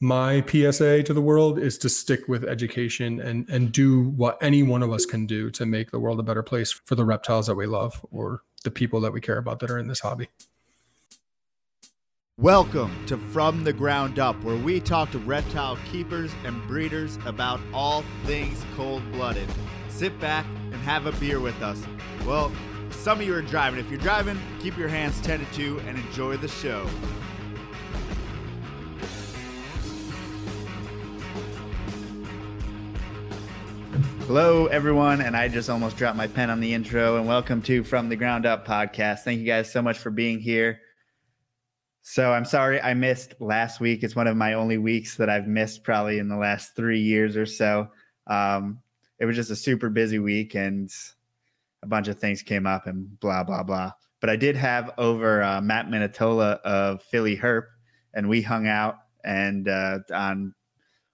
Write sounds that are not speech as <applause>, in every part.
my PSA to the world is to stick with education and and do what any one of us can do to make the world a better place for the reptiles that we love or the people that we care about that are in this hobby. Welcome to From the Ground Up, where we talk to reptile keepers and breeders about all things cold blooded. Sit back and have a beer with us. Well, some of you are driving. If you're driving, keep your hands tended to and enjoy the show. Hello, everyone, and I just almost dropped my pen on the intro. And welcome to From the Ground Up podcast. Thank you guys so much for being here. So I'm sorry I missed last week. It's one of my only weeks that I've missed probably in the last three years or so. Um, it was just a super busy week, and a bunch of things came up, and blah blah blah. But I did have over uh, Matt Minatola of Philly Herp, and we hung out and uh, on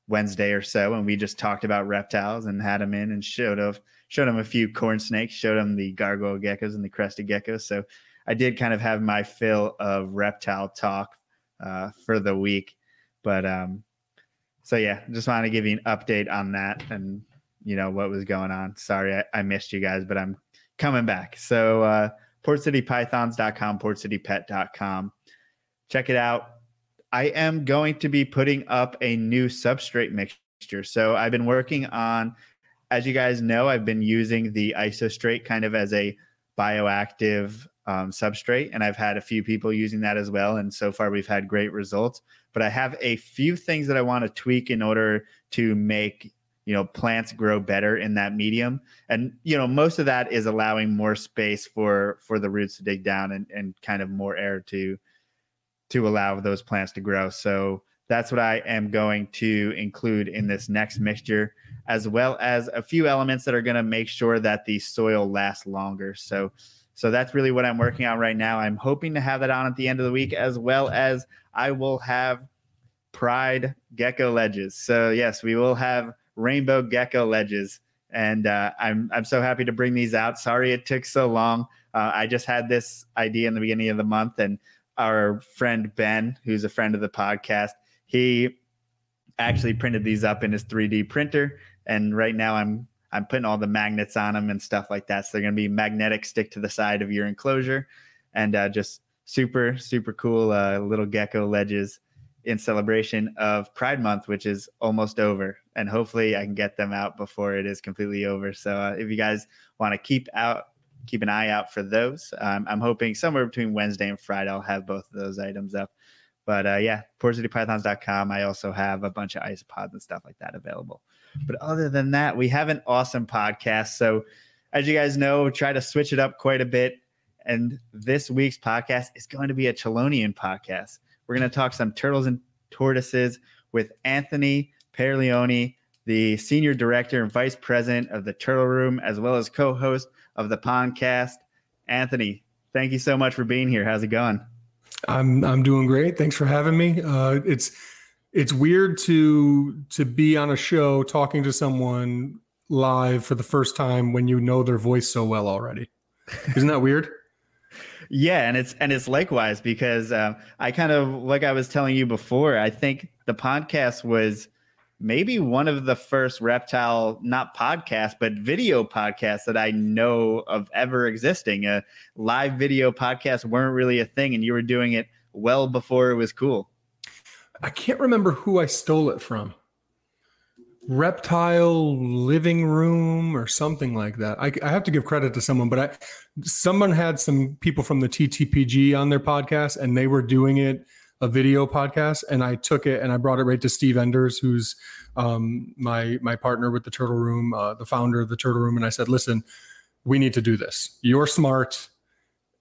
Wednesday or so, and we just talked about reptiles and had him in and showed of showed him a few corn snakes, showed him the gargoyle geckos and the crested geckos. So I did kind of have my fill of reptile talk uh, for the week, but um, so yeah, just wanted to give you an update on that and you know what was going on. Sorry I, I missed you guys, but I'm coming back. So uh, portcitypythons.com, portcitypet.com. Check it out I am going to be putting up a new substrate mixture. So I've been working on, as you guys know, I've been using the isostrate kind of as a bioactive um, substrate, and I've had a few people using that as well. And so far, we've had great results. But I have a few things that I want to tweak in order to make you know plants grow better in that medium and you know most of that is allowing more space for for the roots to dig down and, and kind of more air to to allow those plants to grow. So that's what I am going to include in this next mixture, as well as a few elements that are going to make sure that the soil lasts longer. So, so that's really what I'm working on right now. I'm hoping to have that on at the end of the week, as well as I will have Pride gecko ledges. So yes, we will have rainbow gecko ledges, and uh, I'm I'm so happy to bring these out. Sorry it took so long. Uh, I just had this idea in the beginning of the month, and our friend Ben, who's a friend of the podcast, he actually printed these up in his 3D printer. And right now I'm I'm putting all the magnets on them and stuff like that. So they're going to be magnetic, stick to the side of your enclosure, and uh, just super super cool uh, little gecko ledges in celebration of Pride Month, which is almost over. And hopefully I can get them out before it is completely over. So uh, if you guys want to keep out keep an eye out for those. Um, I'm hoping somewhere between Wednesday and Friday I'll have both of those items up. But uh, yeah, portcitypythons.com. I also have a bunch of isopods and stuff like that available. But other than that, we have an awesome podcast. So as you guys know, try to switch it up quite a bit. And this week's podcast is going to be a Chelonian podcast. We're going to talk some turtles and tortoises with Anthony Perleone, the senior director and vice president of the Turtle Room, as well as co-host of the podcast. Anthony, thank you so much for being here. How's it going? I'm I'm doing great. Thanks for having me. Uh, it's it's weird to to be on a show talking to someone live for the first time when you know their voice so well already. Isn't that weird? <laughs> yeah, and it's and it's likewise because uh, I kind of like I was telling you before. I think the podcast was maybe one of the first reptile not podcast but video podcasts that i know of ever existing. A live video podcast weren't really a thing and you were doing it well before it was cool. I can't remember who i stole it from. Reptile living room or something like that. I, I have to give credit to someone but i someone had some people from the ttpg on their podcast and they were doing it a video podcast and I took it and I brought it right to Steve Enders, who's um, my my partner with the Turtle Room, uh, the founder of the Turtle Room, and I said, "Listen, we need to do this. You're smart.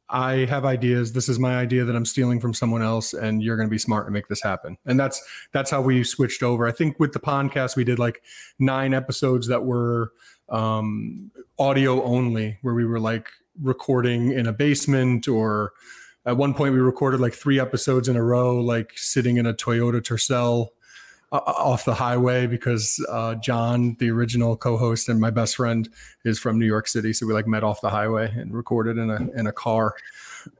I have ideas. This is my idea that I'm stealing from someone else, and you're going to be smart and make this happen." And that's that's how we switched over. I think with the podcast, we did like nine episodes that were um, audio only, where we were like recording in a basement or at one point we recorded like three episodes in a row like sitting in a toyota tercel uh, uh, off the highway because uh, john the original co-host and my best friend is from new york city. So we like met off the highway and recorded in a in a car.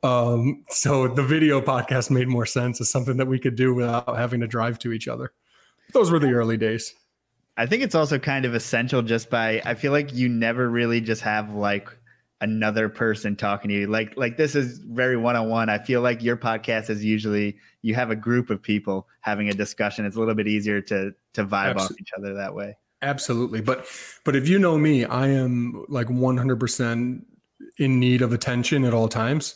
Um, so the video podcast made more sense as something that we could do without having to drive to each other. Those were the early days. I think it's also kind of essential just by I feel like you never really just have like another person talking to you. Like like this is very one on one. I feel like your podcast is usually you have a group of people having a discussion. It's a little bit easier to to vibe Absolutely. off each other that way. Absolutely. But but if you know me, I am like 100% in need of attention at all times.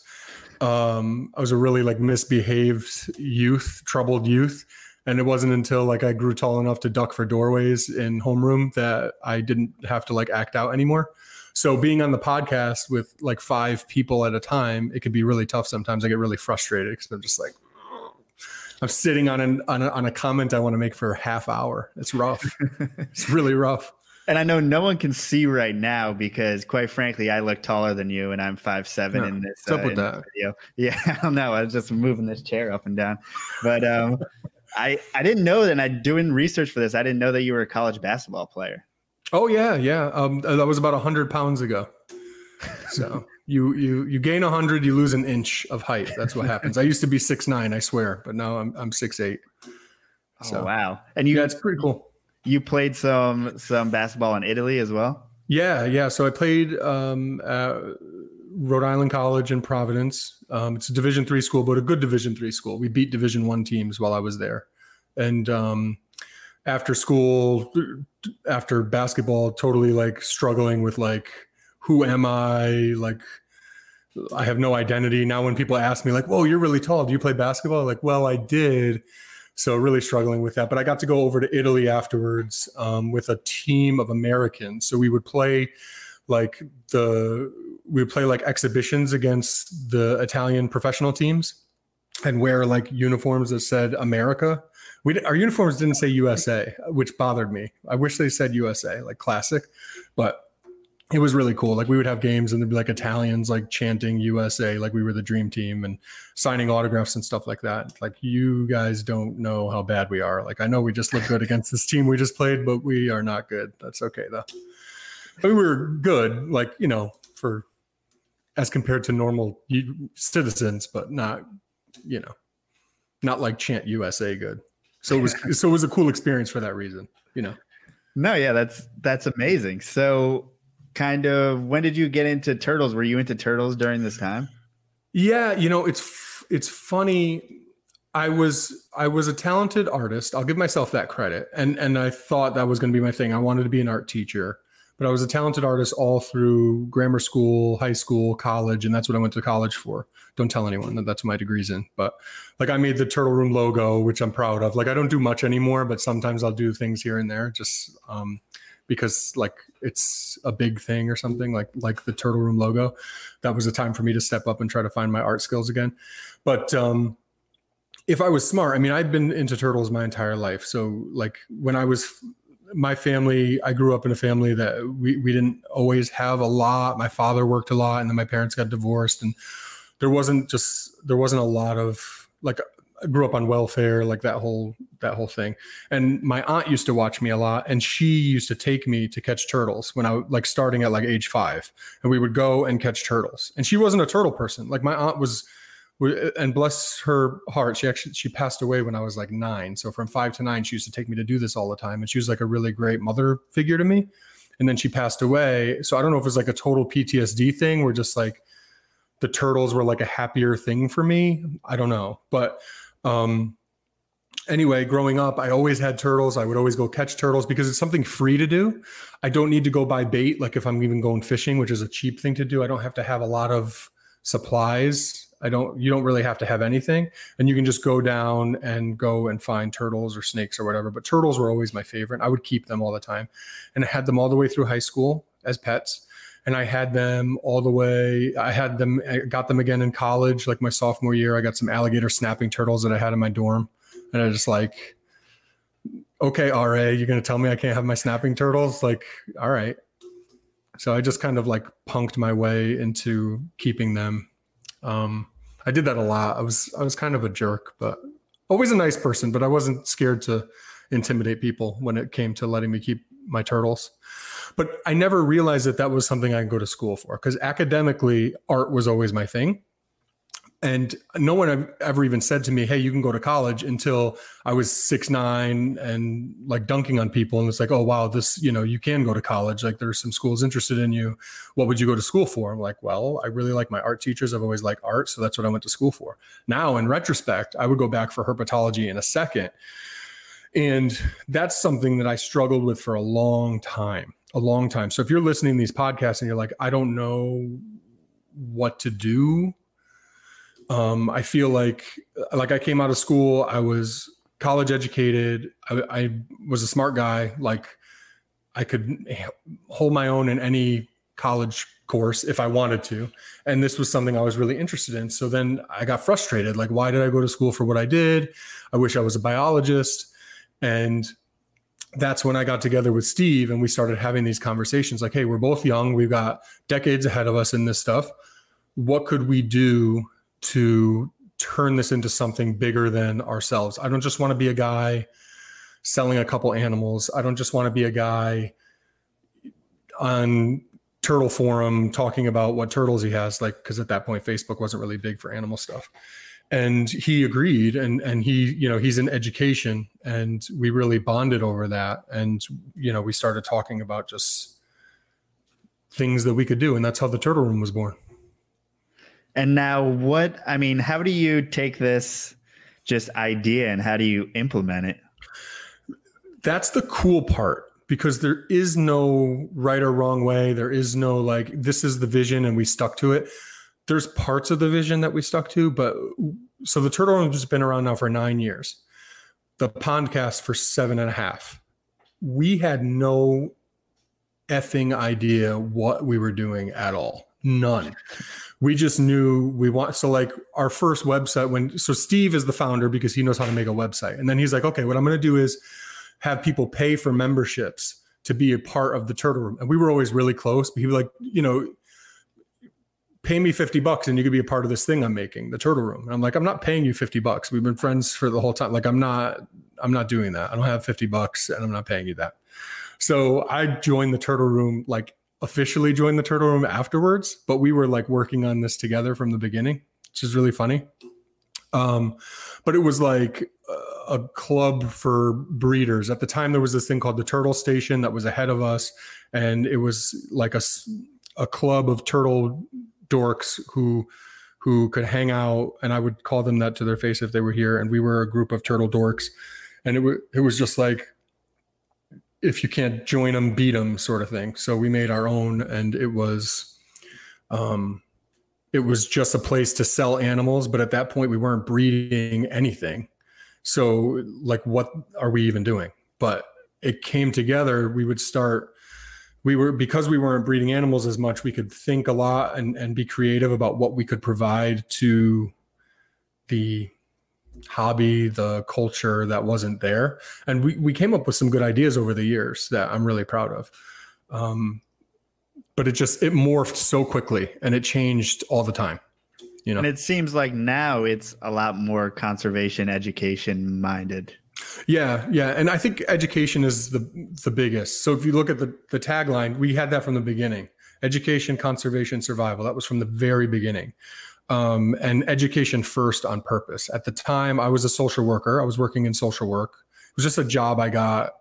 Um I was a really like misbehaved youth, troubled youth and it wasn't until like I grew tall enough to duck for doorways in homeroom that I didn't have to like act out anymore. So being on the podcast with like five people at a time, it could be really tough. Sometimes I get really frustrated because I'm just like, I'm sitting on an on a, on a comment I want to make for a half hour. It's rough. <laughs> it's really rough. And I know no one can see right now because, quite frankly, I look taller than you, and I'm five seven yeah, in this. Uh, that? Video. <laughs> Yeah, I don't know. I was just moving this chair up and down, but um, I I didn't know that. And I doing research for this. I didn't know that you were a college basketball player. Oh yeah, yeah. Um, that was about hundred pounds ago. So <laughs> you you you gain hundred, you lose an inch of height. That's what happens. I used to be six nine, I swear, but now I'm I'm six eight. Oh, so oh, wow! And you yeah, it's pretty cool. You played some some basketball in Italy as well. Yeah, yeah. So I played um, Rhode Island College in Providence. Um, it's a Division three school, but a good Division three school. We beat Division one teams while I was there, and um, after school, after basketball, totally like struggling with like who am I? Like I have no identity now. When people ask me like, "Whoa, you're really tall. Do you play basketball?" Like, well, I did. So really struggling with that. But I got to go over to Italy afterwards um, with a team of Americans. So we would play like the we would play like exhibitions against the Italian professional teams and wear like uniforms that said America. We our uniforms didn't say USA, which bothered me. I wish they said USA, like classic, but it was really cool. Like we would have games and there'd be like Italians like chanting USA, like we were the dream team and signing autographs and stuff like that. Like you guys don't know how bad we are. Like I know we just look good against this team we just played, but we are not good. That's okay though. I mean, we were good, like, you know, for as compared to normal citizens, but not, you know, not like chant USA good. So it was so it was a cool experience for that reason, you know. No, yeah, that's that's amazing. So kind of when did you get into turtles? Were you into turtles during this time? Yeah, you know, it's it's funny. I was I was a talented artist. I'll give myself that credit. And and I thought that was going to be my thing. I wanted to be an art teacher but I was a talented artist all through grammar school, high school, college, and that's what I went to college for. Don't tell anyone that that's my degree's in. But like I made the Turtle Room logo, which I'm proud of. Like I don't do much anymore, but sometimes I'll do things here and there, just um, because like it's a big thing or something. Like like the Turtle Room logo, that was a time for me to step up and try to find my art skills again. But um, if I was smart, I mean, I've been into turtles my entire life. So like when I was my family, I grew up in a family that we, we didn't always have a lot. My father worked a lot and then my parents got divorced and there wasn't just, there wasn't a lot of like, I grew up on welfare, like that whole, that whole thing. And my aunt used to watch me a lot and she used to take me to catch turtles when I was like starting at like age five and we would go and catch turtles. And she wasn't a turtle person. Like my aunt was, and bless her heart she actually she passed away when i was like nine so from five to nine she used to take me to do this all the time and she was like a really great mother figure to me and then she passed away so i don't know if it's like a total ptsd thing where just like the turtles were like a happier thing for me. I don't know but um anyway growing up i always had turtles. I would always go catch turtles because it's something free to do. I don't need to go buy bait like if i'm even going fishing which is a cheap thing to do. I don't have to have a lot of supplies. I don't you don't really have to have anything. And you can just go down and go and find turtles or snakes or whatever but turtles were always my favorite. I would keep them all the time. And I had them all the way through high school as pets and I had them all the way I had them I got them again in college like my sophomore year I got some alligator snapping turtles that I had in my dorm and I just like okay RA you're to tell me I can't have my snapping turtles like all right so I just kind of like punked my way into keeping them um, I did that a lot. I was I was kind of a jerk, but always a nice person. But I wasn't scared to intimidate people when it came to letting me keep my turtles. But I never realized that that was something I could go to school for because academically, art was always my thing. and no one ever even said to me, "Hey, you can go to college." Until I was six nine and like dunking on people, and it's like, "Oh wow, this you know you can go to college. Like there's some schools interested in you. What would you go to school for?" I'm like, "Well, I really like my art teachers. I've always liked art, so that's what I went to school for." Now, in retrospect, I would go back for herpetology in a second, and that's something that I struggled with for a long time, a long time. So if you're listening to these podcasts and you're like, "I don't know what to do." Um, I feel like like I came out of school, I was college educated, I, I was a smart guy. Like I could hold my own in any college course if I wanted to. And this was something I was really interested in. So then I got frustrated. Like, why did I go to school for what I did? I wish I was a biologist. And that's when I got together with Steve and we started having these conversations like, hey, we're both young. We've got decades ahead of us in this stuff. What could we do to turn this into something bigger than ourselves. I don't just want to be a guy selling a couple animals. I don't just want to be a guy on turtle forum talking about what turtles he has like because at that point facebook wasn't really big for animal stuff and he agreed and and he you know he's in education and we really bonded over that and you know we started talking about just things that we could do and that's how the turtle room was born and now, what I mean, how do you take this just idea and how do you implement it? That's the cool part because there is no right or wrong way. There is no like, this is the vision and we stuck to it. There's parts of the vision that we stuck to, but so the turtle room has been around now for nine years, the podcast for seven and a half. We had no effing idea what we were doing at all. None we just knew we want so like our first website when so Steve is the founder because he knows how to make a website. And then he's like, okay, what I'm gonna do is have people pay for memberships to be a part of the turtle room. And we were always really close, but he was like, you know, pay me 50 bucks and you could be a part of this thing I'm making, the turtle room. And I'm like, I'm not paying you 50 bucks. We've been friends for the whole time. Like I'm not, I'm not doing that. I don't have 50 bucks and I'm not paying you that. So I joined the turtle room like officially joined the turtle room afterwards, but we were like working on this together from the beginning, which is really funny. Um, but it was like a club for breeders. At the time, there was this thing called the Turtle Station that was ahead of us, and it was like a a club of turtle dorks who who could hang out, and I would call them that to their face if they were here. And we were a group of turtle dorks, and it was it was just like if you can't join them, beat them, sort of thing. So we made our own, and it was, um, it was just a place to sell animals. But at that point, we weren't breeding anything. So, like, what are we even doing? But it came together. We would start. We were because we weren't breeding animals as much. We could think a lot and and be creative about what we could provide to the hobby, the culture that wasn't there. And we, we came up with some good ideas over the years that I'm really proud of. Um, but it just, it morphed so quickly and it changed all the time. You know? And it seems like now it's a lot more conservation education minded. Yeah, yeah, and I think education is the the biggest. So if you look at the the tagline, we had that from the beginning: education, conservation, survival. That was from the very beginning um, and education first on purpose. At the time, I was a social worker. I was working in social work. It was just a job I got,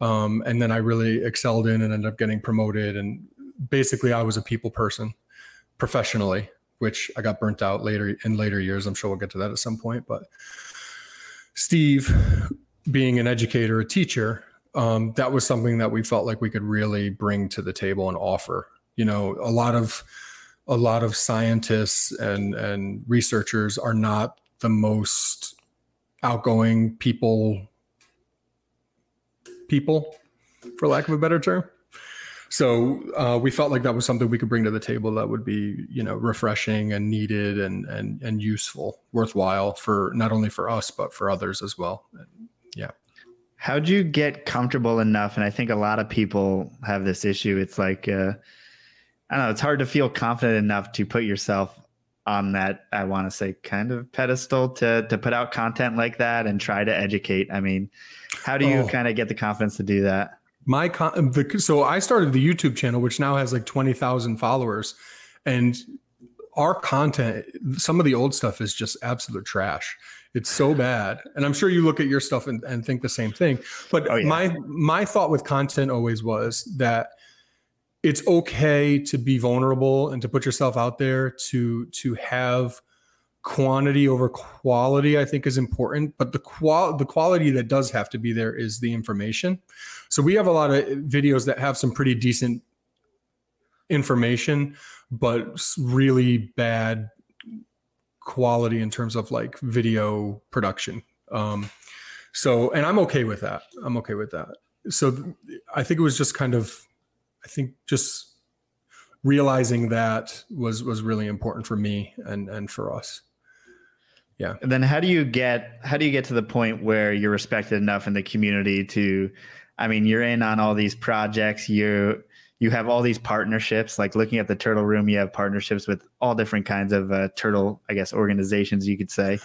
um, and then I really excelled in and ended up getting promoted. And basically, I was a people person professionally, which I got burnt out later in later years. I'm sure we'll get to that at some point. But Steve, being an educator, a teacher, um, that was something that we felt like we could really bring to the table and offer. You know, a lot of a lot of scientists and and researchers are not the most outgoing people people for lack of a better term so uh, we felt like that was something we could bring to the table that would be you know refreshing and needed and and and useful worthwhile for not only for us but for others as well yeah how'd you get comfortable enough and i think a lot of people have this issue it's like uh, I don't know. It's hard to feel confident enough to put yourself on that. I want to say kind of pedestal to to put out content like that and try to educate. I mean, how do you oh. kind of get the confidence to do that? My con- the, so I started the YouTube channel, which now has like twenty thousand followers, and our content, some of the old stuff is just absolute trash. It's so bad. And I'm sure you look at your stuff and, and think the same thing. But oh, yeah. my my thought with content always was that it's okay to be vulnerable and to put yourself out there to to have quantity over quality i think is important but the qual the quality that does have to be there is the information so we have a lot of videos that have some pretty decent information but really bad quality in terms of like video production. Um, so, and I'm okay with that. I'm okay with that. So, I think it was just kind of, I think just realizing that was was really important for me and and for us. Yeah. And then how do you get how do you get to the point where you're respected enough in the community to I mean, you're in on all these projects, you you have all these partnerships like looking at the turtle room you have partnerships with all different kinds of uh, turtle i guess organizations you could say.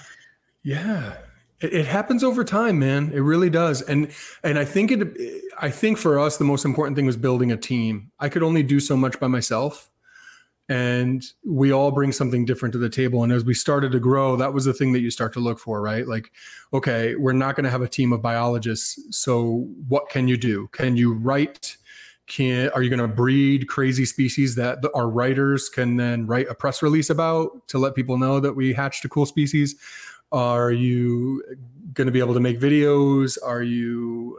Yeah. It, it, happens over time man. It really does. And and i think it i think for us the most important thing was building a team. I could only do so much by myself. And we all bring something different to the table. And as we started to grow that was the thing that you start to look for right? Like okay we're not going to have a team of biologists. So what can you do? Can you write can are you going to breed crazy species that our writers can then write a press release about to let people know that we hatched a cool species? Are you going to be able to make videos? Are you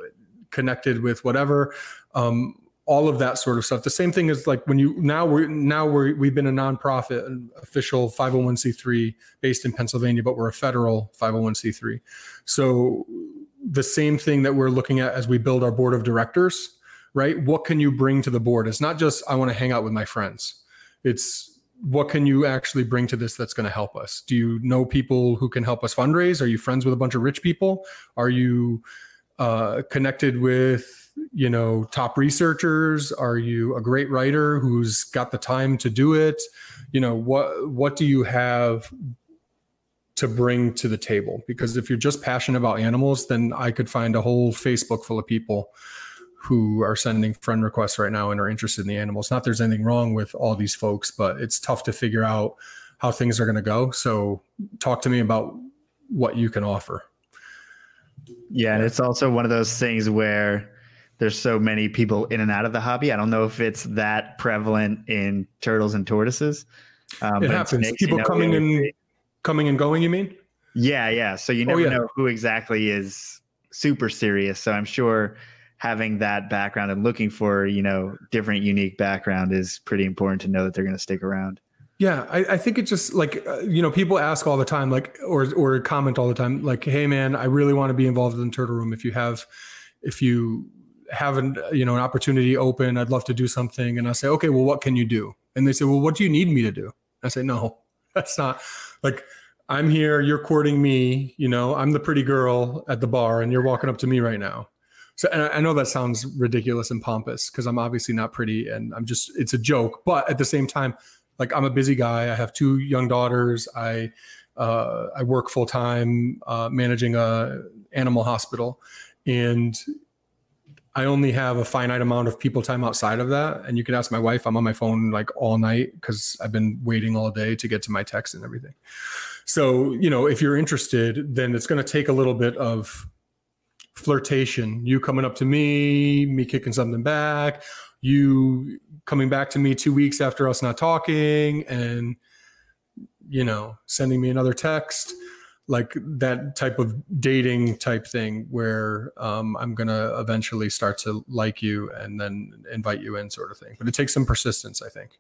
connected with whatever? Um, all of that sort of stuff. The same thing is like when you now we're now we're we've been a nonprofit an official 501c3 based in pennsylvania but we're a federal 501c3 so the same thing that we're looking at as we build our board of directors right? What can you bring to the board? It's not just, I want to hang out with my friends. It's what can you actually bring to this that's going to help us? Do you know people who can help us fundraise? Are you friends with a bunch of rich people? Are you uh, connected with, you know, top researchers? Are you a great writer who's got the time to do it? You know, what, what do you have to bring to the table because if you're just passionate about animals then i could find a whole facebook full of people who are sending friend requests right now and are interested in the animals. Not there's anything wrong with all these folks, but it's tough to figure out how things are going to go. So talk to me about what you can offer. Yeah, and it's also one of those things where there's so many people in and out of the hobby. I don't know if it's that prevalent in turtles and tortoises. Um, it happens. People you know, coming and coming and going. You mean? Yeah, yeah. So you oh, never oh, yeah. know who exactly is super serious. So I'm sure having that background and looking for you know different unique background is pretty important to know that they're going to stick around. Yeah I, I think it's just like uh, you know people ask all the time like or or comment all the time like hey man i really want to be involved in the turtle room. If you have if you have an you know an opportunity open i'd love to do something. And i say okay well what can you do? And they say well what do you need me to do? I say no <laughs> that's not like i'm here you're courting me you know i'm the pretty girl at the bar and you're walking up to me right now so I know that sounds ridiculous and pompous because I'm obviously not pretty and I'm just it's a joke. But at the same time, like I'm a busy guy. I have two young daughters. I uh, I work full time uh, managing a animal hospital, and I only have a finite amount of people time outside of that. And you can ask my wife. I'm on my phone like all night because I've been waiting all day to get to my text and everything. So you know, if you're interested, then it's going to take a little bit of flirtation. You coming up to me, me kicking something back, you coming back to me two weeks after us not talking, and you know, sending me another text like that type of dating type thing where um, I'm gonna eventually start to like you and then invite you in, sort of thing. But it takes some persistence, I think.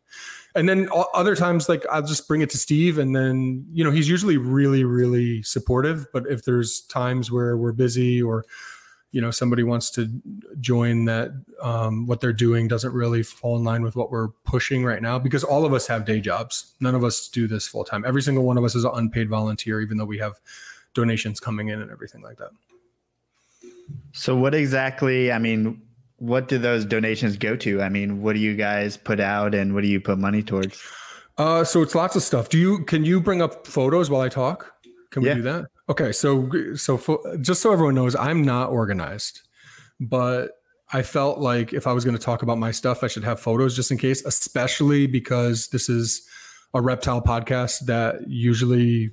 And then other times, like I'll just bring it to Steve, and then you know he's usually really, really supportive. But if there's times where we're busy or you know somebody wants to join that um, what they're doing doesn't really fall in line with what we're pushing right now because all of us have day jobs. None of us do this full time. Every single one of us is an unpaid volunteer even though we have donations coming in and everything like that. So what exactly i mean what do those donations go to? I mean what do you guys put out and what do you put money towards? Uh, so it's lots of stuff. Do you can you bring up photos while i talk? Can we yeah. do that Okay, so so for, just so everyone knows, I'm not organized, but I felt like if I was going to talk about my stuff, I should have photos just in case, especially because this is a reptile podcast that usually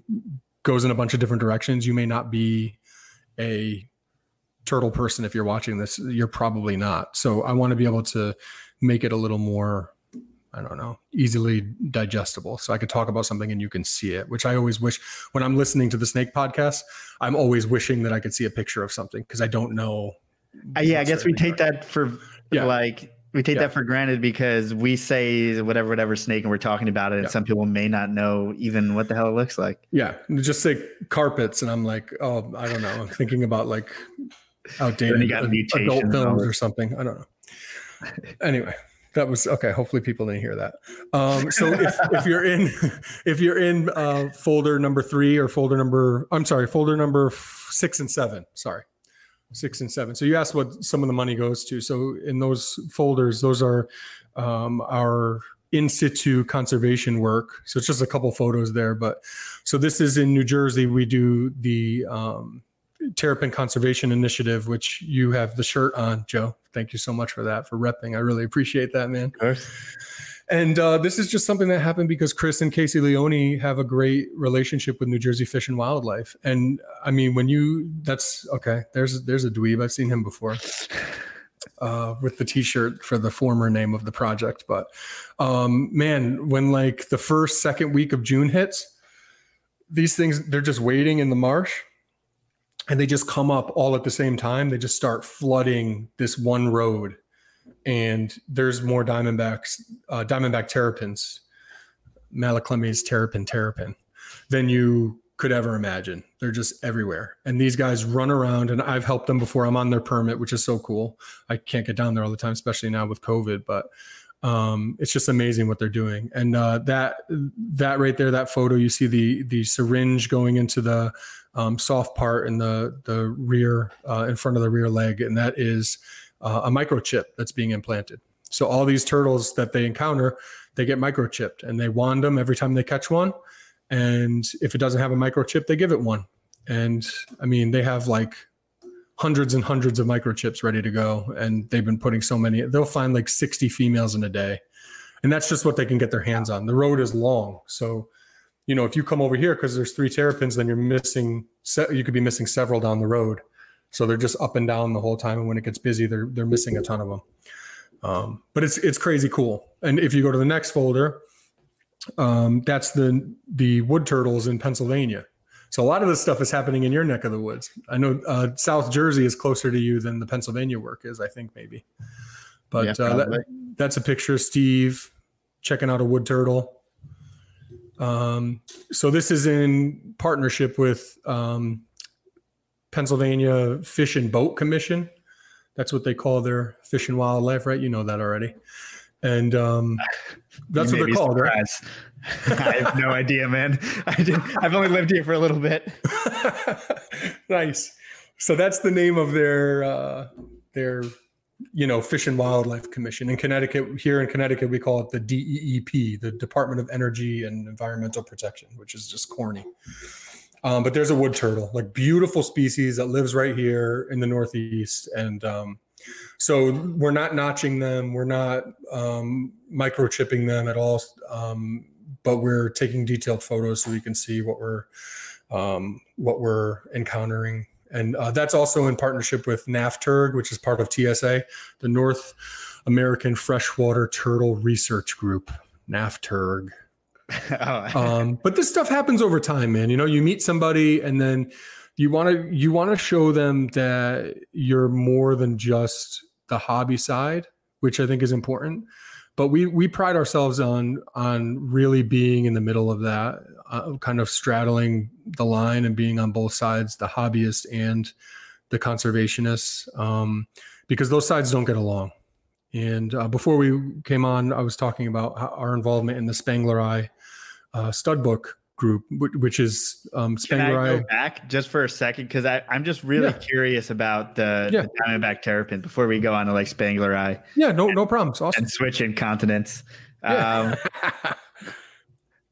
goes in a bunch of different directions. You may not be a turtle person if you're watching this. You're probably not. So I want to be able to make it a little more I don't know, easily digestible. So I could talk about something and you can see it, which I always wish when I'm listening to the snake podcast, I'm always wishing that I could see a picture of something because I don't know. Uh, yeah, I guess we take that for yeah. like we take yeah. that for granted because we say whatever whatever snake and we're talking about it and yeah. some people may not know even what the hell it looks like yeah just say carpets and i'm like oh i don't know i'm thinking about like outdated adult films or something i don't know <laughs> anyway that was okay hopefully people didn't hear that. Um, so if, if, you're in <laughs> if you're in uh, folder number three or folder number i'm sorry folder number six and seven sorry. Six and seven. So you asked what some of the money goes to. So in those folders those are um, our in situ conservation work. So it's just a couple photos there but so this is in new jersey. We do the um, Terrapin Conservation Initiative, which you have the shirt on, Joe. Thank you so much for that, for repping. I really appreciate that, man. And uh, this is just something that happened because Chris and Casey Leone have a great relationship with New Jersey Fish and Wildlife. And I mean, when you, that's okay. There's there's a dweeb. I've seen him before. Uh, with the t-shirt for the former name of the project but um, man when like the first second week of june hits these things they're just waiting in the marsh and they just come up all at the same time. They just start flooding this one road, and there's more diamondbacks, uh, diamondback terrapins, Malaclemys terrapin terrapin, than you could ever imagine. They're just everywhere, and these guys run around. And I've helped them before. I'm on their permit, which is so cool. I can't get down there all the time, especially now with COVID, but um, it's just amazing what they're doing. And uh, that that right there, that photo, you see the the syringe going into the um, soft part in the the rear uh, in front of the rear leg, and that is uh, a microchip that's being implanted. So all these turtles that they encounter, they get microchipped, and they wand them every time they catch one. And if it doesn't have a microchip, they give it one. And I mean, they have like hundreds and hundreds of microchips ready to go, and they've been putting so many. They'll find like sixty females in a day, and that's just what they can get their hands on. The road is long, so you know, if you come over here because there's three terrapins, then you're missing. You could be missing several down the road. So they're just up and down the whole time, and when it gets busy, they're they're missing a ton of them. Um, but it's it's crazy cool. And if you go to the next folder, um, that's the the wood turtles in Pennsylvania. So a lot of this stuff is happening in your neck of the woods. I know uh, South Jersey is closer to you than the Pennsylvania work is. I think maybe, but yeah, uh, that, that's a picture of Steve checking out a wood turtle. Um, so this is in partnership with um, Pennsylvania Fish and Boat Commission. That's what they call their fish and wildlife, right? You know that already. And um, that's what they're called, surprised. right? <laughs> I have no idea, man. I have only lived here for a little bit. <laughs> nice. So that's the name of their uh, their you know, Fish and Wildlife Commission. In Connecticut, here in Connecticut, we call it the DEEP, the Department of Energy and Environmental Protection, which is just corny. Um, but there's a wood turtle, like beautiful species that lives right here in the Northeast. And um, so we're not notching them, we're not um, microchipping them at all, um, but we're taking detailed photos so we can see what we're um, what we're encountering and uh, that's also in partnership with NAFTURG, which is part of TSA, the North American Freshwater Turtle Research Group, NAFTURG. <laughs> oh. <laughs> um, but this stuff happens over time, man. You know, you meet somebody and then you want to you want to show them that you're more than just the hobby side, which I think is important. But we we pride ourselves on on really being in the middle of that uh, kind of straddling the line and being on both sides, the hobbyist and the conservationists, um, because those sides don't get along. And uh, before we came on, I was talking about our involvement in the spengleri uh, stud book group, which is um, Spangler Can I go back just for a second because I'm just really yeah. curious about the, yeah. the Diamondback Terrapin before we go on to like spengleri. Yeah, no, no problems. Awesome. And switch in continents. Yeah. Um, <laughs>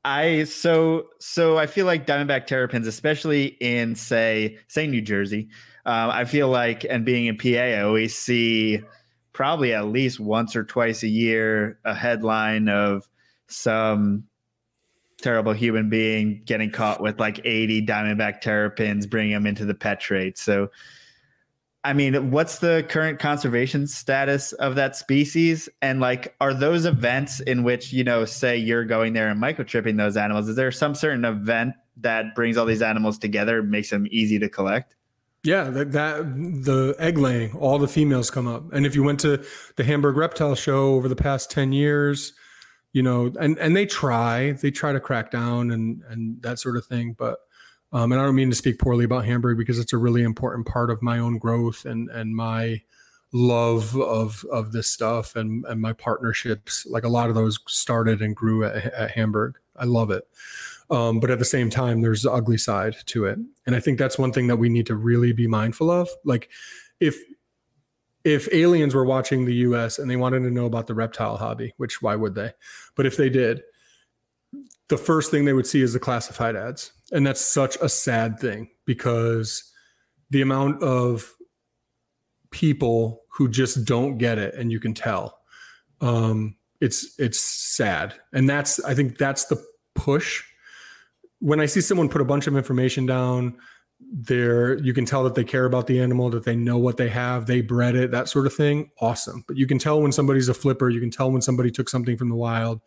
I so so I feel like Diamondback terrapins, especially in say say New Jersey, um, I feel like and being in PA, I always see probably at least once or twice a year a headline of some terrible human being getting caught with like 80 diamondback terrapins, bringing them into the pet trade. So, I mean, what's the current conservation status of that species? And like, are those events in which, you know, say you're going there and microchipping those animals, is there some certain event that brings all these animals together, makes them easy to collect? Yeah, that, that the egg laying, all the females come up. And if you went to the Hamburg Reptile Show over the past 10 years, you know, and and they try, they try to crack down and and that sort of thing. But um, and I don't mean to speak poorly about Hamburg because it's a really important part of my own growth and and my love of of this stuff and and my partnerships. Like a lot of those started and grew at, at Hamburg. I love it. Um, but at the same time, there's the ugly side to it, and I think that's one thing that we need to really be mindful of. Like, if if aliens were watching the US and they wanted to know about the reptile hobby, which why would they? But if they did, the first thing they would see is the classified ads. And that's such a sad thing because the amount of people who just don't get it and you can tell um, it's it's sad. And that's i think that's the push. When i see someone put a bunch of information down they're you can tell that they care about the animal that they know what they have they bred it that sort of thing awesome. But you can tell when somebody's a flipper you can tell when somebody took something from the wild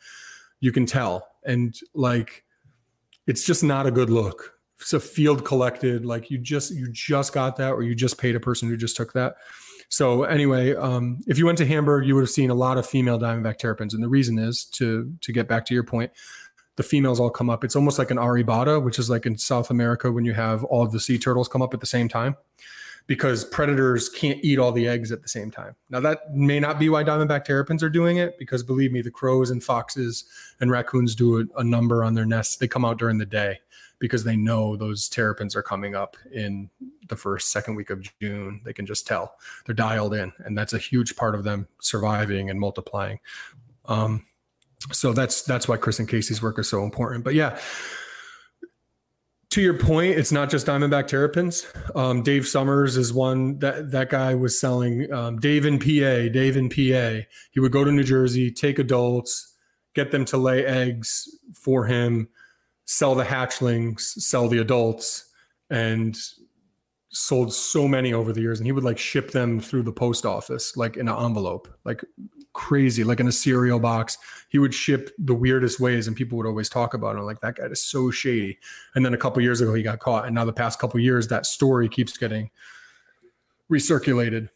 you can tell. And like it's just not a good look. It's a field collected like you just you just got that or you just paid a person who just took that. So anyway um, if you went to hamburg you would have seen a lot of female diamondback terrapins. And the reason is to to get back to your point the females all come up. It's almost like an arribada, which is like in South America when you have all of the sea turtles come up at the same time because predators can't eat all the eggs at the same time. Now, that may not be why diamondback terrapins are doing it, because believe me, the crows and foxes and raccoons do a, a, number on their nests. They come out during the day because they know those terrapins are coming up in the first, second week of June. They can just tell they're dialed in, and that's a huge part of them surviving and multiplying. Um, so that's that's why Chris and Casey's work is so important. But yeah, to your point, it's not just Diamondback Terrapins. Um, Dave Summers is one that that guy was selling. Um, Dave in PA, Dave in PA. He would go to New Jersey, take adults, get them to lay eggs for him, sell the hatchlings, sell the adults, and sold so many over the years. And he would like ship them through the post office, like in an envelope, like crazy, like in a cereal box. He would ship the weirdest ways, and people would always talk about him like that guy is so shady. And then a couple years ago, he got caught, and now the past couple years, that story keeps getting recirculated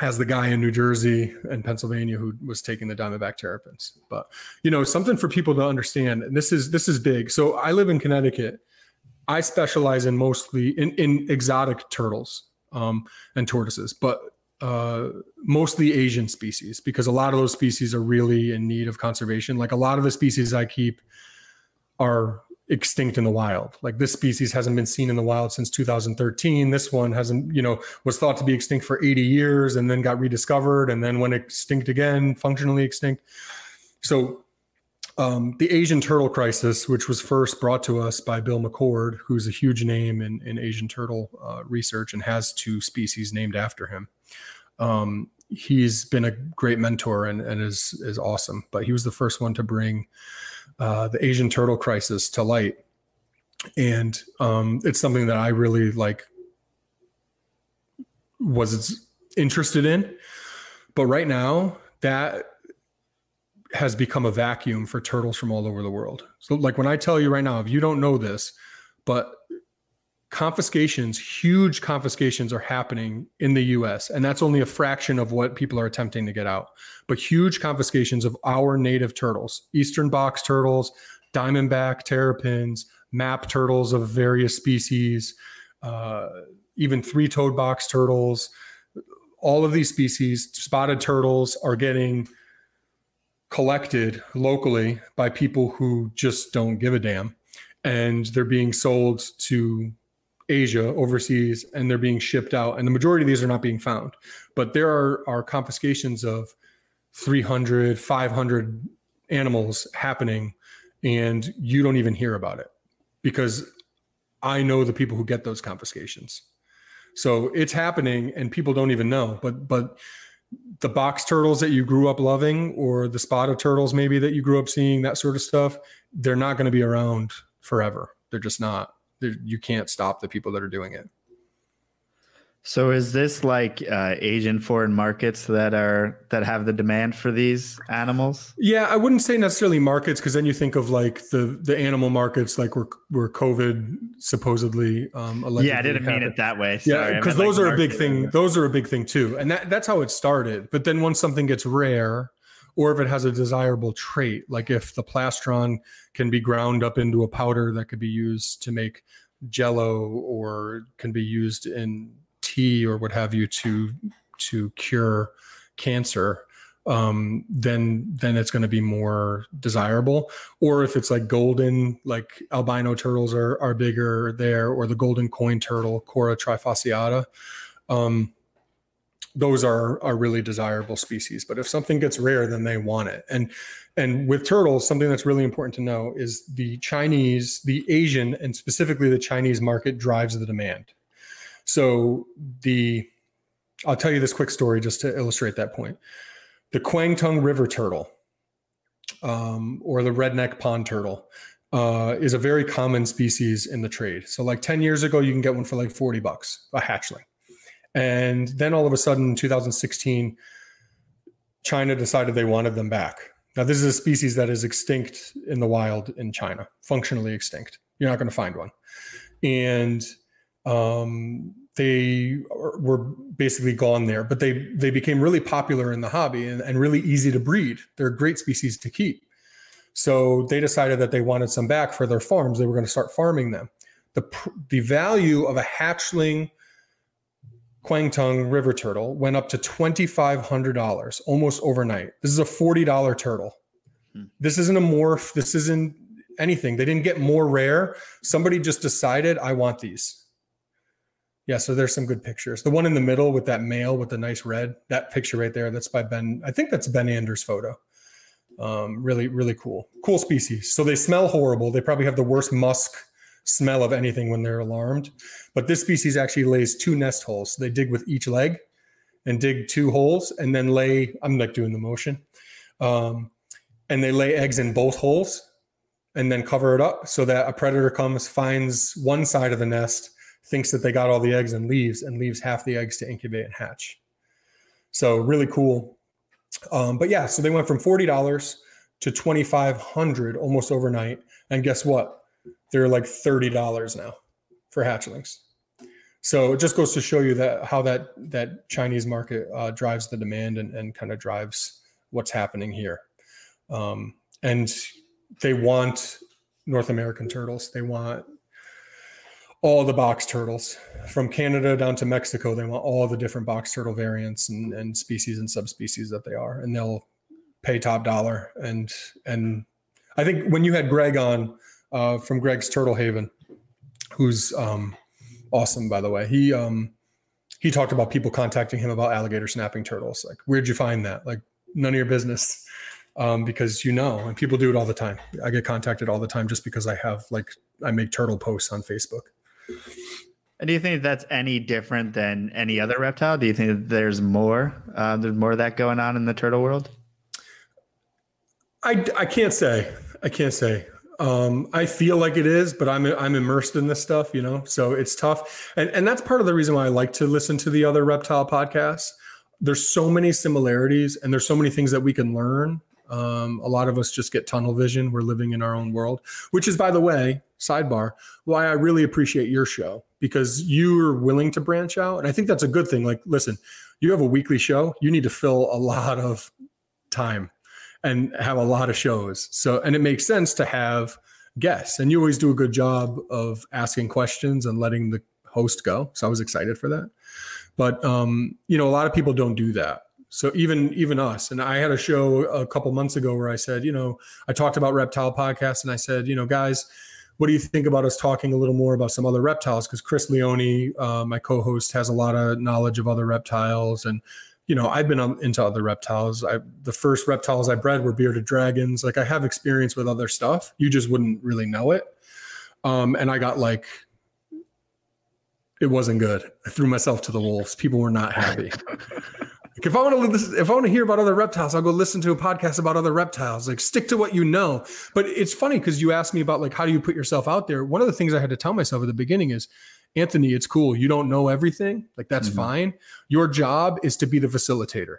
as the guy in New Jersey and Pennsylvania who was taking the Diamondback Terrapins. But you know, something for people to understand, and this is this is big. So I live in Connecticut. I specialize in mostly in, in exotic turtles um, and tortoises, but uh, mostly Asian species because a lot of those species are really in need of conservation. Like a lot of the species I keep are extinct in the wild. Like this species hasn't been seen in the wild since 2013. This one hasn't, you know, was thought to be extinct for 80 years and then got rediscovered and then went extinct again, functionally extinct. So um, the Asian turtle crisis, which was first brought to us by Bill McCord, who's a huge name in, in Asian turtle uh, research and has two species named after him um, he's been a great mentor and, and is is awesome. But he was the first one to bring uh, the Asian turtle crisis to light, and um, it's something that I really like was interested in. But right now, that has become a vacuum for turtles from all over the world. So, like when I tell you right now, if you don't know this, but confiscations, huge confiscations are happening in the US. And that's only a fraction of what people are attempting to get out. But huge confiscations of our native turtles, eastern box turtles, diamondback terrapins, map turtles of various species, uh, even three toed box turtles. All of these species, spotted turtles, are getting collected locally by people who just don't give a damn. And they're being sold to Asia overseas and they're being shipped out. And the majority of these are not being found. But there are, are confiscations of 300, 500 animals happening, and you don't even hear about it because I know the people who get those confiscations. So it's happening and people don't even know. But, but, the box turtles that you grew up loving or the spotted turtles maybe that you grew up seeing that sort of stuff they're not going to be around forever. They're just not. They're, you can't stop the people that are doing it so is this like uh, Asian foreign markets that are that have the demand for these animals? Yeah, I wouldn't say necessarily markets because then you think of like the the animal markets like where where COVID supposedly um Yeah, I didn't happened. mean it that way. Sorry. Yeah, because those like are a big thing. Those are a big thing too, and that that's how it started. But then once something gets rare, or if it has a desirable trait, like if the plastron can be ground up into a powder that could be used to make jello or can be used in tea or what have you to to cure cancer um, then then it's going to be more desirable. Or if it's like golden, like albino turtles are are bigger there, or the golden coin turtle, Cuora trifasciata, um, those are are really desirable species. But if something gets rare, then they want it. And and with turtles, something that's really important to know is the Chinese, the Asian, and specifically the Chinese market drives the demand. So the I'll tell you this quick story just to illustrate that point. The Kwangtung river turtle, um, or the redneck pond turtle, uh, is a very common species in the trade. So, like 10 years ago, you can get one for like 40 bucks, a hatchling. And then all of a sudden, in 2016, China decided they wanted them back. Now, this is a species that is extinct in the wild in China, functionally extinct. You're not going to find one. And um, they were basically gone there, but they they became really popular in the hobby and, and really easy to breed. They're a great species to keep. So they decided that they wanted some back for their farms. They were going to start farming them. The the value of a hatchling Kwangtung river turtle went up to twenty five hundred dollars almost overnight. This is a forty dollar turtle. Hmm. This isn't a morph. This isn't anything. They didn't get more rare. Somebody just decided I want these yeah, so there's some good pictures. The one in the middle with that male with the nice red, that picture right there, that's by Ben. I think that's Ben Anders' photo. Um, really, really cool. Cool species. So they smell horrible. They probably have the worst musk smell of anything when they're alarmed. But this species actually lays two nest holes. So they dig with each leg and dig two holes and then lay. I'm like doing the motion. Um, and they lay eggs in both holes and then cover it up so that a predator comes, finds one side of the nest thinks that they got all the eggs and leaves and leaves half the eggs to incubate and hatch. So really cool. Um, but yeah, so they went from forty dollars to twenty five hundred almost overnight, and guess what? They're like thirty dollars now for hatchlings. So it just goes to show you that how that that Chinese market uh, drives the demand and, and kind of drives what's happening here. Um, and they want North American turtles. They want all the box turtles from Canada down to Mexico. They want all the different box turtle variants and, and species and subspecies that they are, and they'll pay top dollar. And and I think when you had Greg on uh, from Greg's Turtle Haven, who's um, awesome by the way, he um, he talked about people contacting him about alligator snapping turtles. Like, where'd you find that? Like, none of your business. Um, because you know, and people do it all the time. I get contacted all the time just because I have like I make turtle posts on Facebook. And do you think that's any different than any other reptile? Do you think that there's more? Uh, there's more of that going on in the turtle world. I, I can't say. I can't say. Um, I feel like it is, but I'm I'm immersed in this stuff, you know. So it's tough, and and that's part of the reason why I like to listen to the other reptile podcasts. There's so many similarities, and there's so many things that we can learn. Um, a lot of us just get tunnel vision. We're living in our own world, which is, by the way, sidebar, why I really appreciate your show because you're willing to branch out. And I think that's a good thing. Like, listen, you have a weekly show, you need to fill a lot of time and have a lot of shows. So, and it makes sense to have guests. And you always do a good job of asking questions and letting the host go. So I was excited for that. But um, you know, a lot of people don't do that. So even even us, and I had a show a couple months ago where I said, you know, I talked about reptile podcasts, and I said, you know, guys, what do you think about us talking a little more about some other reptiles? Because Chris Leone, uh, my co-host, has a lot of knowledge of other reptiles, and you know, I've been into other reptiles. I the first reptiles I bred were bearded dragons. Like I have experience with other stuff. You just wouldn't really know it. Um, and I got like, it wasn't good. I threw myself to the wolves. People were not happy. <laughs> Like if I want to listen, if I want to hear about other reptiles, I'll go listen to a podcast about other reptiles. Like stick to what you know. But it's funny because you asked me about like how do you put yourself out there. One of the things I had to tell myself at the beginning is, Anthony, it's cool. You don't know everything. Like that's mm-hmm. fine. Your job is to be the facilitator,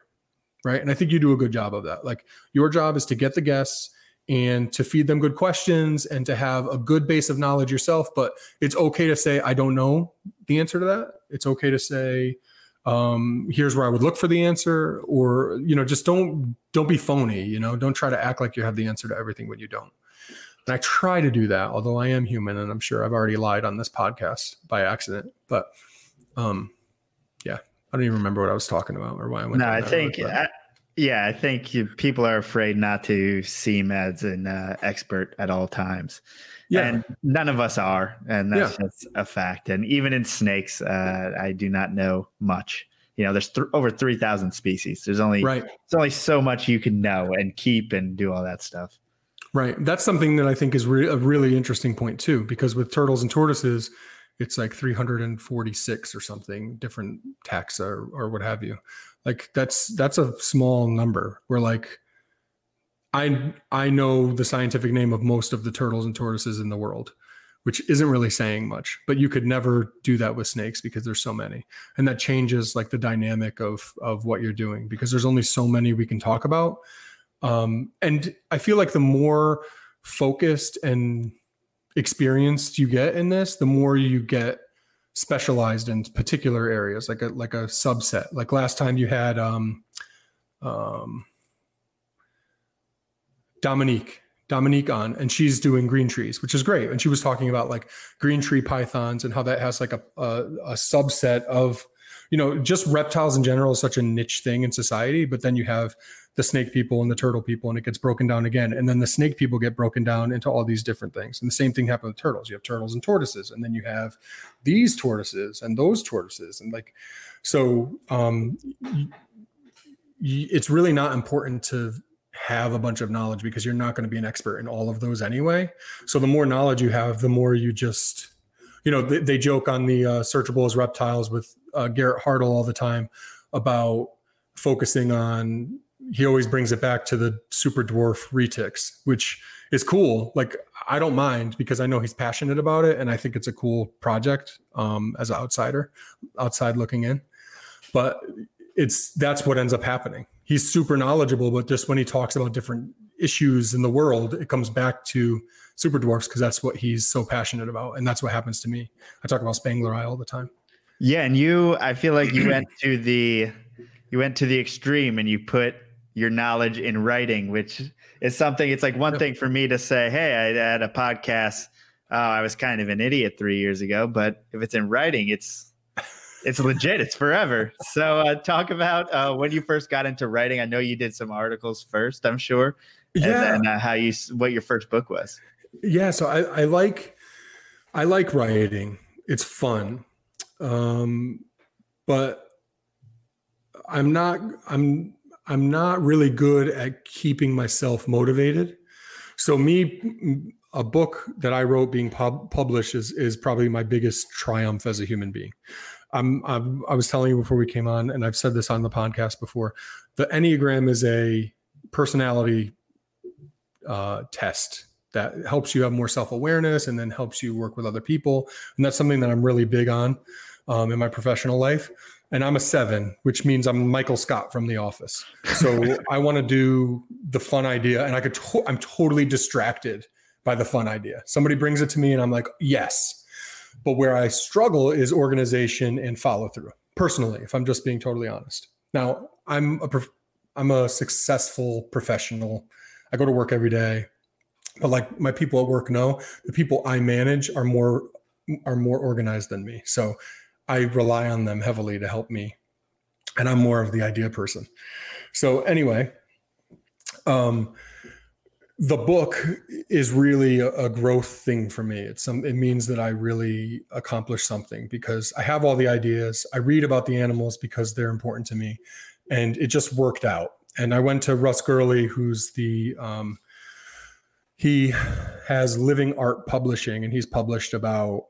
right? And I think you do a good job of that. Like your job is to get the guests and to feed them good questions and to have a good base of knowledge yourself. But it's okay to say, I don't know the answer to that. It's okay to say, um, here's where I would look for the answer, or you know, just don't don't be phony. You know, don't try to act like you have the answer to everything when you don't. And I try to do that, although I am human, and I'm sure I've already lied on this podcast by accident. But um, yeah, I don't even remember what I was talking about or why I went. No, I think yeah, I think you, people are afraid not to seem as an uh, expert at all times. Yeah. And none of us are. And that's yeah. just a fact. And even in snakes, uh, I do not know much. You know, there's th- over 3,000 species. There's only, right. there's only so much you can know and keep and do all that stuff. Right. That's something that I think is re- a really interesting point, too, because with turtles and tortoises, it's like 346 or something different taxa or, or what have you like that's that's a small number we're like i i know the scientific name of most of the turtles and tortoises in the world which isn't really saying much but you could never do that with snakes because there's so many and that changes like the dynamic of of what you're doing because there's only so many we can talk about um and i feel like the more focused and experienced you get in this the more you get specialized in particular areas, like a like a subset. Like last time you had um, um, Dominique Dominique on, and she's doing green trees, which is great. And she was talking about like green tree pythons and how that has like a, a, a subset of, you know, just reptiles in general is such a niche thing in society. But then you have the snake people and the turtle people, and it gets broken down again. And then the snake people get broken down into all these different things. And the same thing happened with turtles. You have turtles and tortoises, and then you have these tortoises and those tortoises. And like, so um, it's really not important to have a bunch of knowledge because you're not going to be an expert in all of those anyway. So the more knowledge you have, the more you just, you know, they, they joke on the uh, searchable as reptiles with uh, Garrett Hartle all the time about focusing on he always brings it back to the super dwarf retics, which is cool. Like I don't mind because I know he's passionate about it, and I think it's a cool project um, as an outsider, outside looking in. But it's that's what ends up happening. He's super knowledgeable, but just when he talks about different issues in the world, it comes back to super dwarfs because that's what he's so passionate about, and that's what happens to me. I talk about Spengleri all the time. Yeah, and you, I feel like you went to the you went to the extreme and you put your knowledge in writing, which is something. It's like one thing for me to say, "Hey, I had a podcast. Oh, I was kind of an idiot three years ago," but if it's in writing, it's it's legit. It's forever. So, uh, talk about uh, when you first got into writing. I know you did some articles first. I'm sure. Yeah. And uh, how you what your first book was. Yeah. So I, I like I like writing. It's fun, um, but I'm not. I'm I'm not really good at keeping myself motivated. So me, a book that I wrote being pub- published is is probably my biggest triumph as a human being. I'm, I'm, i was telling you before we came on, and I've said this on the podcast before. The Enneagram is a personality uh, test that helps you have more self awareness and then helps you work with other people, and that's something that I'm really big on um, in my professional life and I'm a seven, which means I'm Michael Scott from The Office. So <laughs> I want to do the fun idea, and I could. To- I'm totally distracted by the fun idea. Somebody brings it to me, and I'm like, yes. But where I struggle is organization and follow through. Personally, if I'm just being totally honest. Now, I'm a I'm a successful professional. I go to work every day, but like my people at work know, the people I manage are more are more organized than me. So I rely on them heavily to help me. And I'm more of the idea person. So anyway, um, the book is really a, growth thing for me. It's some, it means that I really accomplish something because I have all the ideas. I read about the animals because they're important to me, and it just worked out. And I went to Russ Gurley, who's the um, he has Living Art Publishing, and he's published about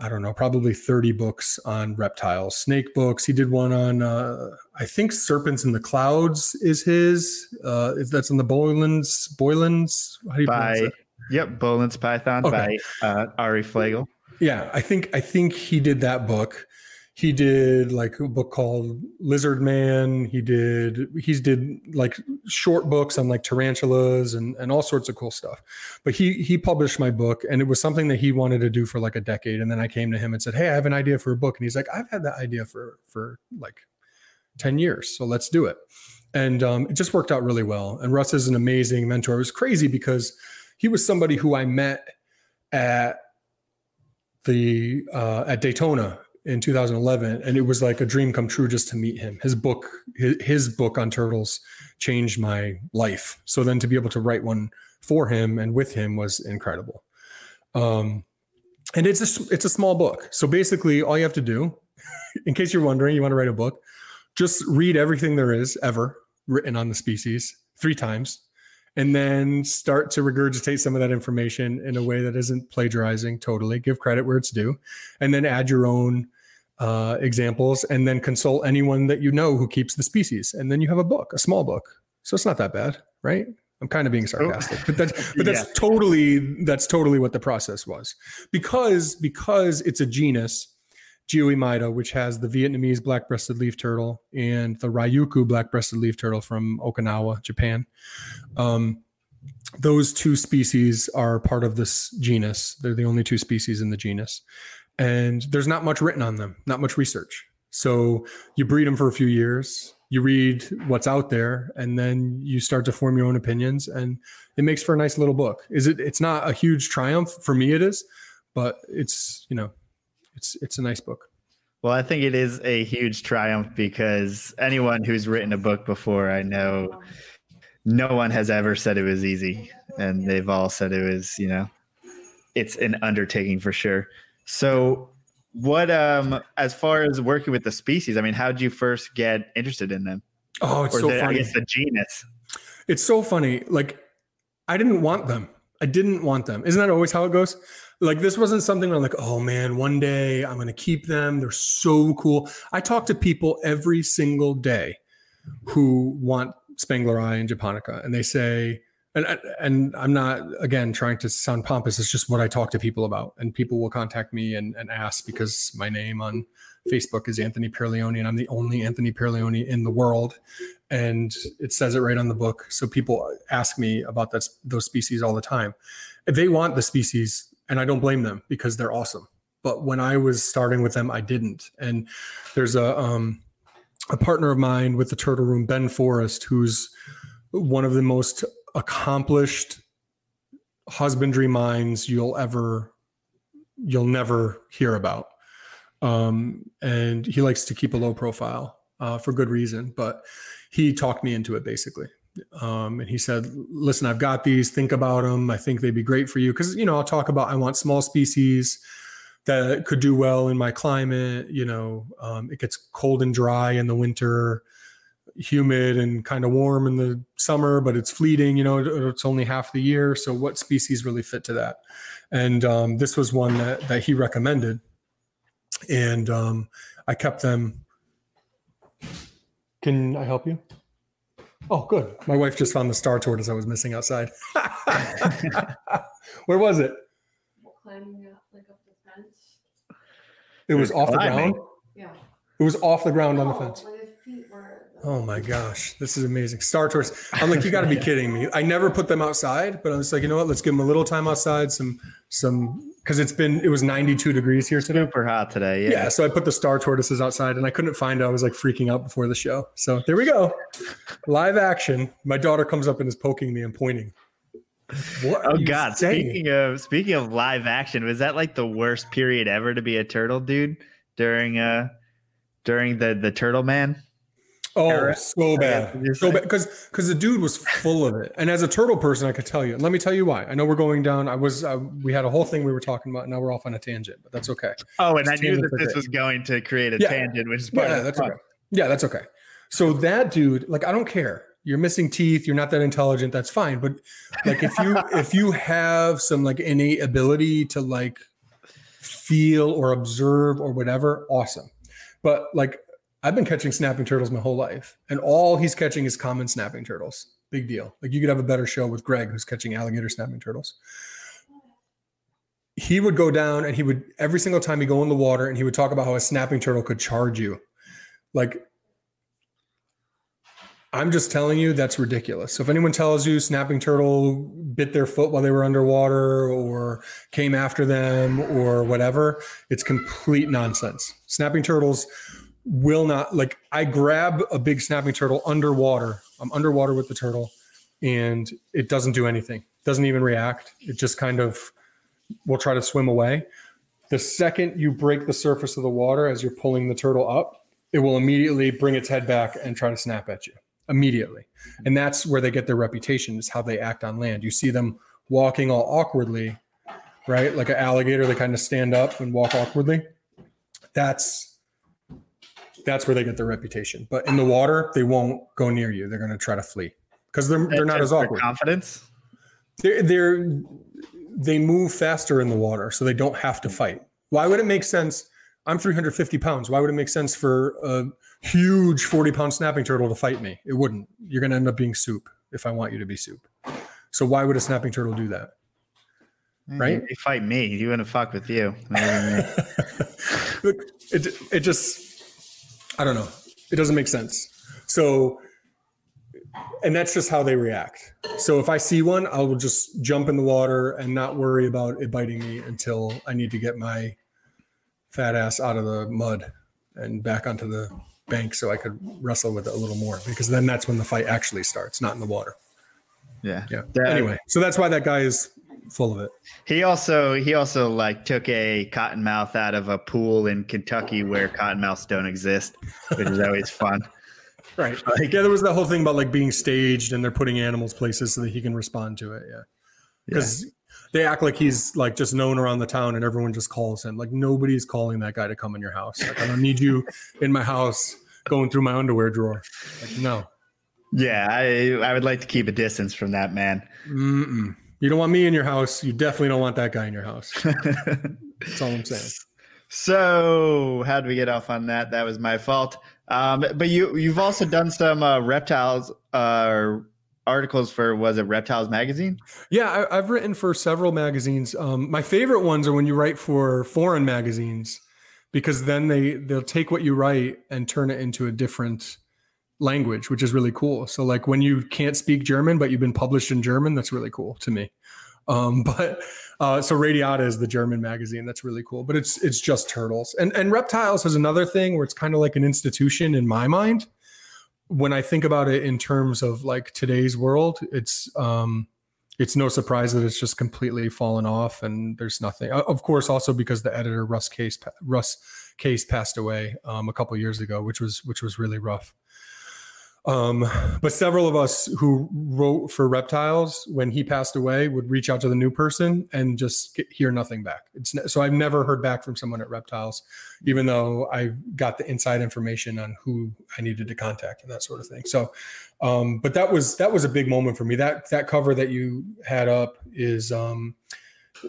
I don't know, probably 30 books on reptiles, snake books. He did one on, uh, I think Serpents in the Clouds is his. Uh, that's in the Boelen's, Boelen's, how do you by, pronounce Yep, Boelen's Python okay. by uh, Ari Flegel. Yeah, I think I think he did that book he did like a book called Lizard Man. He did he's did like short books on like tarantulas and and all sorts of cool stuff. But he he published my book and it was something that he wanted to do for like a decade. And then I came to him and said, Hey, I have an idea for a book. And he's like, I've had that idea for for like 10 years. So let's do it. And um, it just worked out really well. And Russ is an amazing mentor. It was crazy because he was somebody who I met at the uh, at Daytona in 2011 and it was like a dream come true just to meet him. His book his, book on turtles changed my life. So then to be able to write one for him and with him was incredible. Um and it's a it's a small book. So basically all you have to do <laughs> in case you're wondering you want to write a book just read everything there is ever written on the species three times and then start to regurgitate some of that information in a way that isn't plagiarizing totally. Give credit where it's due and then add your own uh, examples and then consult anyone that you know who keeps the species and then you have a book a small book so it's not that bad right i'm kind of being sarcastic but that's <laughs> but that's yeah. totally that's totally what the process was because because it's a genus Geoemyda, which has the Vietnamese black-breasted leaf turtle and the Ryukyu black-breasted leaf turtle from Okinawa, Japan. Um, those two species are part of this genus. They're the only two species in the genus and there's not much written on them, not much research. So you breed them for a few years, you read what's out there, and then you start to form your own opinions, and it makes for a nice little book. Is it? It's not a huge triumph for me. It is, but it's you know, it's it's a nice book. Well, I think it is a huge triumph because anyone who's written a book before, I know no one has ever said it was easy. And they've all said it was, you know, it's an undertaking for sure. So, what um as far as working with the species, I mean, how did you first get interested in them? Oh, it's or so the, funny. I guess the genus. It's so funny. Like, I didn't want them. I didn't want them. Isn't that always how it goes? Like, this wasn't something I'm like, oh man, one day I'm going to keep them. They're so cool. I talk to people every single day who want Spengleri and Japonica, and they say, and and I'm not again trying to sound pompous. It's just what I talk to people about, and people will contact me and, and ask because my name on Facebook is Anthony Pierleoni, and I'm the only Anthony Pierleoni in the world, and it says it right on the book. So people ask me about that, those species all the time. They want the species, and I don't blame them because they're awesome. But when I was starting with them, I didn't. And there's a um, a partner of mine with the Turtle Room, Ben Forrest, who's one of the most accomplished husbandry minds you'll ever you'll never hear about. Um, and he likes to keep a low profile uh, for good reason but he talked me into it basically. Um, and he said listen i've got these. Think about them i think they'd be great for you. Because you know i'll talk about i want small species that could do well in my climate you know um, it gets cold and dry in the winter humid and kind of warm in the summer, but it's fleeting. You know, it's only half the year. So, what species really fit to that? And um, this was one that that he recommended, and um, I kept them. Can I help you? Oh, good. My wife just found the star tortoise I was missing outside. <laughs> Where was it? Climbing up, like up the fence. It was off the ground. Yeah. It was off the ground on the fence. Oh my gosh, this is amazing. Star Tours. I'm like, you got to be <laughs> kidding me. I never put them outside, but I was like, you know what? Let's give them a little time outside. Some, some, because it's been it was 92 degrees here today. Super hot today. Yeah. Yeah. So I put the star tortoises outside, and I couldn't find it. I was like freaking out before the show. So there we go, live action. My daughter comes up and is poking me and pointing. What oh God! Saying? Speaking of speaking of live action, was that like the worst period ever to be a turtle dude during uh during the the Turtle Man? Oh, era. so bad, so bad. Because because the dude was full of it, and as a turtle person, I could tell you. Let me tell you why. I know we're going down. I was. Uh, we had a whole thing we were talking about. Now we're off on a tangent, but that's okay. Oh, and I knew that this was going to create a yeah. tangent, which is part yeah, of that's fun. okay. Yeah, that's okay. So that dude, like, I don't care. You're missing teeth. You're not that intelligent. That's fine. But like, if you <laughs> if you have some like innate ability to like feel or observe or whatever, awesome. But like I've been catching snapping turtles my whole life, and all he's catching is common snapping turtles. Big deal. Like you could have a better show with Greg, who's catching alligator snapping turtles. He would go down and he would every single time he go in the water and he would talk about how a snapping turtle could charge you. Like I'm just telling you that's ridiculous. So if anyone tells you snapping turtle bit their foot while they were underwater or came after them or whatever, it's complete nonsense. Snapping turtles will not like I grab a big snapping turtle underwater. I'm underwater with the turtle and it doesn't do anything. Doesn't even react. It just kind of will try to swim away. The second you break the surface of the water as you're pulling the turtle up, it will immediately bring its head back and try to snap at you immediately. And that's where they get their reputation is how they act on land. You see them walking all awkwardly, right? Like an alligator, they kind of stand up and walk awkwardly. That's that's where they get their reputation. But in the water, they won't go near you. They're going to try to flee because they're they're not as awkward. Confidence. They're they're they move faster in the water, so they don't have to fight. Why would it make sense? I'm 350 pounds. Why would it make sense for a huge 40 pound snapping turtle to fight me. It wouldn't. You're going to end up being soup if I want you to be soup. So why would a snapping turtle do that? Mm, right? You fight me. You wouldn't fuck with you. <laughs> It, it just, I don't know. It doesn't make sense. So, and that's just how they react. So if I see one, I will just jump in the water and not worry about it biting me until I need to get my fat ass out of the mud and back onto the bank so I could wrestle with it a little more because then that's when the fight actually starts, not in the water. Yeah. Yeah. anyway, so that's why that guy is full of it. He also he also like took a cottonmouth out of a pool in Kentucky where cottonmouths don't exist, which is always fun. <laughs> Right. Like, yeah, there was that whole thing about like being staged and they're putting animals places so that he can respond to it. Yeah. Because yeah. they act like he's like just known around the town and everyone just calls him. Like nobody's calling that guy to come in your house. Like I don't need you in my house going through my underwear drawer. Like no. Yeah, I I would like to keep a distance from that man. Mm-mm. You don't want me in your house. You definitely don't want that guy in your house. <laughs> That's all I'm saying. So, how did we get off on that? That was my fault. Um, but you you've also done some uh, reptiles uh, articles for was it Reptiles magazine? Yeah, I, have written for several magazines. Um, my favorite ones are when you write for foreign magazines because then they they'll take what you write and turn it into a different language, which is really cool. So like when you can't speak German but you've been published in German, that's really cool to me. Um, <laughs> but uh, so Radiata is the German magazine. That's really cool. But it's it's just turtles. And and reptiles has another thing where it's kind of like an institution in my mind. When I think about it in terms of like today's world, it's um, it's no surprise that it's just completely fallen off and there's nothing. Of course, also because the editor Russ Case Russ Case passed away um, a couple years ago, which was which was really rough. Um, but several of us who wrote for reptiles when he passed away would reach out to the new person and just get, hear nothing back. It's so I've never heard back from someone at reptiles, even though I got the inside information on who I needed to contact and that sort of thing. So, um, but that was that was a big moment for me. That that cover that you had up is um,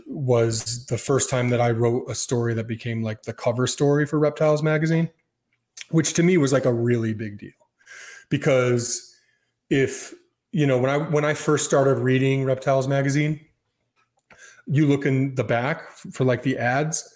was the first time that I wrote a story that became like the cover story for Reptiles magazine, which to me was like a really big deal because if you know when I when I first started reading Reptiles magazine, you look in the back for like the ads.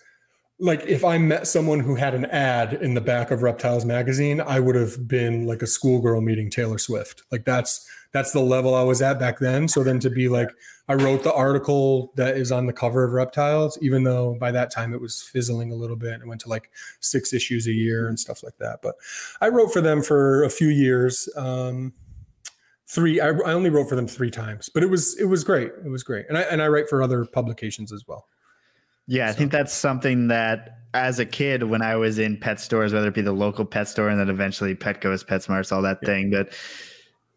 Like if I met someone who had an ad in the back of Reptiles magazine, I would have been like a schoolgirl meeting Taylor Swift. Like that's that's the level I was at back then. So then to be like, I wrote the article that is on the cover of Reptiles, even though by that time it was fizzling a little bit. It went to like six issues a year and stuff like that. But I wrote for them for a few years. Um, three, I, I only wrote for them three times, but it was it was great. It was great, and I and I write for other publications as well. Yeah, so. I think that's something that as a kid when I was in pet stores, whether it be the local pet store and then eventually Petco's, PetSmarts, all that yeah. thing, but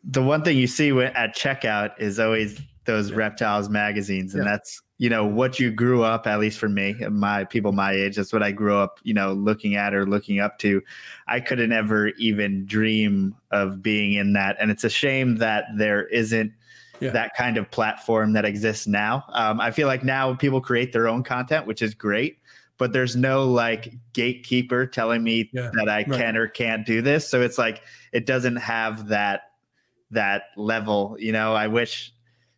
the one thing you see at checkout is always those yeah. reptiles magazines and yeah. that's you know what you grew up at least for me my people my age that's what i grew up you know looking at or looking up to i couldn't ever even dream of being in that and it's a shame that there isn't yeah. that kind of platform that exists now um, i feel like now people create their own content which is great but there's no like gatekeeper telling me that I right. can or can't do this. So it's like it doesn't have that that level. You know, I wish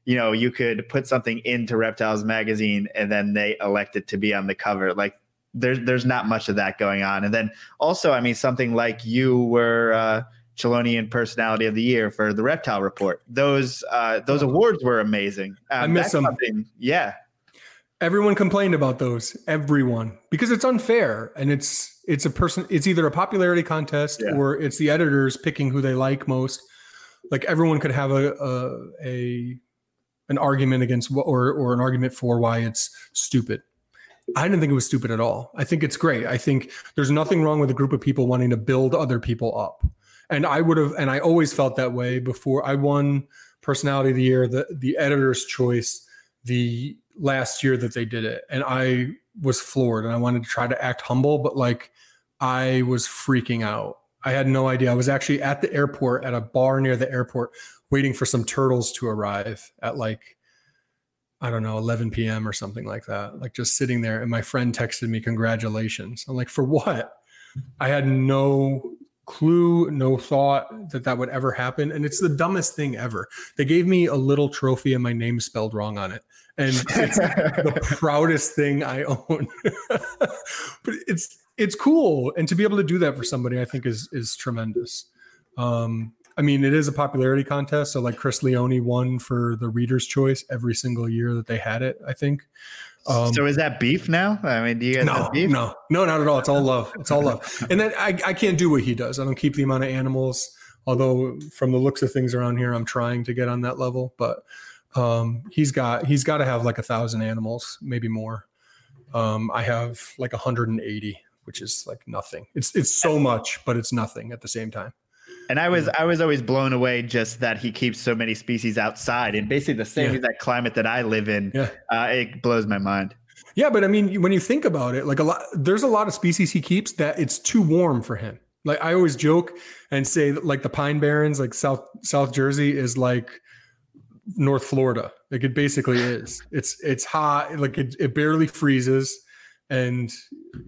you know you could put something into Reptiles magazine and then they elect it to be on the cover. Like there's there's not much of that going on. And then also, I mean, something like you were uh, Chelonian Personality of the Year for the Reptile Report. Those uh, those awards were amazing. Um, I miss them. something- Yeah, Everyone complained about those. Everyone, because it's unfair, and it's it's a person. It's either a popularity contest Yeah. or it's the editors picking who they like most. Like everyone could have a a, a an argument against or or an argument for why it's stupid. I didn't think it was stupid at all. I think it's great. I think there's nothing wrong with a group of people wanting to build other people up. And I would have, and I always felt that way before I won personality of the year, the the editor's choice, the last year that they did it. And I was floored and I wanted to try to act humble, but like I was freaking out. I had no idea. I was actually at the airport at a bar near the airport waiting for some turtles to arrive at like I don't know, 11 p.m. or something like that. Like just sitting there, and my friend texted me, "Congratulations!" I'm like, "For what?" I had no clue, no thought that that would ever happen, and it's the dumbest thing ever. They gave me a little trophy and my name spelled wrong on it, and it's the <laughs> proudest thing I own. <laughs> but it's it's cool, and to be able to do that for somebody, I think is is tremendous. Um, I mean, it is a popularity contest. So, like Chris Leone won for the Reader's Choice every single year that they had it. I think. Um, so is that beef now? I mean, do you guys no, have beef? no, no, not at all. It's all <laughs> love. It's all love. And then I, I can't do what he does. I don't keep the amount of animals. Although from the looks of things around here, I'm trying to get on that level. But um, he's got he's got to have like a thousand animals, maybe more. Um, I have like 180, which is like nothing. It's it's so much, but it's nothing at the same time. And I was I was always blown away just that he keeps so many species outside in basically the same Yeah. exact climate that I live in. Yeah. Uh, it blows my mind. Yeah, but I mean, when you think about it, like a lot, there's a lot of species he keeps that it's too warm for him. Like I always joke and say, that, like the Pine Barrens, like South South Jersey, is like North Florida. Like it basically <laughs> is. It's it's hot. Like it, it barely freezes, and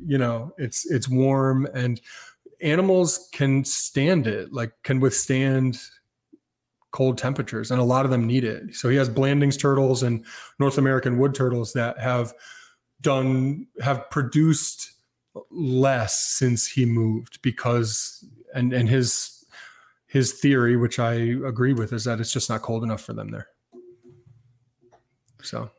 you know it's it's warm, and animals can stand it. Like can withstand cold temperatures, and a lot of them need it. So he has Blandings turtles and North American wood turtles that have done have produced less since he moved because and and his his theory which i agree with is that it's just not cold enough for them there so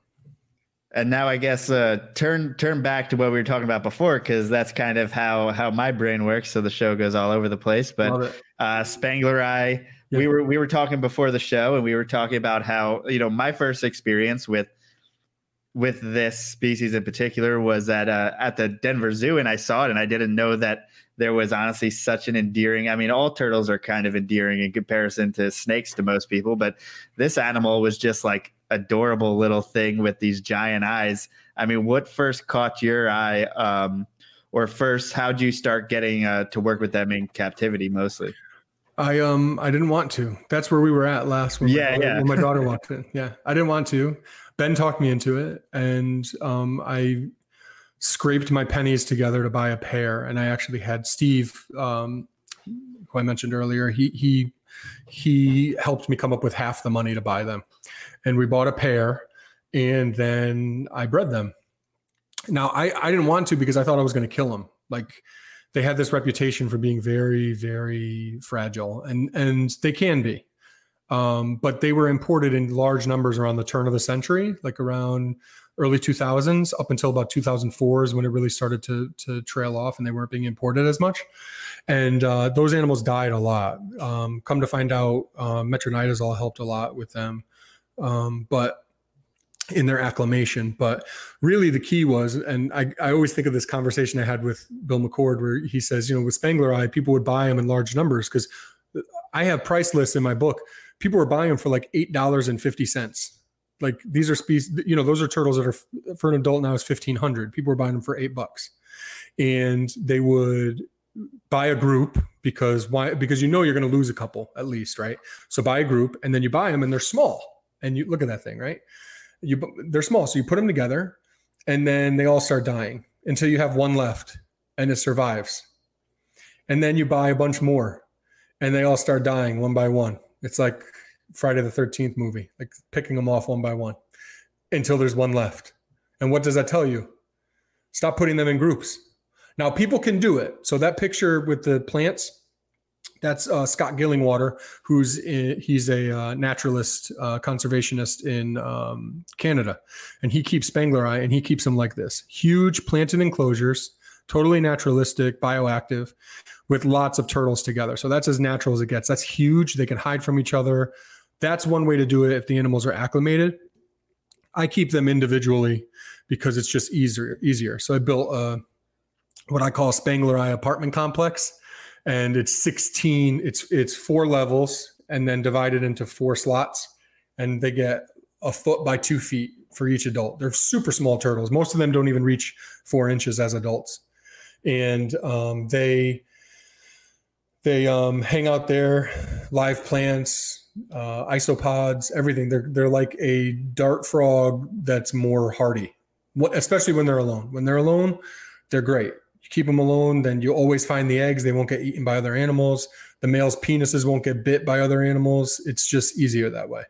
And now I guess uh, turn turn back to what we were talking about before because that's kind of how how my brain works. So the show goes all over the place. But uh, Spengleri. We were we were talking before the show, and we were talking about how you know my first experience with with this species in particular was at uh, at the Denver Zoo, and I saw it, and I didn't know that there was honestly such an endearing. I mean, all turtles are kind of endearing in comparison to snakes to most people, but this animal was just like adorable little thing with these giant eyes. I mean, what first caught your eye? Um, or first, how'd you start getting uh, to work with them in captivity mostly? i um i didn't want to that's where we were at last when, Yeah, my, yeah. when my daughter walked <laughs> in yeah i didn't want to ben talked me into it and um i scraped my pennies together to buy a pair and i actually had steve um who i mentioned earlier he he he helped me come up with half the money to buy them and we bought a pair and then i bred them. Now i i didn't want to because i thought i was going to kill them like they had this reputation for being very very fragile and and they can be. Um, but they were imported in large numbers around the turn of the century like around early 2000s up until about 2004 is when it really started to to trail off and they weren't being imported as much. And uh, those animals died a lot. Um, come to find out uh, metronidazole helped a lot with them um, but in their acclamation. but really the key was and I, I always think of this conversation i had with bill mccord where he says you know with spengleri people would buy them in large numbers because i have price lists in my book. People were buying them for like eight dollars and fifty cents. Like these are species you know those are turtles that are for an adult now is 1500 people were buying them for eight bucks. And they would buy a group because why because you know you're going to lose a couple at least right? So buy a group and then you buy them and they're small and you look at that thing right you they're small so you put them together and then they all start dying until you have one left and it survives. And then you buy a bunch more and they all start dying one by one. It's like Friday the 13th movie, like picking them off one by one until there's one left. And what does that tell you? Stop putting them in groups. Now, people can do it. So that picture with the plants, that's uh, Scott Gillingwater, who's in, he's a uh, naturalist, uh, conservationist in um, Canada, and he keeps Spengleri and he keeps them like this: huge planted enclosures, totally naturalistic, bioactive, with lots of turtles together. So that's as natural as it gets. That's huge. They can hide from each other. That's one way to do it if the animals are acclimated. I keep them individually because it's just easier. Easier. So I built a what I call a Spengleri apartment complex and it's 16 it's it's four levels and then divided into four slots and they get a foot by two feet for each adult. They're super small turtles. Most of them don't even reach four inches as adults. And um, they they um, hang out there live plants uh, isopods everything. They're they're like a dart frog that's more hardy especially when they're alone. When they're alone they're great you keep them alone, then you always find the eggs. They won't get eaten by other animals. The male's penises won't get bit by other animals. It's just easier that way.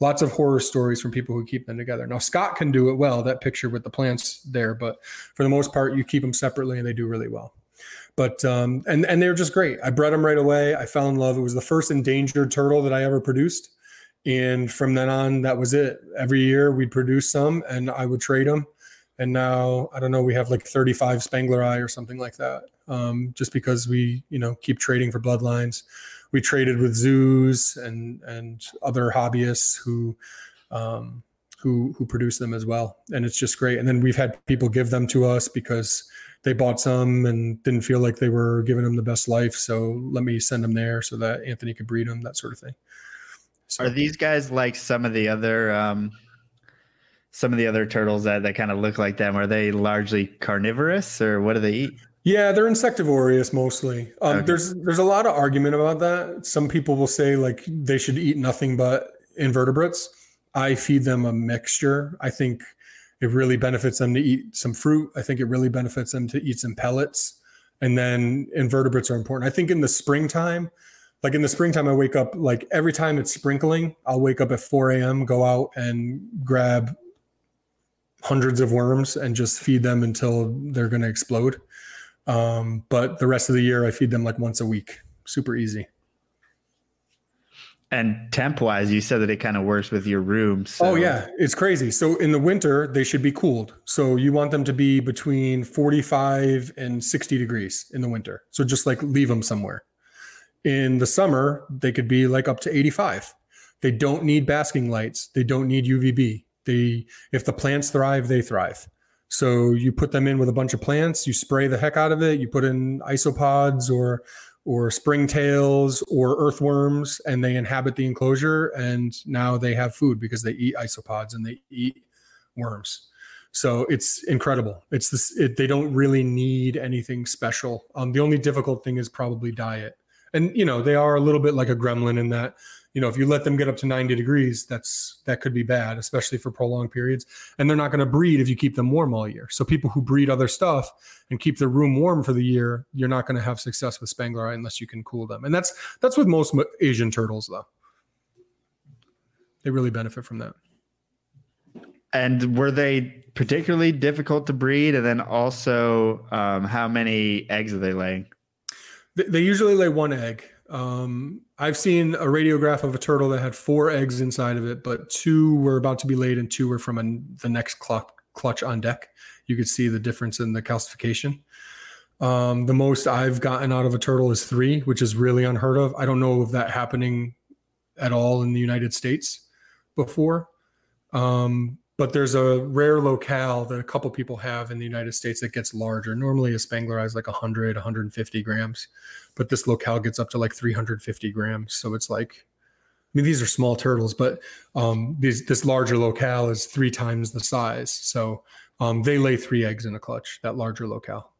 Lots of horror stories from people who keep them together. Now, Scott can do it well, that picture with the plants there, but for the most part, you keep them separately and they do really well. But, um, and, and they're just great. I bred them right away. I fell in love. It was the first endangered turtle that I ever produced. And from then on, that was it. Every year we'd produce some and I would trade them and now I don't know, we have like 35 Spengleri or something like that. Um, just because we, you know, keep trading for bloodlines. We traded with zoos and and other hobbyists who um, who who produce them as well, and it's just great. And then we've had people give them to us because they bought some and didn't feel like they were giving them the best life. So let me send them there so that Anthony could breed them, that sort of thing. So, Are these guys like some of the other um, some of the other turtles that, that kind of look like them? Are they largely carnivorous or what do they eat? Yeah, they're insectivorous mostly. Um, okay. There's there's a lot of argument about that. Some people will say like they should eat nothing but invertebrates. I feed them a mixture. I think it really benefits them to eat some fruit. I think it really benefits them to eat some pellets. And then invertebrates are important. I think in the springtime, like in the springtime, I wake up like every time it's sprinkling, I'll wake up at 4 a.m., go out and grab hundreds of worms and just feed them until they're going to explode. Um, but the rest of the year, I feed them like once a week. Super easy. And temp wise, you said that it kind of works with your room. So. Oh, yeah. It's crazy. So in the winter, they should be cooled. So you want them to be between 45 and 60 degrees in the winter. So just like leave them somewhere. In the summer, they could be like up to 85. They don't need basking lights, they don't need UVB if the plants thrive, they thrive. So you put them in with a bunch of plants, you spray the heck out of it, you put in isopods or or springtails or earthworms and they inhabit the enclosure and now they have food because they eat isopods and they eat worms. So it's incredible. It's this it, they don't really need anything special. Um, the only difficult thing is probably diet. And you know, they are a little bit like a gremlin in that you know if you let them get up to 90 degrees that's that could be bad especially for prolonged periods. And they're not going to breed if you keep them warm all year. So people who breed other stuff and keep their room warm for the year you're not going to have success with spengleri unless you can cool them. And that's that's with most asian turtles though. They really benefit from that. And were they particularly difficult to breed? And then also um, how many eggs are they laying? They usually lay one egg um, I've seen a radiograph of a turtle that had four eggs inside of it, but two were about to be laid and two were from a, the next clutch on deck. You could see the difference in the calcification. Um, the most I've gotten out of a turtle is three, which is really unheard of. I don't know of that happening at all in the United States before. Um, but there's a rare locale that a couple people have in the United States that gets larger. Normally, a Spengleri is like 100, 150 grams, but this locale gets up to like 350 grams. So it's like, I mean, these are small turtles, but um, these, this larger locale is three times the size. So um, they lay three eggs in a clutch, that larger locale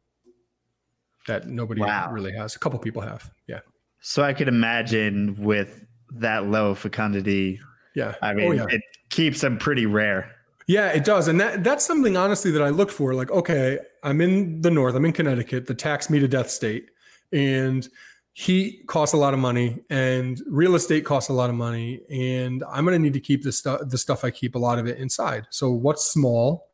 that nobody wow. really has. A couple people have. Yeah. So I could imagine with that low fecundity. Yeah. I mean, oh, yeah. it keeps them pretty rare. Yeah, it does. And that that's something honestly that I looked for. Like, okay, I'm in the north, I'm in Connecticut, the tax me to death state. And heat costs a lot of money and real estate costs a lot of money. And I'm gonna need to keep the stuff the stuff I keep a lot of it inside. So what's small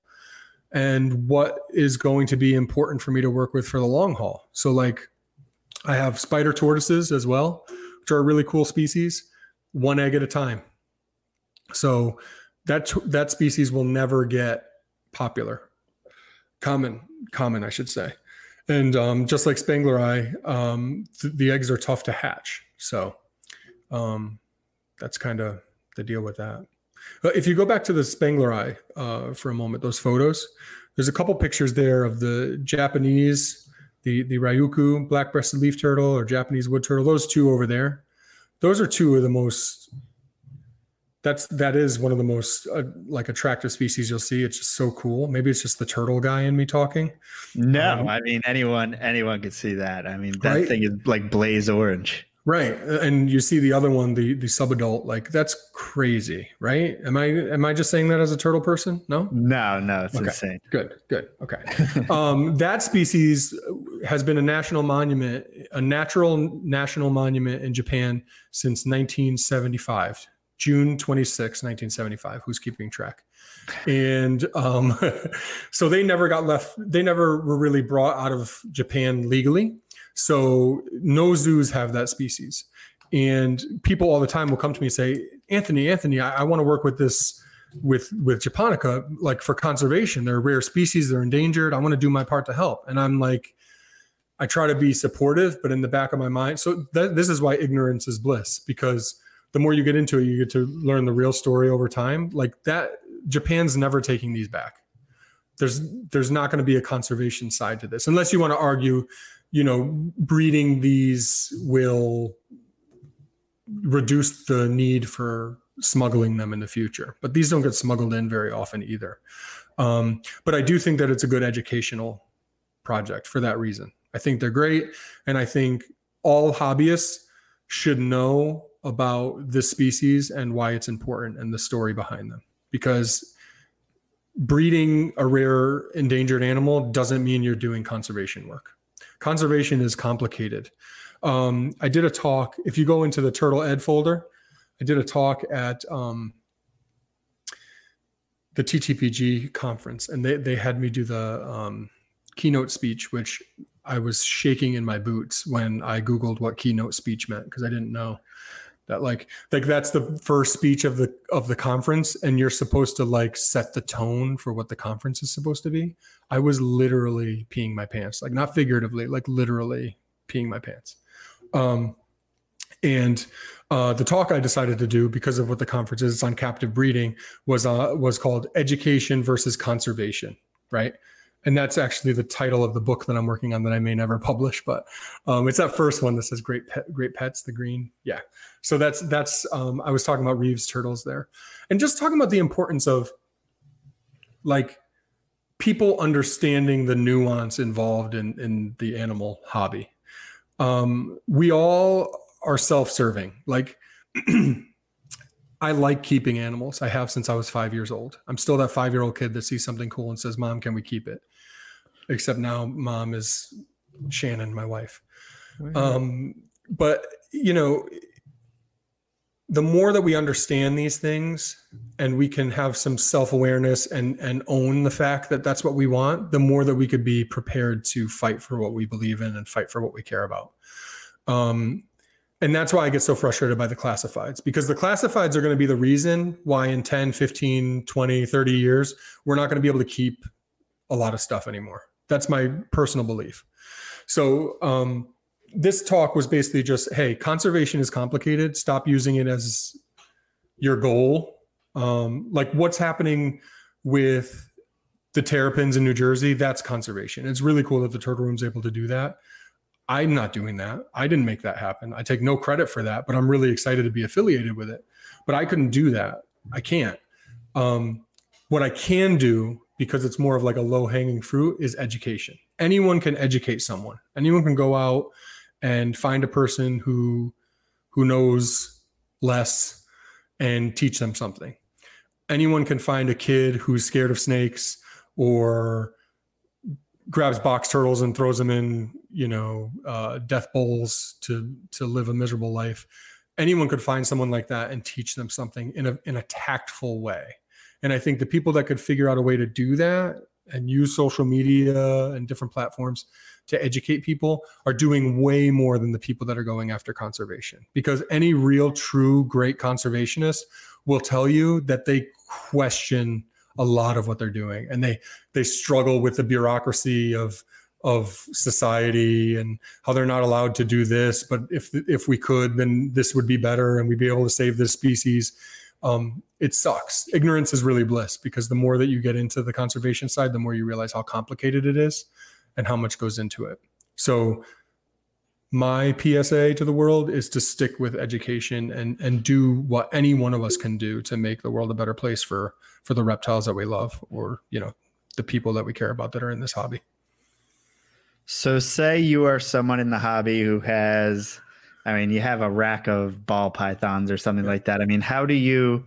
and what is going to be important for me to work with for the long haul. So like I have spider tortoises as well, which are a really cool species, one egg at a time. So that that species will never get popular, common, common, I should say. And um, just like Spengleri, um, th- the eggs are tough to hatch. So um, that's kind of the deal with that. But if you go back to the Spengleri uh, for a moment, those photos, there's a couple pictures there of the Japanese, the the Ryukyu black-breasted leaf turtle or Japanese wood turtle. Those two over there, those are two of the most that's that is one of the most uh, like attractive species you'll see. It's just so cool. Maybe it's just the turtle guy in me talking. No, um, I mean anyone anyone could see that. I mean that right? thing is like blaze orange. Right, and you see the other one, the the subadult. Like that's crazy, right? Am I am I just saying that as a turtle person? No, no, no, it's okay. insane. Good, good, okay. <laughs> um, that species has been a national monument, a natural national monument in Japan since 1975 June 26, 1975. Who's keeping track? <laughs> And um, <laughs> so they never got left, they never were really brought out of Japan legally. So no zoos have that species. And people all the time will come to me and say, Anthony, Anthony, I, I want to work with this with with japonica like for conservation they're rare species they're endangered i want to do my part to help and i'm like i try to be supportive but in the back of my mind so th- this is why ignorance is bliss because the more you get into it, you get to learn the real story over time. Like that, Japan's never taking these back. There's there's not going to be a conservation side to this, unless you want to argue, you know, breeding these will reduce the need for smuggling them in the future. But these don't get smuggled in very often either. Um, but I do think that it's a good educational project for that reason. I think they're great, and I think all hobbyists should know about this species and why it's important and the story behind them. Because breeding a rare endangered animal doesn't mean you're doing conservation work. Conservation is complicated. Um, I did a talk, if you go into the Turtle Ed folder, I did a talk at um, the TTPG conference, and they, they had me do the um, keynote speech, which I was shaking in my boots when I Googled what keynote speech meant because I didn't know that like like that's the first speech of the of the conference and you're supposed to like set the tone for what the conference is supposed to be i was literally peeing my pants like not figuratively like literally peeing my pants um and uh, the talk I decided to do because of what the conference is on captive breeding was uh, was called education versus conservation, right? And that's actually the title of the book that I'm working on that I may never <laughs> publish. But um, it's that first one that says "Great Pet, Great Pets," the green. Yeah. So that's that's um, I was talking about Reeves turtles there, and just talking about the importance of like people understanding the nuance involved in in the animal hobby. Um, we all are self-serving. Like <clears throat> I like keeping animals. I have since I was five years old. I'm still that five year old kid that sees something cool and says, Mom, can we keep it? Except now mom is Shannon, my wife. Um, but, you know, the more that we understand these things and we can have some self-awareness and and own the fact that that's what we want the more that we could be prepared to fight for what we believe in and fight for what we care about um, and that's why I get so frustrated by the classifieds because the classifieds are going to be the reason why in 10, 15, 20, 30 years, we're not going to be able to keep a lot of stuff anymore. That's my personal belief. So, um, this talk was basically just hey, conservation is complicated. Stop using it as your goal. Um, like what's happening with the terrapins in New Jersey, that's conservation. It's really cool that the turtle room's able to do that. I'm not doing that. I didn't make that happen. I take no credit for that, but I'm really excited to be affiliated with it. But I couldn't do that. I can't. Um, what I can do, because it's more of like a low hanging fruit, is education. Anyone can educate someone. Anyone can go out and find a person who who knows less and teach them something. anyone can find a kid who's scared of snakes or grabs box turtles and throws them in, you know, uh, death bowls to to live a miserable life. Anyone could find someone like that and teach them something in a in a tactful way. And I think the people that could figure out a way to do that and use social media and different platforms to educate people are doing way more than the people that are going after conservation. Because any real, true, great conservationist will tell you that they question a lot of what they're doing. And they they struggle with the bureaucracy of of society and how they're not allowed to do this. But if if we could then this would be better and we'd be able to save this species um, it sucks ignorance is really bliss because the more that you get into the conservation side the more you realize how complicated it is and how much goes into it so my PSA to the world is to stick with education and and do what any one of us can do to make the world a better place for for the reptiles that we love or you know the people that we care about that are in this hobby. So say you are someone in the hobby who has I mean you have a rack of ball pythons or something yeah. like that. I mean how do you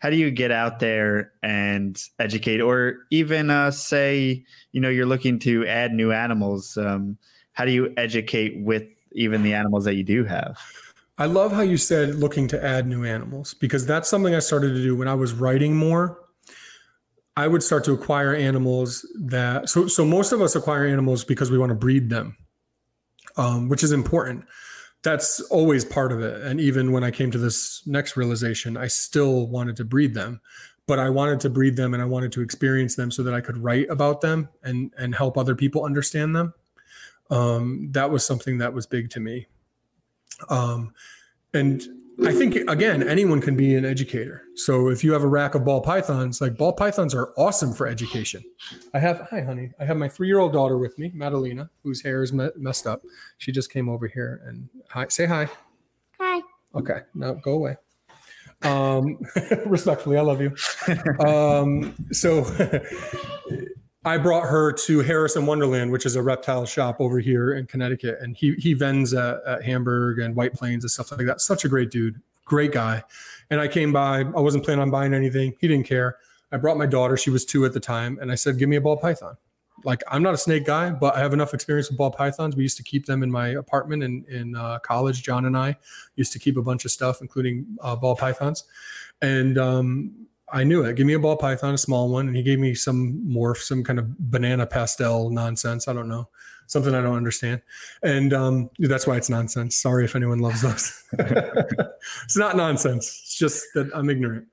how do you get out there and educate or even uh, say you know you're looking to add new animals um, how do you educate with even the animals that you do have. I love how you said looking to add new animals because that's something I started to do when I was writing more. I would start to acquire animals that so so most of us acquire animals because we want to breed them, um, which is important. That's always part of it. And even when I came to this next realization, I still wanted to breed them, but I wanted to breed them and I wanted to experience them so that I could write about them and and help other people understand them um, that was something that was big to me. Um, and I think again, anyone can be an educator. So if you have a rack of ball pythons, like ball pythons are awesome for education. I have, hi, honey. I have my three-year-old daughter with me, Madalena, whose hair is me- messed up. She just came over here and hi, say hi. Hi. Okay, now go away. Um, <laughs> respectfully, I love you. Um, so <laughs> I brought her to Harrison Wonderland, which is a reptile shop over here in Connecticut, and he he vends at, at Hamburg and White Plains and stuff like that. Such a great dude, great guy. And I came by. I wasn't planning on buying anything. He didn't care. I brought my daughter. She was two at the time, and I said, "Give me a ball python." Like I'm not a snake guy, but I have enough experience with ball pythons. We used to keep them in my apartment in in uh, college. John and I used to keep a bunch of stuff, including uh, ball pythons, and um, I knew it. Give me a ball python, a small one, and he gave me some morph, some kind of banana pastel nonsense. I don't know, something I don't understand, and um, that's why it's nonsense. Sorry if anyone loves those. <laughs> it's not nonsense. It's just that I'm ignorant.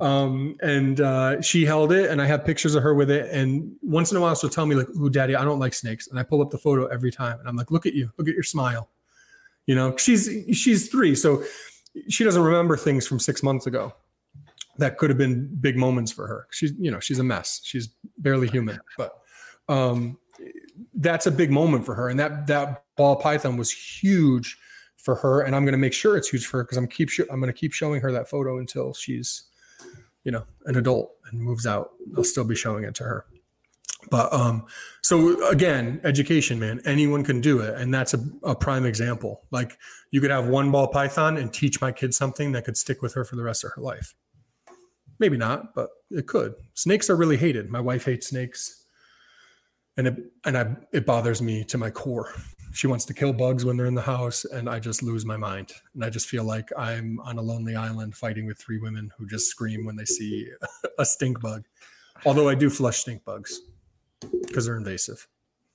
Um, and uh, she held it, and I have pictures of her with it. And once in a while, she'll tell me like, "Ooh, Daddy, I don't like snakes," and I pull up the photo every time, and I'm like, "Look at you! Look at your smile." You know, she's she's three, so she doesn't remember things from six months ago that could have been big moments for her. She's, you know, she's a mess. She's barely human, but um, that's a big moment for her. And that that ball python was huge for her. And I'm going to make sure it's huge for her because I'm keep I'm going to keep showing her that photo until she's, you know, an adult and moves out. I'll still be showing it to her. But um, so again, education, man, anyone can do it. And that's a, a prime example. Like you could have one ball python and teach my kid something that could stick with her for the rest of her life. Maybe not, but it could. Snakes are really hated. My wife hates snakes, and it and I it bothers me to my core. She wants to kill bugs when they're in the house, and I just lose my mind. And I just feel like I'm on a lonely island fighting with three women who just scream when they see <laughs> a stink bug. Although I do flush stink bugs because they're invasive.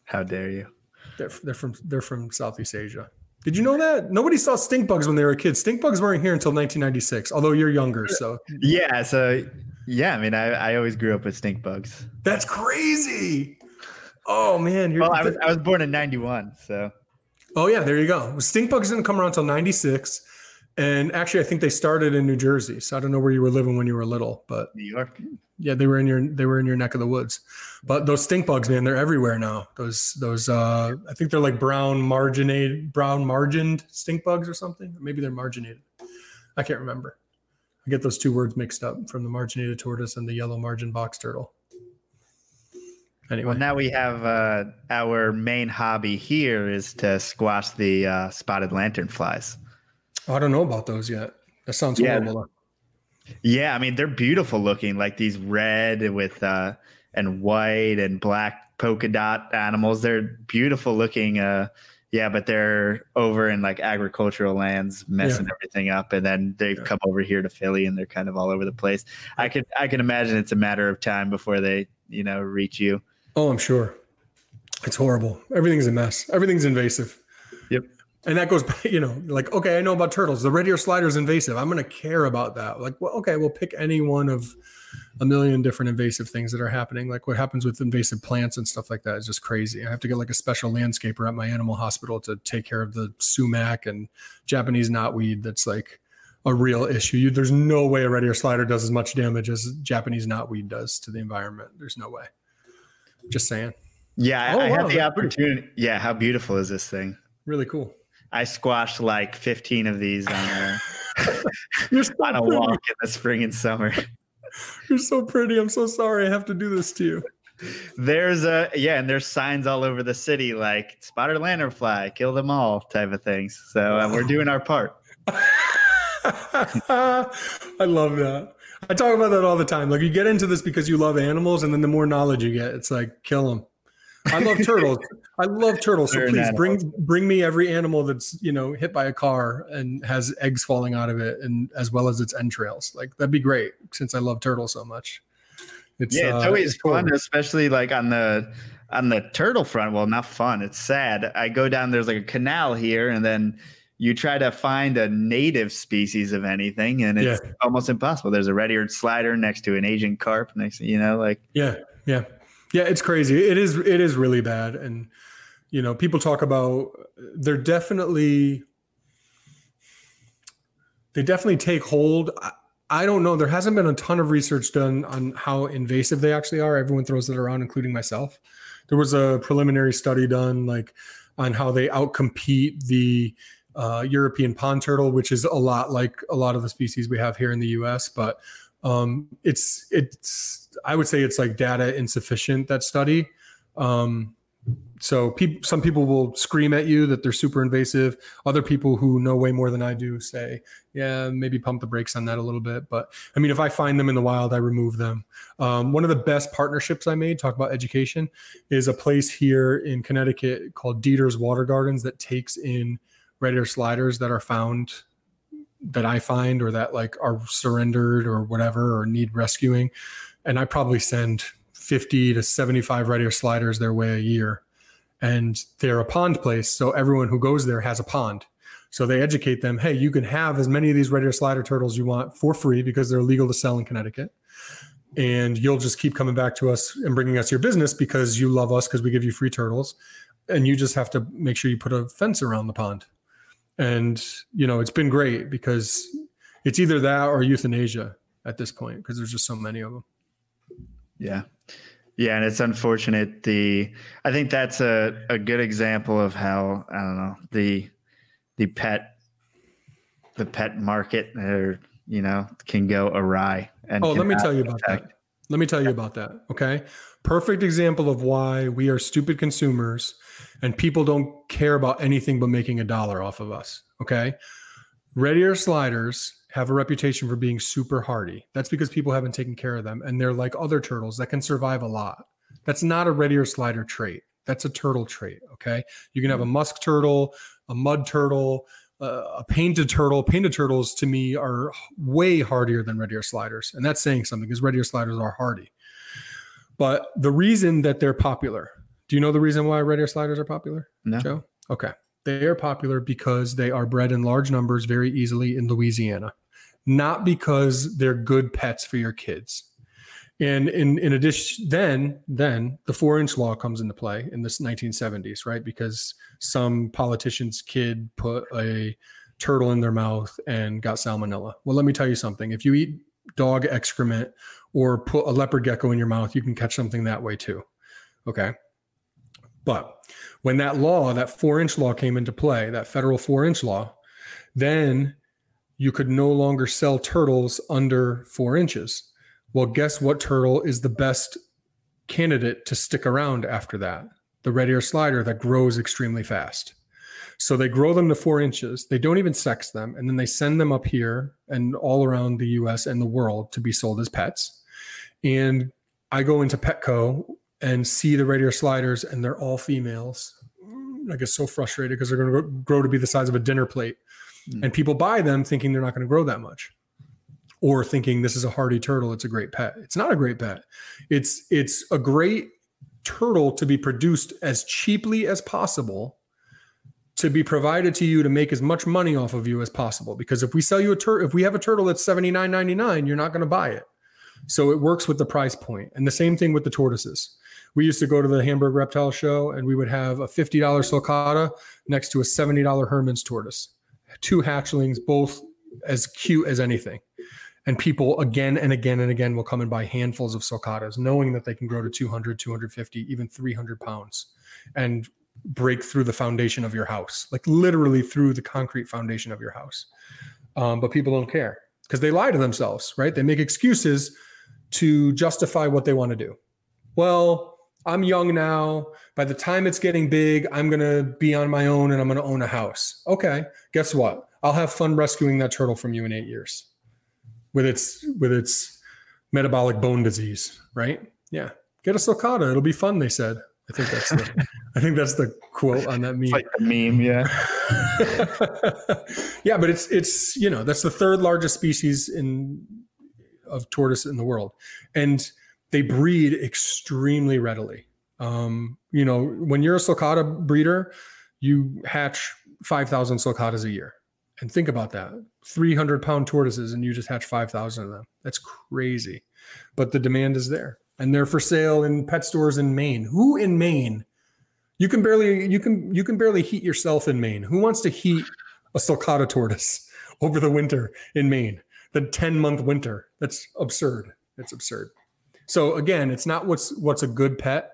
How dare you? They're, they're from they're from Southeast Asia. Did you know that nobody saw stink bugs when they were kids? Stink bugs weren't here until 1996. Although you're younger, so yeah. So yeah, I mean, I, I always grew up with stink bugs. That's crazy. Oh man, well, I was I was born in '91, so. Oh yeah, there you go. Stink bugs didn't come around until '96, and actually, I think they started in New Jersey. So I don't know where you were living when you were little, but New York yeah, they were in your they were in your neck of the woods. But those stink bugs, man, they're everywhere now. Those those uh I think they're like brown marginated brown margined stink bugs or something. Maybe they're marginated. I can't remember. I get those two words mixed up from the marginated tortoise and the yellow margin box turtle. Anyway. Well, now we have uh, our main hobby here is to squash the uh, spotted lantern flies. Oh, I don't know about those yet. That sounds yeah. horrible. Yeah, I mean they're beautiful looking, like these red with uh and white and black polka dot animals. They're beautiful looking. Uh, yeah, but they're over in like agricultural lands, messing yeah. everything up, and then they've yeah. come over here to Philly, and they're kind of all over the place. I could I can imagine it's a matter of time before they you know reach you. Oh, I'm sure. It's horrible. Everything's a mess. Everything's invasive. Yep. And that goes <laughs> back, you know, like, okay, I know about turtles. The red ear slider is invasive. I'm going to care about that. Like, well, okay, we'll pick any one of a million different invasive things that are happening. Like what happens with invasive plants and stuff like that is just crazy. I have to get like a special landscaper at my animal hospital to take care of the sumac and Japanese knotweed. That's like a real issue. You, there's no way a red ear slider does as much damage as Japanese knotweed does to the environment. There's no way. Just saying. Yeah, oh, I wow, had the opportunity. Yeah, how beautiful is this thing? Really cool. I squashed like 15 of these on a, on a walk in the spring and summer. You're so pretty. I'm so sorry I have to do this to you. There's a yeah, and there's signs all over the city like spotted lanternfly, kill them all type of things. So uh, we're doing our part. <laughs> I love that. I talk about that all the time. Like you get into this because you love animals, and then the more knowledge you get, it's like kill them. I love turtles. I love turtles. So please bring bring me every animal that's you know hit by a car and has eggs falling out of it, and as well as its entrails. Like that'd be great since I love turtles so much. It's, yeah, it's uh, always it's fun, cool. especially like on the on the turtle front. Well, not fun. It's sad. I go down. There's like a canal here, and then you try to find a native species of anything, and it's yeah. almost impossible. There's a red-eared slider next to an Asian carp. Next, you know, like yeah, yeah. Yeah, it's crazy. It is it is really bad and you know, people talk about they're definitely they definitely take hold. I, I don't know. There hasn't been a ton of research done on how invasive they actually are. Everyone throws it around, including myself. There was a preliminary study done, like on how they outcompete the uh, European pond turtle, which is a lot like a lot of the species we have here in the U.S. But um, it's it's I would say it's like data insufficient that study. Um, so people, some people will scream at you that they're super invasive. Other people who know way more than I do say, yeah, maybe pump the brakes on that a little bit. But I mean, if I find them in the wild, I remove them. Um, one of the best partnerships I made, talk about education, is a place here in Connecticut called Dieter's Water Gardens that takes in red ear sliders that are found that I find or that like are surrendered or whatever or need rescuing. And I probably send 50 to 75 red sliders their way a year. And they're a pond place. So everyone who goes there has a pond. So they educate them hey, you can have as many of these red slider turtles you want for free because they're legal to sell in Connecticut. And you'll just keep coming back to us and bringing us your business because you love us because we give you free turtles. And you just have to make sure you put a fence around the pond and you know it's been great because it's either that or euthanasia at this point because there's just so many of them yeah yeah and it's unfortunate the i think that's a, a good example of how i don't know the the pet the pet market or you know can go awry and oh let me tell you about that let me tell you about that okay perfect example of why we are stupid consumers and people don't care about anything but making a dollar off of us. Okay. Red ear sliders have a reputation for being super hardy. That's because people haven't taken care of them. And they're like other turtles that can survive a lot. That's not a red ear slider trait. That's a turtle trait. Okay. You can have a musk turtle, a mud turtle, uh, a painted turtle. Painted turtles to me are way hardier than red ear sliders. And that's saying something because red ear sliders are hardy. But the reason that they're popular, do you know the reason why red ear sliders are popular? No. Joe? Okay. They are popular because they are bred in large numbers very easily in Louisiana, not because they're good pets for your kids. And in, in addition, then then the four inch law comes into play in this 1970s, right? Because some politician's kid put a turtle in their mouth and got salmonella. Well, let me tell you something. If you eat dog excrement or put a leopard gecko in your mouth, you can catch something that way too. Okay. But when that law, that four inch law came into play, that federal four inch law, then you could no longer sell turtles under four inches. Well, guess what turtle is the best candidate to stick around after that? The red ear slider that grows extremely fast. So they grow them to four inches. They don't even sex them. And then they send them up here and all around the US and the world to be sold as pets. And I go into Petco and see the red ear sliders and they're all females. I get so frustrated because they're going to grow to be the size of a dinner plate. Mm. And people buy them thinking they're not going to grow that much or thinking this is a hardy turtle it's a great pet. It's not a great pet. It's it's a great turtle to be produced as cheaply as possible to be provided to you to make as much money off of you as possible. Because if we sell you a turtle if we have a turtle that's 79.99 you're not going to buy it. So it works with the price point. And the same thing with the tortoises. We used to go to the hamburg reptile show and we would have a $50 sulcata next to a $70 Hermann's tortoise two hatchlings both as cute as anything. And people again and again and again will come and buy handfuls of sulcatas knowing that they can grow to 200 250 even 300 pounds and break through the foundation of your house like literally through the concrete foundation of your house. Um, but people don't care because they lie to themselves right? They make excuses to justify what they want to do. Well i'm young now by the time it's getting big i'm going to be on my own and i'm going to own a house okay guess what i'll have fun rescuing that turtle from you in eight years with its with its metabolic bone disease, right? Yeah, get a sulcata; it'll be fun. They said. I think that's the I think that's the quote on that meme. Like a meme, yeah. <laughs> yeah, but it's it's you know that's the third largest species in of tortoise in the world, and they breed extremely readily. Um, you know, when you're a sulcata breeder, you hatch five thousand sulcatas a year. And think about that 300 pound tortoises, and you just hatch 5,000 of them. That's crazy. But the demand is there. And they're for sale in pet stores in Maine. Who in Maine? You can barely you can you can barely heat yourself in Maine. Who wants to heat a sulcata tortoise <laughs> over the winter in Maine? The 10 month winter. That's absurd. It's absurd. So again, it's not what's what's a good pet.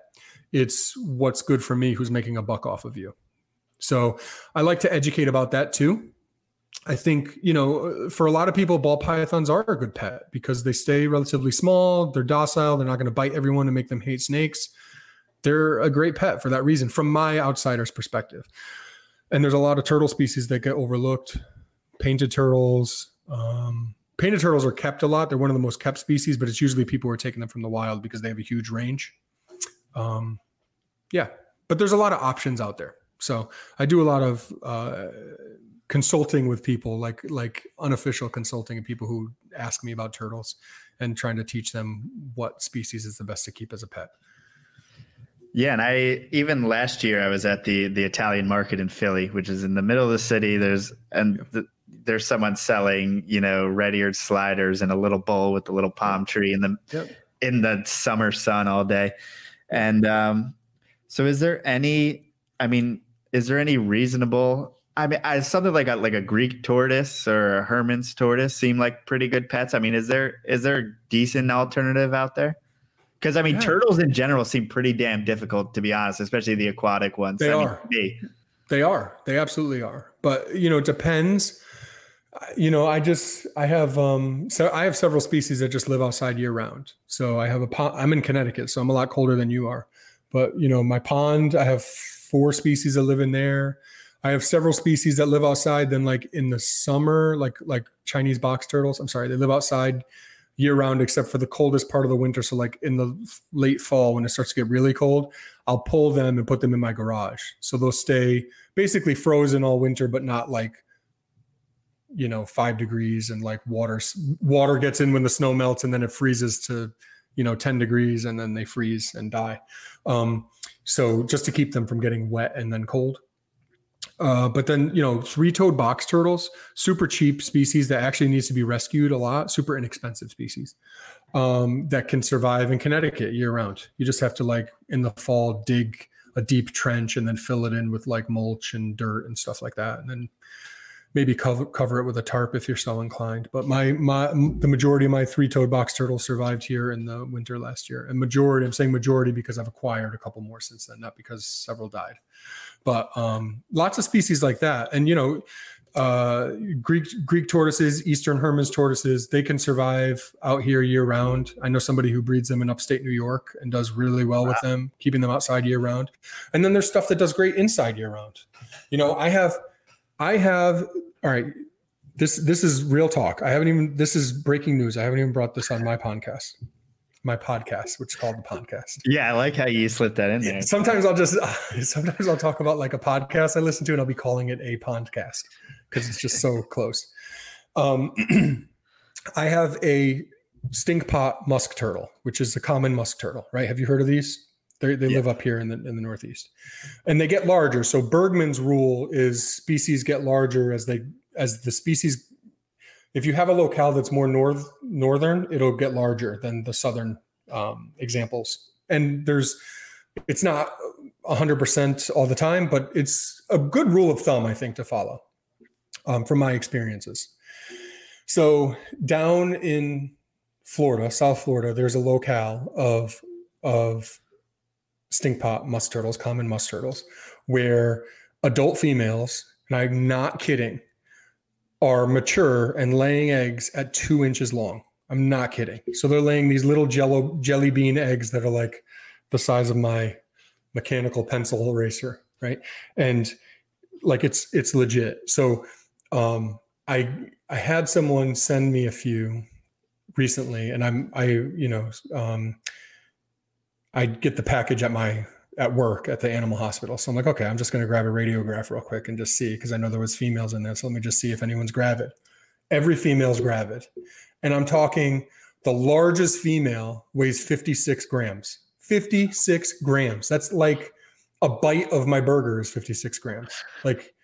It's what's good for me who's making a buck off of you. So I like to educate about that too. I think, you know, for a lot of people, ball pythons are a good pet because they stay relatively small, they're docile, they're not going to bite everyone and make them hate snakes. They're a great pet for that reason, from my outsider's perspective. And there's a lot of turtle species that get overlooked. Painted turtles. Um, painted turtles are kept a lot. They're one of the most kept species, but it's usually people who are taking them from the wild because they have a huge range. Um, yeah, but there's a lot of options out there. So I do a lot of uh, consulting with people like like unofficial consulting and people who ask me about turtles and trying to teach them what species is the best to keep as a pet yeah and i even last year i was at the the italian market in philly which is in the middle of the city there's and the, there's someone selling you know red-eared sliders in a little bowl with a little palm tree in the yep. in the summer sun all day and um so is there any i mean is there any reasonable I mean, I, something like a like a Greek tortoise or a Hermann's tortoise seem like pretty good pets. I mean, is there is there a decent alternative out there? Because I mean, yeah. turtles in general seem pretty damn difficult to be honest, especially the aquatic ones. They I are. Mean, they are. They absolutely are. But you know, it depends. You know, I just I have um so I have several species that just live outside year round. So I have a pond. I'm in Connecticut, so I'm a lot colder than you are. But you know, my pond, I have four species that live in there. I have several species that live outside. Then, like in the summer, like like Chinese box turtles. I'm sorry, they live outside year round except for the coldest part of the winter. So, like in the late fall when it starts to get really cold, I'll pull them and put them in my garage. So they'll stay basically frozen all winter, but not like you know five degrees and like water water gets in when the snow melts and then it freezes to you know 10 degrees and then they freeze and die um, so just to keep them from getting wet and then cold uh, but then you know, three-toed box turtles, super cheap species that actually needs to be rescued a lot, super inexpensive species um, that can survive in Connecticut year round. You just have to like in the fall dig a deep trench and then fill it in with like mulch and dirt and stuff like that, and then maybe cover cover it with a tarp if you're so inclined. But my my the majority of my three-toed box turtles survived here in the winter last year, and majority I'm saying majority because I've acquired a couple more since then, not because several died but um, lots of species like that. And you know, uh, Greek Greek tortoises, Eastern Hermann's tortoises, they can survive out here year round. I know somebody who breeds them in upstate New York and does really well wow. with them, keeping them outside year round. And then there's stuff that does great inside year round. You know, I have, I have. All right, this this is real talk. I haven't even. This is breaking news. I haven't even brought this on my podcast my podcast, which is called the podcast. Yeah, I like how you slipped that in there. Sometimes I'll just <laughs> sometimes I'll talk about like a podcast I listen to, and I'll be calling it a podcast because it's just so <laughs> close. Um, <clears throat> I have a stink pot musk turtle, which is a common musk turtle, right? Have you heard of these? They, they yeah. live up here in the in the Northeast, and they get larger. So Bergmann's rule is species get larger as they as the species if you have a locale that's more north northern, it'll get larger than the southern um, examples. And there's, it's not 100% all the time, but it's a good rule of thumb, I think, to follow um, from my experiences. So down in Florida, South Florida, there's a locale of of stinkpot musk turtles, common musk turtles, where adult females, and I'm not kidding, are mature and laying eggs at two inches long. I'm not kidding. So they're laying these little jello jelly bean eggs that are like the size of my mechanical pencil eraser, right? And like it's it's legit. So um I I had someone send me a few recently and I'm I you know um I get the package at my at work at the animal hospital. So I'm like, okay, I'm just going to grab a radiograph real quick and just see because I know there was females in there. So let me just see if anyone's gravid. Every female's gravid, and I'm talking the largest female weighs 56 grams. 56 grams. That's like a bite of my burger is 56 grams. Like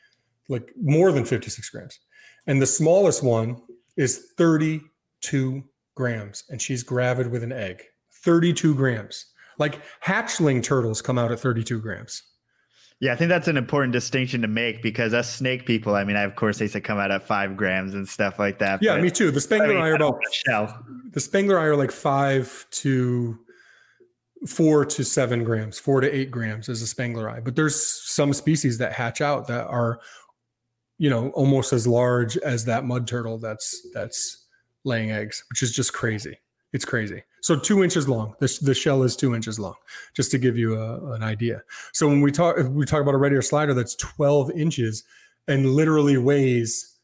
like more than 56 grams. And the smallest one is 32 grams, and she's gravid with an egg. 32 grams. Like hatchling turtles come out at 32 grams. Yeah, I think that's an important distinction to make because us snake people, I mean, I, of course, they say come out at five grams and stuff like that. Yeah, me too. The Spangler I mean, eye are about shell. The Spengleri are like five to four to seven grams, four to eight grams is a Spengleri. But there's some species that hatch out that are, you know, almost as large as that mud turtle that's that's laying eggs, which is just crazy. It's crazy. So two inches long. The, the shell is two inches long, just to give you a, an idea. So when we talk, we talk about a red ear slider that's 12 inches and literally weighs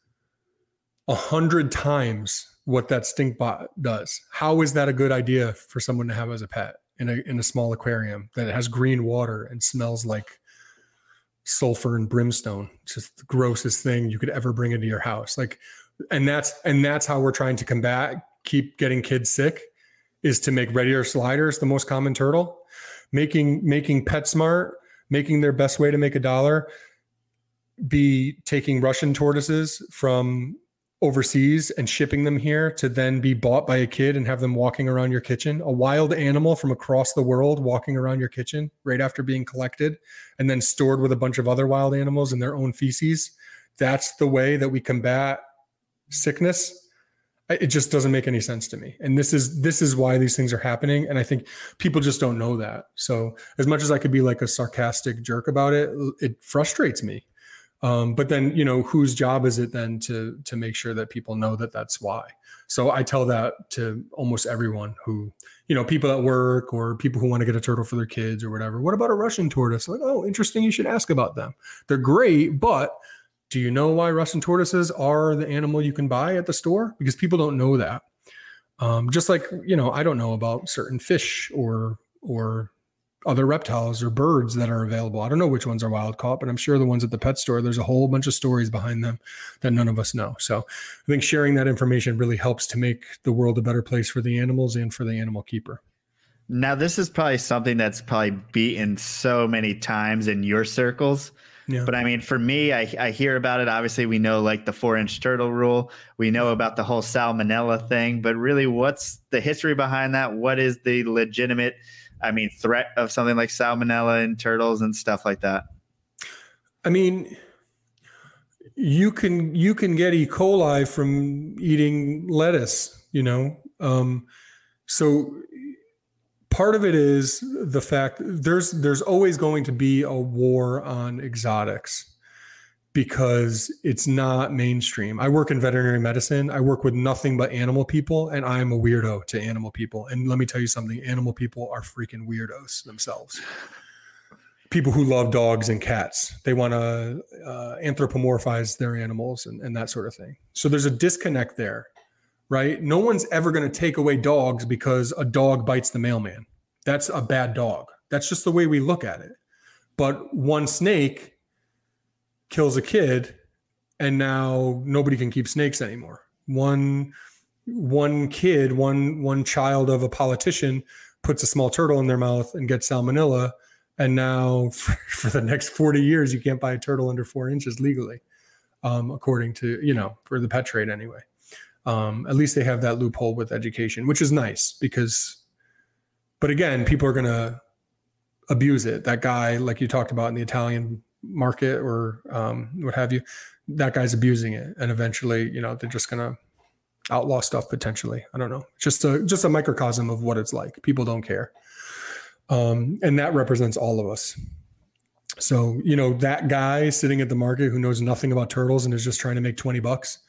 a hundred times what that stinkpot does. How is that a good idea for someone to have as a pet in a in a small aquarium that has green water and smells like sulfur and brimstone? It's just the grossest thing you could ever bring into your house. Like, and that's and that's how we're trying to combat keep getting kids sick is to make red sliders the most common turtle. Making making PetSmart making their best way to make a dollar be taking russian tortoises from overseas and shipping them here to then be bought by a kid and have them walking around your kitchen. A wild animal from across the world walking around your kitchen right after being collected and then stored with a bunch of other wild animals in their own feces. That's the way that we combat sickness it just doesn't make any sense to me. And this is this is why these things are happening. And i think people just don't know that. So as much as i could be like a sarcastic jerk about it it frustrates me. Um, but then you know whose job is it then to to make sure that people know that that's why? So i tell that to almost everyone who you know people at work or people who want to get a turtle for their kids or whatever. What about a russian tortoise? Like oh interesting you should ask about them. They're great but do you know why Russian tortoises are the animal you can buy at the store? Because people don't know that. Um, just like you know, I don't know about certain fish or or other reptiles or birds that are available. I don't know which ones are wild caught, but I'm sure the ones at the pet store, there's a whole bunch of stories behind them that none of us know. So I think sharing that information really helps to make the world a better place for the animals and for the animal keeper. Now, this is probably something that's probably beaten so many times in your circles yeah. But I mean, for me, I, I hear about it. Obviously, we know like the four inch turtle rule. We know about the whole salmonella thing. But really, what's the history behind that? What is the legitimate, I mean, threat of something like salmonella in turtles and stuff like that? I mean, you can you can get E. coli from eating lettuce. You know, um, so part of it is the fact there's there's always going to be a war on exotics because it's not mainstream. I work in veterinary medicine. I work with nothing but animal people, and I'm a weirdo to animal people. And let me tell you something animal people are freaking weirdos themselves. People who love dogs and cats, they want to uh, anthropomorphize their animals and, and that sort of thing. So there's a disconnect there, right? No one's ever going to take away dogs because a dog bites the mailman. That's a bad dog. That's just the way we look at it. But one snake kills a kid and now nobody can keep snakes anymore one one kid one one child of a politician puts a small turtle in their mouth and gets salmonella and now <laughs> for, for the next 40 years you can't buy a turtle under four inches legally um, according to you know for the pet trade anyway um, at least they have that loophole with education which is nice because but again people are going to abuse it that guy like you talked about in the italian market or um, what have you, that guy's abusing it, and eventually, you know, they're just gonna outlaw stuff potentially. I don't know. Just a just a microcosm of what it's like. People don't care, um, and that represents all of us. So you know that guy sitting at the market who knows nothing about turtles and is just trying to make twenty bucks.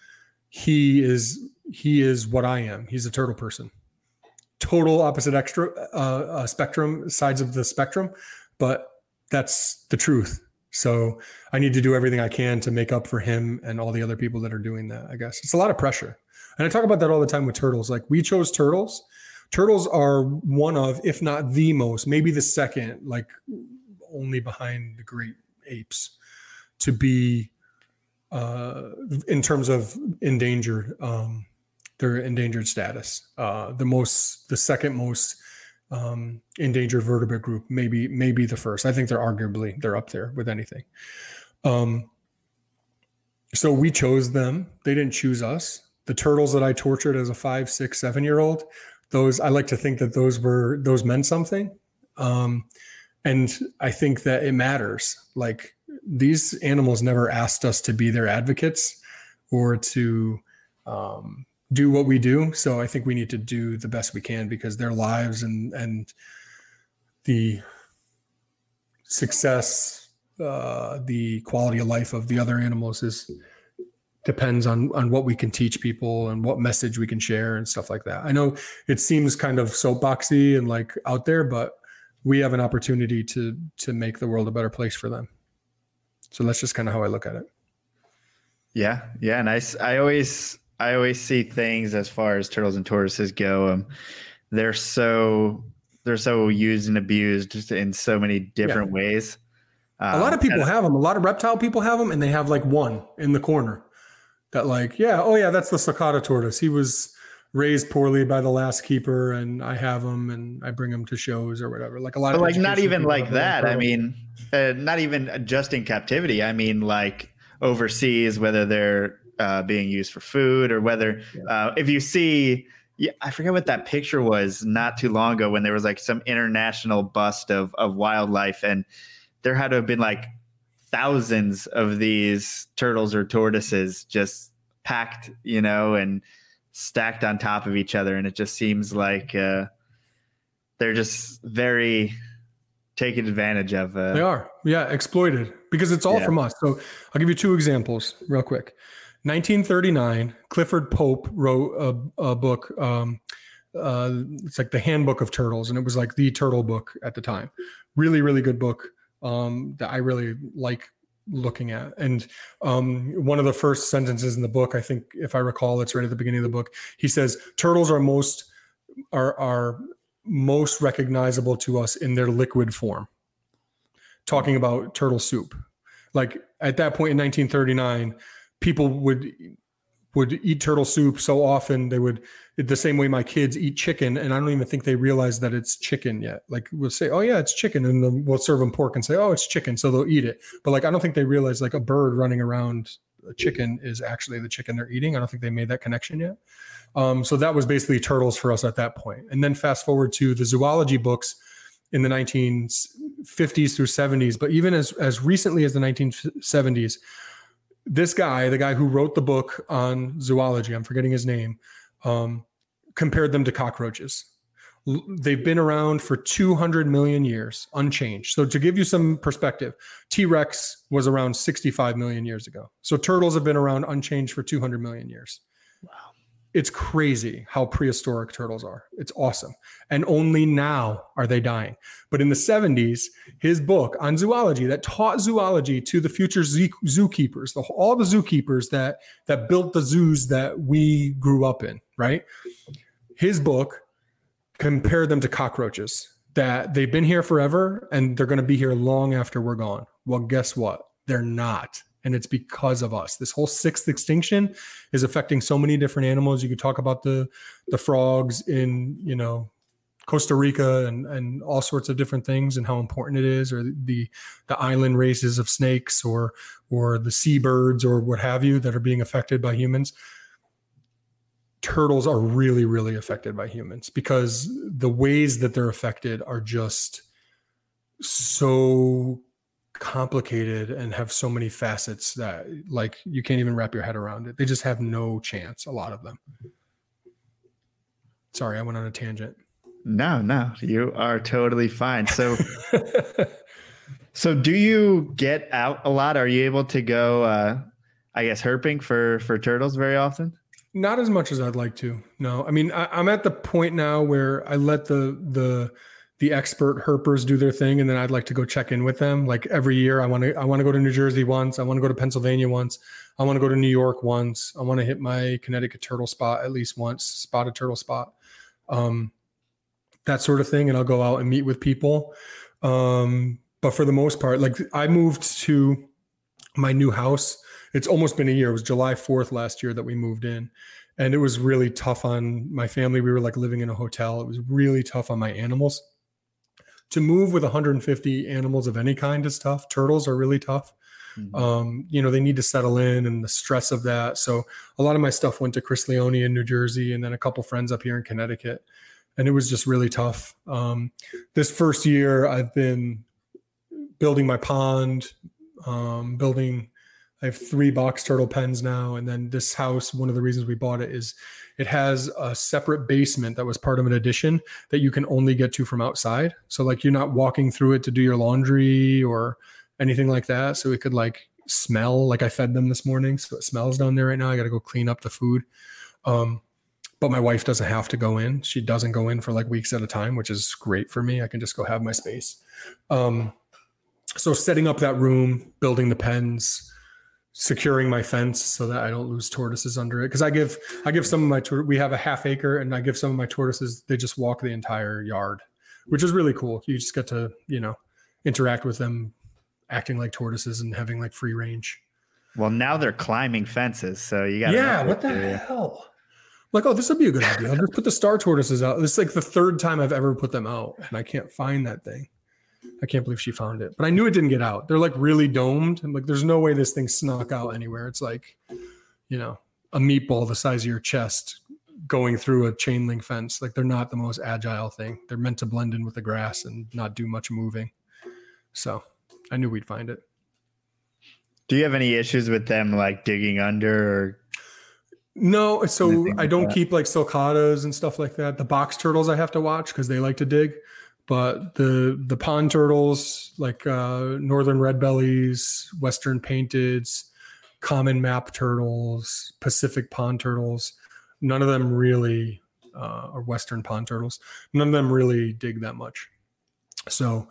He is he is what I am. He's a turtle person. Total opposite extra uh, uh, spectrum sides of the spectrum, but that's the truth so I need to do everything I can to make up for him and all the other people that are doing that. I guess it's a lot of pressure. And I talk about that all the time with turtles. Like we chose turtles. Turtles are one of, if not the most, maybe the second, like only behind the great apes, to be uh, in terms of endangered, um, their endangered status. Uh, the most, the second most um, endangered vertebrate group, maybe maybe the first. I think they're arguably they're up there with anything. Um, so we chose them. They didn't choose us. The turtles that I tortured as a five, six, seven year old, those I like to think that those were those meant something. Um, and I think that it matters. Like these animals never asked us to be their advocates or to um, do what we do. So I think we need to do the best we can because their lives and and the success, uh, the quality of life of the other animals is depends on on what we can teach people and what message we can share and stuff like that. I know it seems kind of soapboxy and like out there, but we have an opportunity to to make the world a better place for them. So that's just kind of how I look at it. Yeah, yeah, and I I always I always see things as far as turtles and tortoises go. Um, they're so they're so used and abused in so many different yeah. ways. Um, a lot of people have them. A lot of reptile people have them, and they have like one in the corner that, like, yeah, oh yeah, that's the sulcata tortoise. He was raised poorly by the last keeper, and I have him, and I bring him to shows or whatever. Like a lot but of like not even like that. I mean, uh, not even just in captivity. I mean, like overseas, whether they're uh, being used for food or whether yeah. uh, if you see yeah, I forget what that picture was not too long ago when there was like some international bust of of wildlife and there had to have been like thousands of these turtles or tortoises just packed, you know, and stacked on top of each other and it just seems like uh, they're just very taken advantage of. Uh, they are, yeah, exploited because it's all yeah. from us. So I'll give you two examples real quick. 1939, Clifford Pope wrote a, a book. Um, uh, it's like the Handbook of Turtles, and it was like the turtle book at the time. Really, really good book um, that I really like looking at. And um, one of the first sentences in the book, I think, if I recall, it's right at the beginning of the book. He says, "Turtles are most are are most recognizable to us in their liquid form." Talking about turtle soup, like at that point in 1939 people would would eat turtle soup so often they would the same way my kids eat chicken and i don't even think they realize that it's chicken yet. Like we'll say oh yeah it's chicken and then we'll serve them pork and say oh it's chicken so they'll eat it. But like i don't think they realize like a bird running around a chicken is actually the chicken they're eating. I don't think they made that connection yet. Um, so that was basically turtles for us at that point. And then fast forward to the zoology books in the 1950s through 70s but even as as recently as the 1970s this guy, the guy who wrote the book on zoology, I'm forgetting his name, um, compared them to cockroaches. They've been around for 200 million years, unchanged. So, to give you some perspective, T Rex was around 65 million years ago. So, turtles have been around unchanged for 200 million years. It's crazy how prehistoric turtles are. It's awesome. And only now are they dying. But in the 70s, his book on zoology that taught zoology to the future zoo- zookeepers, the, all the zookeepers that, that built the zoos that we grew up in, right? His book compared them to cockroaches that they've been here forever and they're going to be here long after we're gone. Well, guess what? They're not. And it's because of us. This whole sixth extinction is affecting so many different animals. You could talk about the the frogs in, you know, Costa Rica and, and all sorts of different things and how important it is, or the the island races of snakes or or the seabirds or what have you that are being affected by humans turtles are really really affected by humans because the ways that they're affected are just so complicated and have so many facets that like you can't even wrap your head around it. They just have no chance a lot of them. Sorry i went on a tangent. No no you are totally fine. So <laughs> so do you get out a lot? Are you able to go uh i guess herping for for turtles very often? Not as much as I'd like to. No, I mean I, am at the point now where I let the the the expert herpers do their thing, and then I'd like to go check in with them. Like every year, I want to I want to go to New Jersey once. I want to go to Pennsylvania once. I want to go to New York once. I want to hit my Connecticut turtle spot at least once, spotted turtle spot, um, that sort of thing. And I'll go out and meet with people. Um, but for the most part, like I moved to my new house it's almost been a year. It was July 4th last year that we moved in. And it was really tough on my family. We were like living in a hotel. It was really tough on my animals. To move with 150 animals of any kind is tough. Turtles are really tough. Mm-hmm. Um, you know, they need to settle in and the stress of that. So a lot of my stuff went to Chris Leone in New Jersey and then a couple friends up here in Connecticut. And it was just really tough. Um, this first year, I've been building my pond, um, building I have three box turtle pens now. And then this house, one of the reasons we bought it is it has a separate basement that was part of an addition that you can only get to from outside. So like you're not walking through it to do your laundry or anything like that. So it could like smell like I fed them this morning. So it smells down there right now. I got to go clean up the food. Um, but my wife doesn't have to go in. She doesn't go in for like weeks at a time, which is great for me. I can just go have my space. Um, so setting up that room, building the pens, securing my fence so that I don't lose tortoises under it. Because I give I give some of my we have a half acre, and I give some of my tortoises they just walk the entire yard, which is really cool. You just get to you know interact with them, acting like tortoises and having like free range. Well, now they're climbing fences, so you got yeah. What the hell? Like, oh, this would be a good idea. I'll just put the star tortoises out. This is like the third time I've ever put them out, and I can't find that thing. I can't believe she found it. But I knew it didn't get out. They're like really domed. And like there's no way this thing snuck out anywhere. It's like, you know, a meatball the size of your chest going through a chain link fence. Like they're not the most agile thing. They're meant to blend in with the grass and not do much moving. So I knew we'd find it. Do you have any issues with them like digging under or no, so I don't keep like sulcatas and stuff like that. The box turtles I have to watch because they like to dig but the the pond turtles like uh, northern red bellies western painteds common map turtles pacific pond turtles none of them really uh, or western pond turtles. None of them really dig that much. So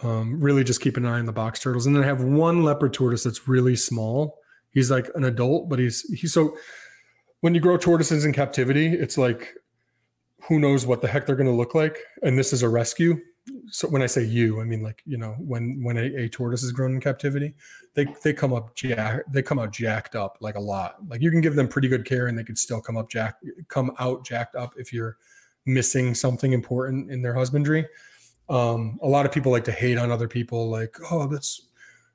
um, really just keep an eye on the box turtles. And then i have one leopard tortoise that's really small. He's like an adult but he's he's so when you grow tortoises in captivity it's like who knows what the heck they're going to look like and this is a rescue. So when i say you i mean like you know when when a, a tortoise is grown in captivity they they come up jack they come out jacked up like a lot. Like you can give them pretty good care and they could still come up jack come out jacked up if you're missing something important in their husbandry. Um a lot of people like to hate on other people like oh that's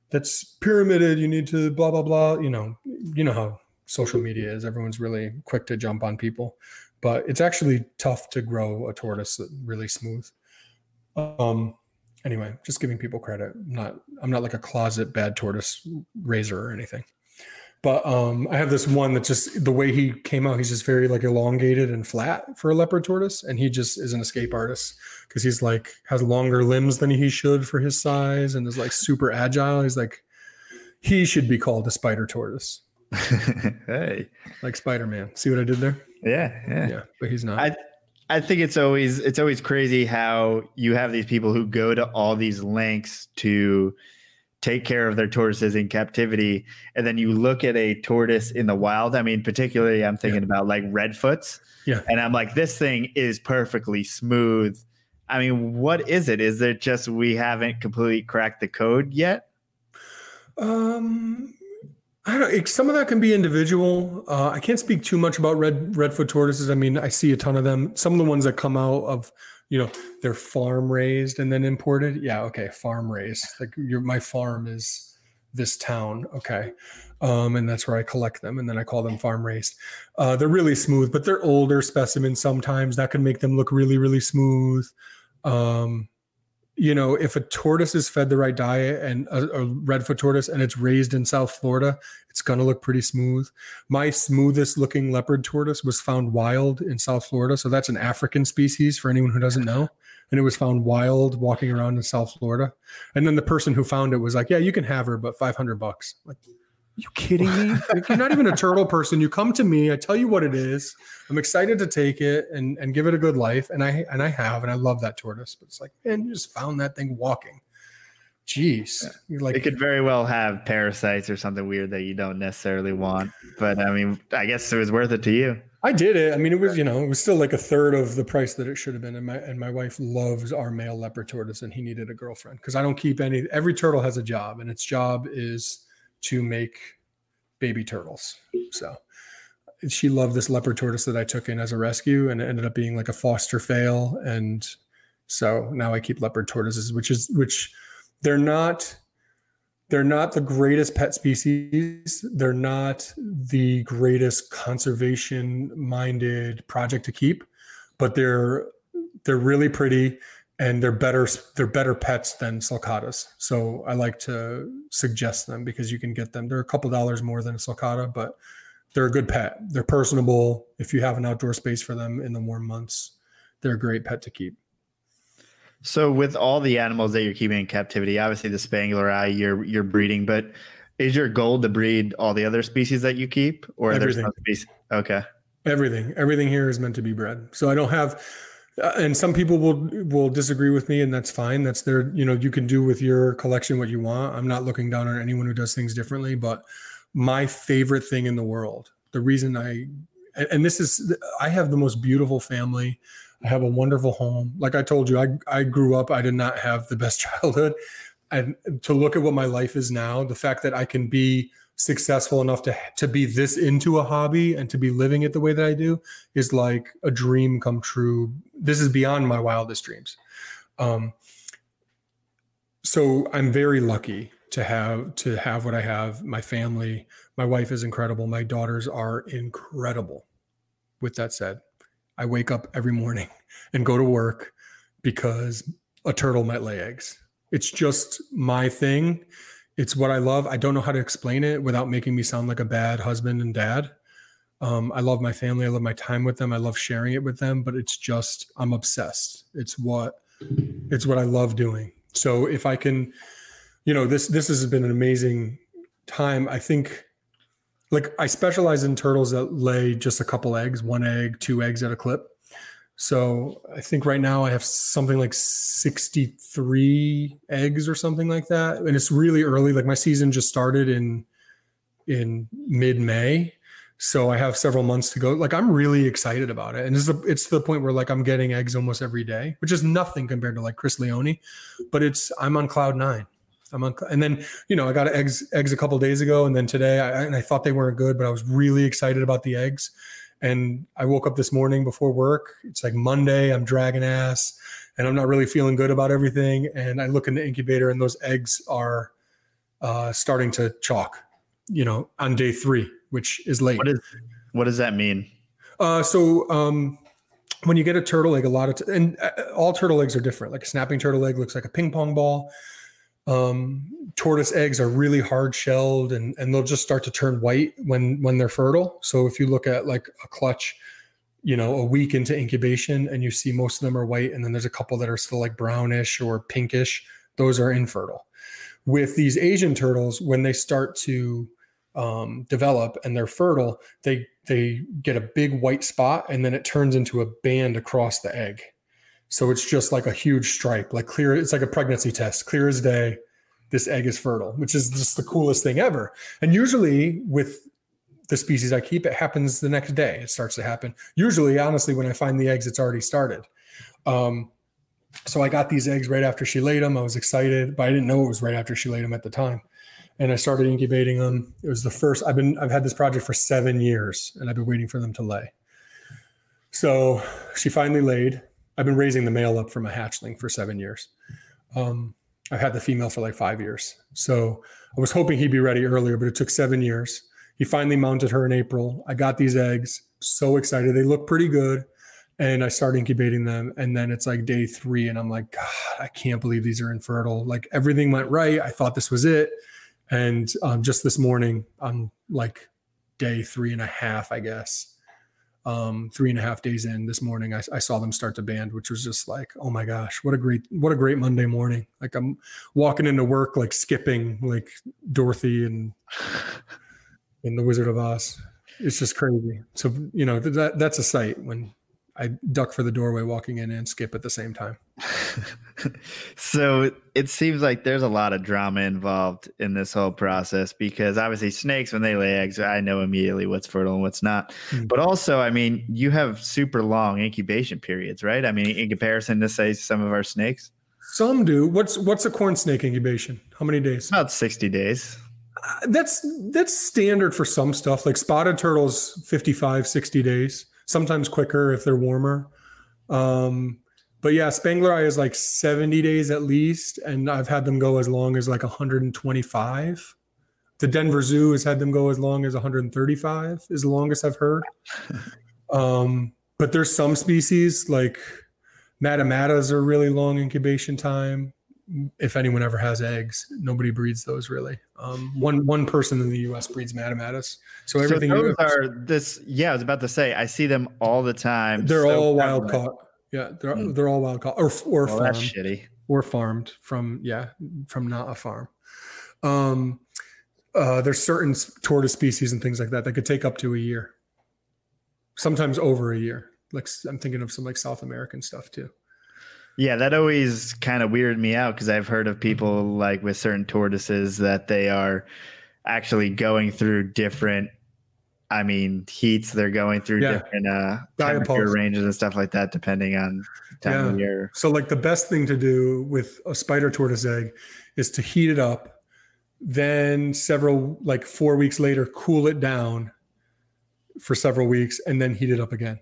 that's pyramided you need to blah blah blah you know you know how social media is. Everyone's really quick to jump on people but it's actually tough to grow a tortoise really smooth. Um, anyway, just giving people credit. I'm not I'm not like a closet bad tortoise raiser or anything. But um, I have this one that just the way he came out, he's just very like elongated and flat for a leopard tortoise, and he just is an escape artist because he's like has longer limbs than he should for his size and is like super agile. He's like he should be called a spider tortoise. <laughs> hey, like Spider Man. See what I did there? Yeah, yeah, yeah. But he's not. I I think it's always it's always crazy how you have these people who go to all these lengths to take care of their tortoises in captivity and then you look at a tortoise in the wild i mean particularly i'm thinking yeah. about like redfoots yeah and i'm like this thing is perfectly smooth i mean what is it is it just we haven't completely cracked the code yet um I don't. Some of that can be individual. Uh, I can't speak too much about red redfoot tortoises. I mean, I see a ton of them. Some of the ones that come out of you know they're farm raised and then imported yeah okay farm raised like your my farm is this town okay um, and that's where i collect them and then i call them farm raised uh, they're really smooth but they're older specimens sometimes that can make them look really really smooth um, you know, if a tortoise is fed the right diet and a, a redfoot tortoise and it's raised in South Florida, it's going to look pretty smooth. My smoothest looking leopard tortoise was found wild in South Florida. So that's an African species for anyone who doesn't know. And it was found wild walking around in South Florida. And then the person who found it was like, yeah, you can have her, but 500 bucks. Like, you kidding me? like, you're not even a turtle person. You come to me, I tell you what it is. I'm excited to take it and, and give it a good life. And I and I have, and I love that tortoise. But it's like, man, you just found that thing walking. Jeez. Yeah. Like it could very well have parasites or something weird that you don't necessarily want. But I mean, I guess it was worth it to you. I did it. I mean, it was, you know, it was still like a third of the price that it should have been. And my and my wife loves our male leopard tortoise, and he needed a girlfriend because I don't keep any every turtle has a job, and its job is to make baby turtles. So she loved this leopard tortoise that I took in as a rescue and it ended up being like a foster fail. And so now I keep leopard tortoises, which is which they're not they're not the greatest pet species. They're not the greatest conservation minded project to keep, but they're they're really pretty and they're better they're better pets than sulcatas. So I like to suggest them because you can get them. They're a couple dollars more than a sulcata, but they're a good pet. They're personable. If you have an outdoor space for them in the warm months, they're a great pet to keep. So with all the animals that you're keeping in captivity, obviously the spengleri you're you're breeding, but is your goal to breed all the other species that you keep or Everything. Okay. Everything. Everything here is meant to be bred. So I don't have Uh, and some people will will disagree with me and that's fine. That's their you know you can do with your collection what you want. I'm not looking down on anyone who does things differently but my favorite thing in the world the reason i and this is i have the most beautiful family. I have a wonderful home. Like i told you i, I grew up i did not have the best <laughs> childhood. And to look at what my life is now the fact that i can be successful enough to to be this into a hobby and to be living it the way that I do is like a dream come true. This is beyond my wildest dreams. Um, so I'm very lucky to have to have what I have. My family, my wife is incredible. My daughters are incredible. With that said, I wake up every morning <laughs> and go to work because a turtle might lay eggs. It's just my thing it's what I love. I don't know how to explain it without making me sound like a bad husband and dad. Um, I love my family. I love my time with them. I love sharing it with them, but it's just, I'm obsessed. It's what, it's what I love doing. So if I can, you know, this, this has been an amazing time. I think like I specialize in turtles that lay just a couple eggs, one egg, two eggs at a clip. So I think right now I have something like 63 eggs or something like that. And it's really early. Like my season just started in in mid-May. So I have several months to go. Like I'm really excited about it. And it's the it's the point where like I'm getting eggs almost every day, which is nothing compared to like Chris Leone. But it's I'm on cloud nine. I'm on, and then you know I got eggs eggs a couple days ago, and then today I, and I thought they weren't good, but I was really excited about the eggs. And I woke up this morning before work. It's like Monday. I'm dragging ass and I'm not really feeling good about everything. And I look in the incubator and those eggs are uh, starting to chalk, you know, on day three, which is late. What, is, what does that mean? Uh, so um, when you get a turtle egg, a lot of, t- and uh, all turtle eggs are different. Like a snapping turtle egg looks like a ping pong ball. Um, tortoise eggs are really hard shelled and, and they'll just start to turn white when when they're fertile. So if you look at like a clutch, you know, a week into incubation and you see most of them are white and then there's a couple that are still like brownish or pinkish, those are infertile. With these Asian turtles, when they start to um, develop and they're fertile, they they get a big white spot and then it turns into a band across the egg. So it's just like a huge stripe, like clear. It's like a pregnancy test, clear as day. This egg is fertile, which is just the coolest thing ever. And usually with the species I keep, it happens the next day. It starts to happen. Usually, honestly, when I find the eggs, it's already started. Um, so I got these eggs right after she laid them. I was excited, but I didn't know it was right after she laid them at the time. And I started incubating them. It was the first. I've been I've had this project for seven years, and I've been waiting for them to lay. So she finally laid. I've been raising the male up from a hatchling for seven years. Um, I've had the female for like five years. So I was hoping he'd be ready earlier, but it took seven years. He finally mounted her in April. I got these eggs. So excited. They look pretty good. And I started incubating them. And then it's like day three. And I'm like, God, I can't believe these are infertile. Like everything went right. I thought this was it. And um, just this morning, I'm like day three and a half, I guess um, three and a half days in this morning, I, I, saw them start to band, which was just like, oh my gosh, what a great, what a great Monday morning. Like I'm walking into work, like skipping like Dorothy and <laughs> and the Wizard of Oz. It's just crazy. So, you know, that that's a sight when I duck for the doorway walking in and skip at the same time. <laughs> so it seems like there's a lot of drama involved in this whole process because obviously snakes when they lay eggs i know immediately what's fertile and what's not. Mm-hmm. but also i mean you have super long incubation periods right? I mean in comparison to say some of our snakes? Some do. What's what's a corn snake incubation? How many days? About 60 days. Uh, that's that's standard for some stuff. Like spotted turtles 55 60 days sometimes quicker if they're warmer um but yeah, Spengleri is like 70 days at least, and I've had them go as long as like 125. The Denver Zoo has had them go as long as 135, is the longest I've heard. <laughs> um, but there's some species like Matamatas are really long incubation time. If anyone ever has eggs, nobody breeds those really. Um, one one person in the U.S. breeds Matamatas. So everything so those are this. Yeah, I was about to say I see them all the time. They're so all wild caught yeah, they're mm. they're all wild caught or or well, farmed. shitty. Or farmed from yeah from not a farm. Um, uh, there's certain tortoise species and things like that that could take up to a year. Sometimes over a year. Like I'm thinking of some like South American stuff too. Yeah, that always kind of weirded me out because I've heard of people like with certain tortoises that they are actually going through different I mean, heats they're going through yeah. different uh, temperature ranges and stuff like that, depending on time yeah. of year. So, like the best thing to do with a spider tortoise egg is to heat it up, then several like four weeks later, cool it down for several weeks, and then heat it up again.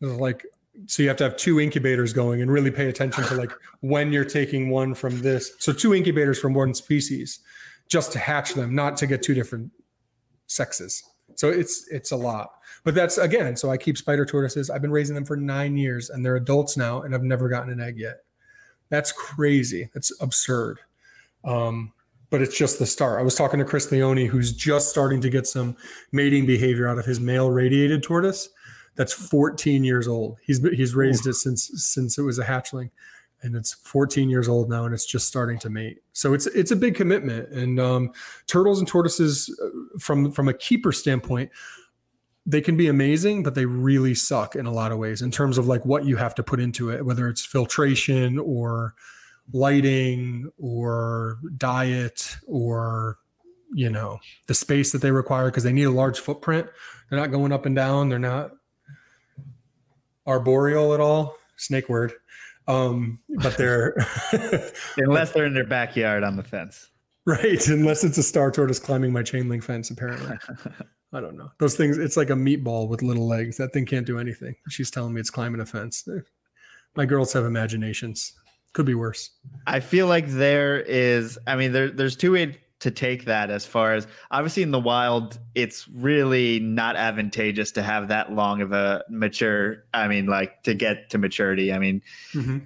Like so, you have to have two incubators going and really pay attention to like <laughs> when you're taking one from this. So, two incubators from one species, just to hatch them, not to get two different sexes. So it's it's a lot. But that's again, so I keep spider tortoises. I've been raising them for nine years and they're adults now, and I've never gotten an egg yet. That's crazy. That's absurd. Um, but it's just the start. I was talking to Chris Leone, who's just starting to get some mating behavior out of his male radiated tortoise. That's 14 years old. He's he's raised it since since it was a hatchling, and it's 14 years old now and it's just starting to mate. So it's it's a big commitment and um, turtles and tortoises uh, from from a keeper standpoint they can be amazing but they really suck in a lot of ways in terms of like what you have to put into it whether it's filtration or lighting or diet or you know the space that they require because they need a large footprint. They're not going up and down. They're not arboreal at all snake word um, but they're <laughs> unless they're in their backyard on the fence. Right, unless it's a star tortoise climbing my chain link fence. Apparently, <laughs> I don't know those things. It's like a meatball with little legs. That thing can't do anything. She's telling me it's climbing a fence. <laughs> My girls have imaginations. Could be worse. I feel like there is. I mean, there, there's two ways to take that as far as obviously in the wild it's really not advantageous to have that long of a mature i mean like to get to maturity. I mean mm-hmm.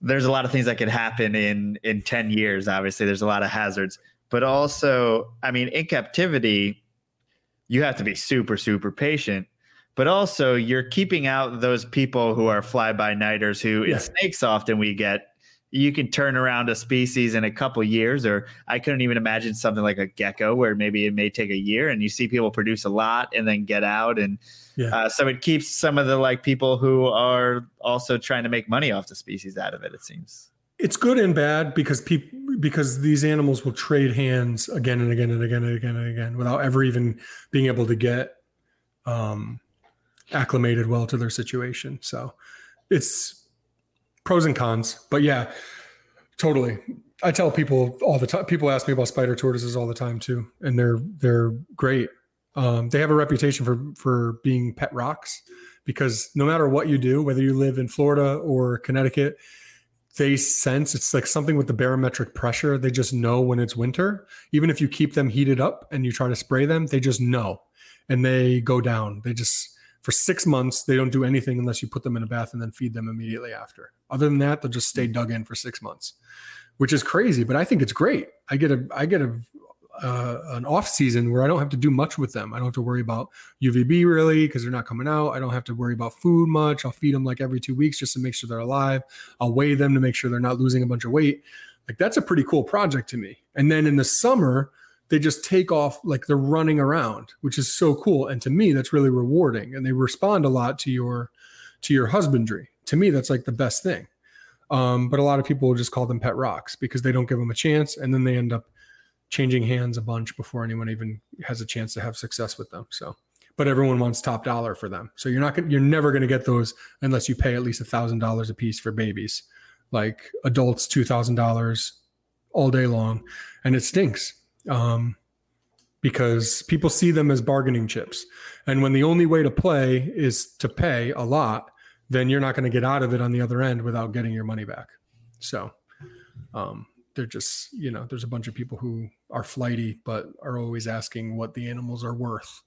there's a lot of things that could happen in in 10 years obviously. There's a lot of hazards. But also i mean in captivity you have to be super super patient. But also you're keeping out those people who are fly by nighters who yeah. in snakes often we get you can turn around a species in a couple years or i couldn't even imagine something like a gecko where maybe it may take a year and you see people produce a lot and then get out. And yeah. uh, so it keeps some of the like people who are also trying to make money off the species out of it it seems. It's good and bad because people because these animals will trade hands again and again and again and again and again without ever even being able to get um acclimated well to their situation. So it's pros and cons. But yeah, totally. I tell people all the time. People ask me about spider tortoises all the time too, and they're they're great. Um, they have a reputation for for being pet rocks because no matter what you do, whether you live in Florida or Connecticut, they sense it's like something with the barometric pressure. They just know when it's winter. Even if you keep them heated up and you try to spray them, they just know and they go down. They just for six months they don't do anything unless you put them in a bath and then feed them immediately after other than that they'll just stay dug in for six months which is crazy but i think it's great. I get a i get a uh, an off season where i don't have to do much with them. I don't have to worry about uvb really because they're not coming out. I don't have to worry about food much. I'll feed them like every two weeks just to make sure they're alive. I'll weigh them to make sure they're not losing a bunch of weight. Like that's a pretty cool project to me. And then in the summer they just take off like they're running around, which is so cool. And to me, that's really rewarding. And they respond a lot to your to your husbandry. To me, that's like the best thing. Um, but a lot of people will just call them pet rocks because they don't give them a chance, and then they end up changing hands a bunch before anyone even has a chance to have success with them. So, but everyone wants top dollar for them. So you're not gonna, you're never going to get those unless you pay at least a thousand dollars a piece for babies. Like adults, two thousand dollars all day long, and it stinks um, because people see them as bargaining chips. And when the only way to play is to pay a lot, then you're not going to get out of it on the other end without getting your money back. So um, they're just, you know, there's a bunch of people who are flighty, but are always asking what the animals are worth,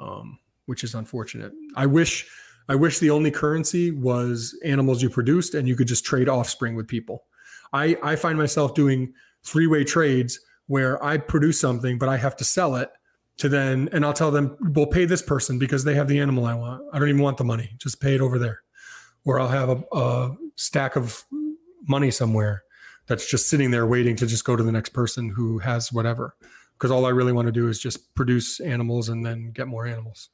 um, which is unfortunate. I wish. I wish the only currency was animals you produced and you could just trade offspring with people. I, I find myself doing three way trades where I produce something, but I have to sell it to then, and I'll tell them, we'll pay this person because they have the animal I want. I don't even want the money. Just pay it over there. Or I'll have a, a stack of money somewhere that's just sitting there waiting to just go to the next person who has whatever. Because all I really want to do is just produce animals and then get more animals.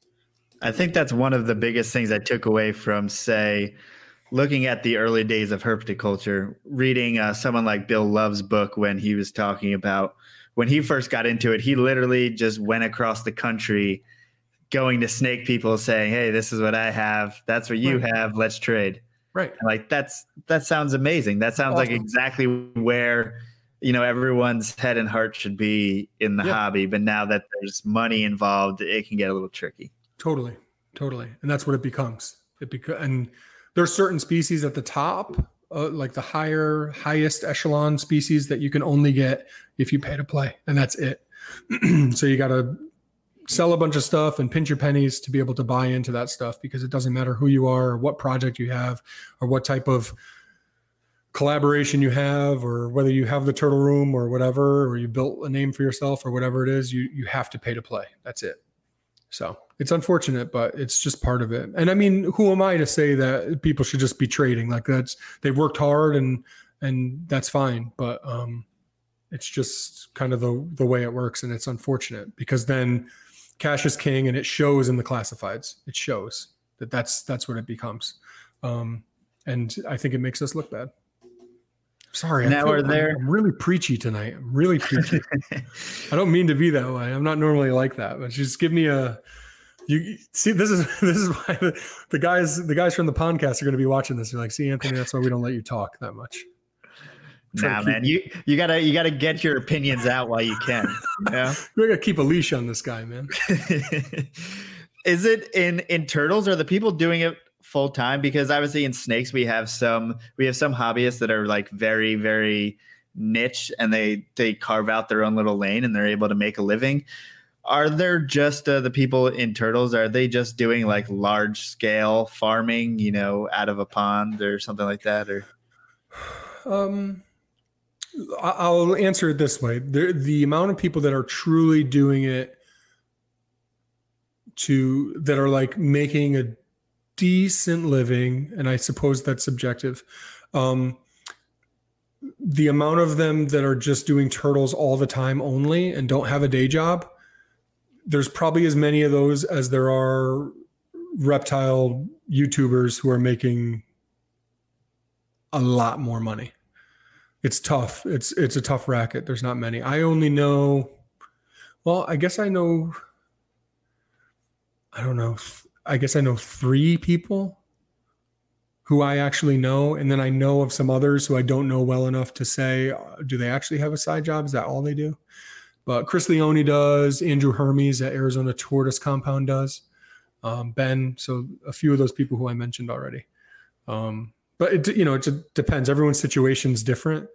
I think that's one of the biggest things I took away from, say, looking at the early days of herpetoculture, reading uh, someone like Bill Love's book when he was talking about when he first got into it, he literally just went across the country going to snake people saying, Hey, this is what I have. That's what you right. have. Let's trade. Right. And like that's that sounds amazing. That sounds awesome. like exactly where you know everyone's head and heart should be in the yeah. hobby. But now that there's money involved, it can get a little tricky. Totally. Totally. And that's what it becomes. It becomes and there's certain species at the top uh, like the higher highest echelon species that you can only get if you pay to play and that's it <clears throat> so you got to sell a bunch of stuff and pinch your pennies to be able to buy into that stuff because it doesn't matter who you are or what project you have or what type of collaboration you have or whether you have the turtle room or whatever or you built a name for yourself or whatever it is you you have to pay to play that's it so it's unfortunate, but it's just part of it. And I mean, who am I to say that people should just be trading? Like that's they've worked hard and and that's fine. But um it's just kind of the the way it works, and it's unfortunate because then cash is king, and it shows in the classifieds. It shows that that's that's what it becomes, um, and I think it makes us look bad. Sorry, now we're there? I'm really preachy tonight. I'm really preachy. <laughs> I don't mean to be that way. I'm not normally like that, but just give me a. You see, this is <laughs> this is why the, the guys the guys from the podcast are going to be watching this. They're like, see, Anthony, that's why we don't let you talk that much. Nah, man, you you gotta you gotta get your opinions out while you can. Yeah, <laughs> we gotta keep a leash on this guy, man. <laughs> is it in in turtles? Are the people doing it full time because obviously in snakes we have some we have some hobbyists that are like very very niche and they they carve out their own little lane and they're able to make a living are there just uh, the people in turtles are they just doing like large scale farming you know out of a pond or something like that or <sighs> Um, I'll answer it this way: the the amount of people that are truly doing it to that are like making a decent living, and I suppose that's subjective. Um, the amount of them that are just doing turtles all the time only and don't have a day job, there's probably as many of those as there are reptile YouTubers who are making a lot more money. It's tough. It's it's a tough racket. There's not many. I only know well, I guess I know I don't know. I guess I know 3 people who I actually know and then I know of some others who I don't know well enough to say uh, do they actually have a side job? Is that all they do? But Chris Leone does, Andrew Hermes at Arizona Tortoise Compound does. Um, ben, so a few of those people who I mentioned already. Um, but it you know it just depends. Everyone's situation is different.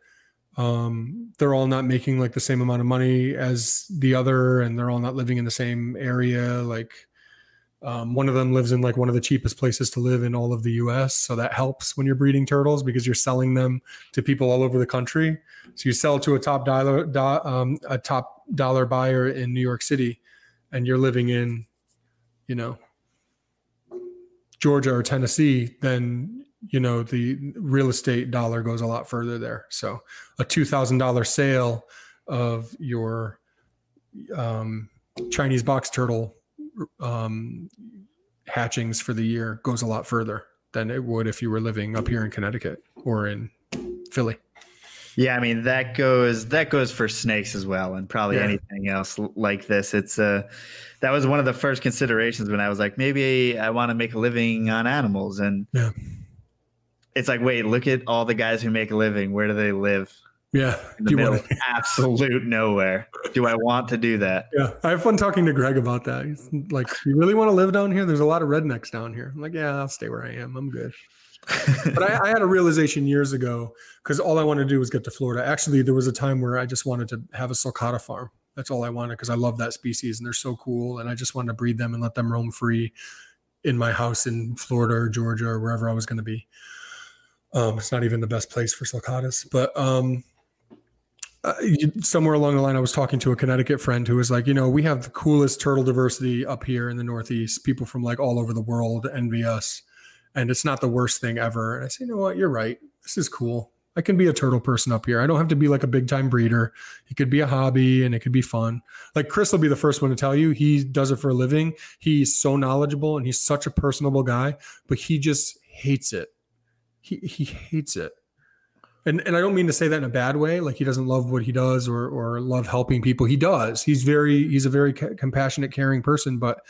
Um, they're all not making like the same amount of money as the other and they're all not living in the same area. Like um, one of them lives in like one of the cheapest places to live in all of the us so that helps when you're breeding turtles because you're selling them to people all over the country. So you sell to a top dollar do, um, a top dollar buyer in new york city and you're living in you know georgia or tennessee then you know the real estate dollar goes a lot further there. So a $2000 sale of your um, chinese box turtle um, hatchings for the year goes a lot further than it would if you were living up here in connecticut or in philly. Yeah i mean that goes that goes for snakes as well and probably yeah. anything else like this. It's uh that was one of the first considerations when i was like maybe i want to make a living on animals and yeah it's like, wait, look at all the guys who make a living. Where do they live? Yeah. In the do middle of <laughs> absolute nowhere. Do I want to do that? Yeah. I have fun talking to Greg about that. He's like, you really want to live down here? There's a lot of rednecks down here. I'm like, yeah, I'll stay where I am. I'm good. but I, I, had a realization years ago because all I wanted to do was get to Florida. Actually, there was a time where I just wanted to have a sulcata farm. That's all I wanted because I love that species and they're so cool. And I just wanted to breed them and let them roam free in my house in Florida or Georgia or wherever I was going to be. Um, it's not even the best place for sulcatas, but um, uh, somewhere along the line, I was talking to a Connecticut friend who was like, you know, we have the coolest turtle diversity up here in the Northeast. People from like all over the world envy us, and it's not the worst thing ever. And I say, you know what, you're right. This is cool. I can be a turtle person up here. I don't have to be like a big time breeder. It could be a hobby and it could be fun. Like Chris will be the first one to tell you he does it for a living. He's so knowledgeable and he's such a personable guy, but he just hates it he he hates it. And and I don't mean to say that in a bad way, like he doesn't love what he does or or love helping people. He does. He's very he's a very compassionate, caring person, but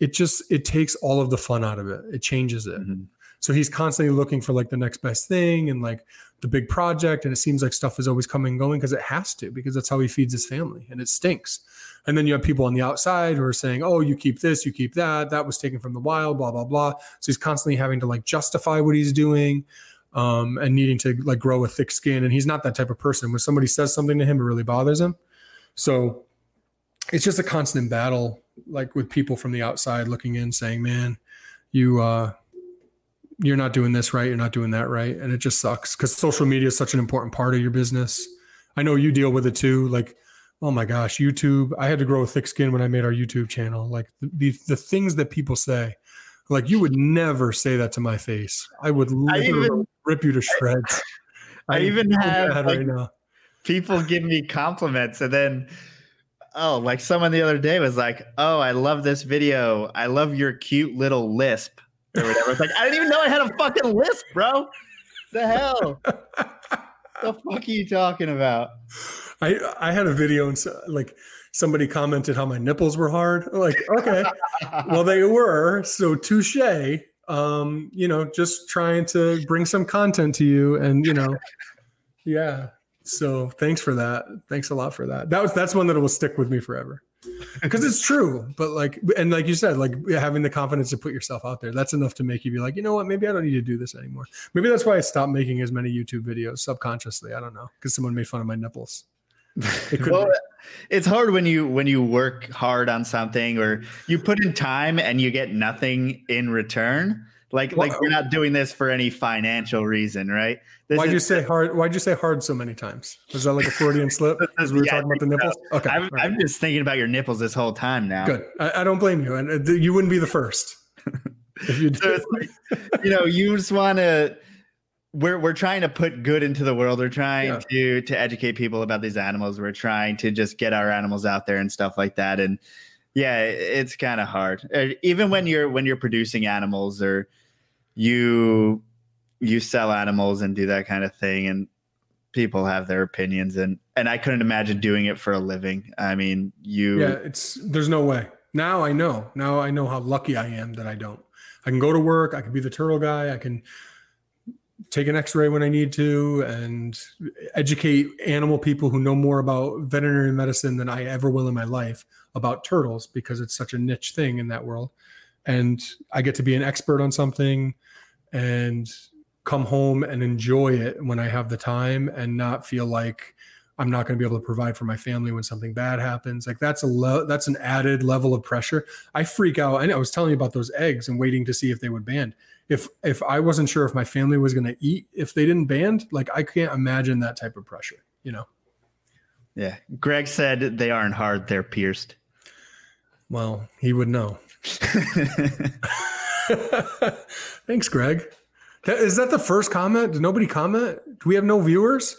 it just it takes all of the fun out of it. It changes it. Mm-hmm. So he's constantly looking for like the next best thing and like the big project. And it seems like stuff is always coming and going because it has to, because that's how he feeds his family and it stinks. And then you have people on the outside who are saying, oh, you keep this, you keep that. That was taken from the wild, blah, blah, blah. So he's constantly having to like justify what he's doing um, and needing to like grow a thick skin. And he's not that type of person. When somebody says something to him, it really bothers him. So it's just a constant battle, like with people from the outside looking in saying, man, you, uh, you're not doing this right you're not doing that right and it just sucks because social media is such an important part of your business i know you deal with it too like oh my gosh youtube i had to grow a thick skin when i made our youtube channel like the, the things that people say like you would never say that to my face i would literally even, rip you to shreds <laughs> i, I even have like, right now. people give me compliments and then oh like someone the other day was like oh i love this video i love your cute little lisp or whatever. It's like I didn't even know I had a fucking lisp, bro. The hell? <laughs> the fuck are you talking about? I I had a video and so, like somebody commented how my nipples were hard. Like, okay, <laughs> well they were. So touche. Um, you know, just trying to bring some content to you, and you know, yeah. So thanks for that. Thanks a lot for that. That was that's one that will stick with me forever <laughs> because it's true but like and like you said like having the confidence to put yourself out there that's enough to make you be like you know what? Maybe i don't need to do this anymore. Maybe that's why i stopped making as many youtube videos subconsciously i don't know because someone made fun of my nipples. It well, it's hard when you when you work hard on something or you put in time and you get nothing in return Like like we're not doing this for any financial reason, right? This why'd is, you say hard? Why'd you say hard so many times? Was that like a Freudian <laughs> slip? As we were Yeah, talking about the think so. nipples. Okay, I'm, right. I'm just thinking about your nipples this whole time now. good. I, I don't blame you, and uh, you wouldn't be the first. <laughs> if you So like, you know, you just want to. We're we're trying to put good into the world. We're trying Yeah. to to educate people about these animals. We're trying to just get our animals out there and stuff like that. And yeah, it's kind of hard. Uh, Even when you're when you're producing animals or you you sell animals and do that kind of thing, and people have their opinions. And and I couldn't imagine doing it for a living. I mean, you Yeah, it's there's no way. Now I know. Now I know how lucky I am that I don't. I can go to work. I can be the turtle guy. I can take an X-ray when I need to, and educate animal people who know more about veterinary medicine than I ever will in my life about turtles because it's such a niche thing in that world. And I get to be an expert on something, and come home and enjoy it when I have the time, and not feel like I'm not going to be able to provide for my family when something bad happens. Like that's a le- that's an added level of pressure. I freak out. I know I was telling you about those eggs and waiting to see if they would band. If if I wasn't sure if my family was going to eat if they didn't band, like I can't imagine that type of pressure. You know. yeah. Greg said they aren't hard; they're pierced. Well, he would know. <laughs> Thanks, Greg. Is that the first comment? Did nobody comment? Do we have no viewers?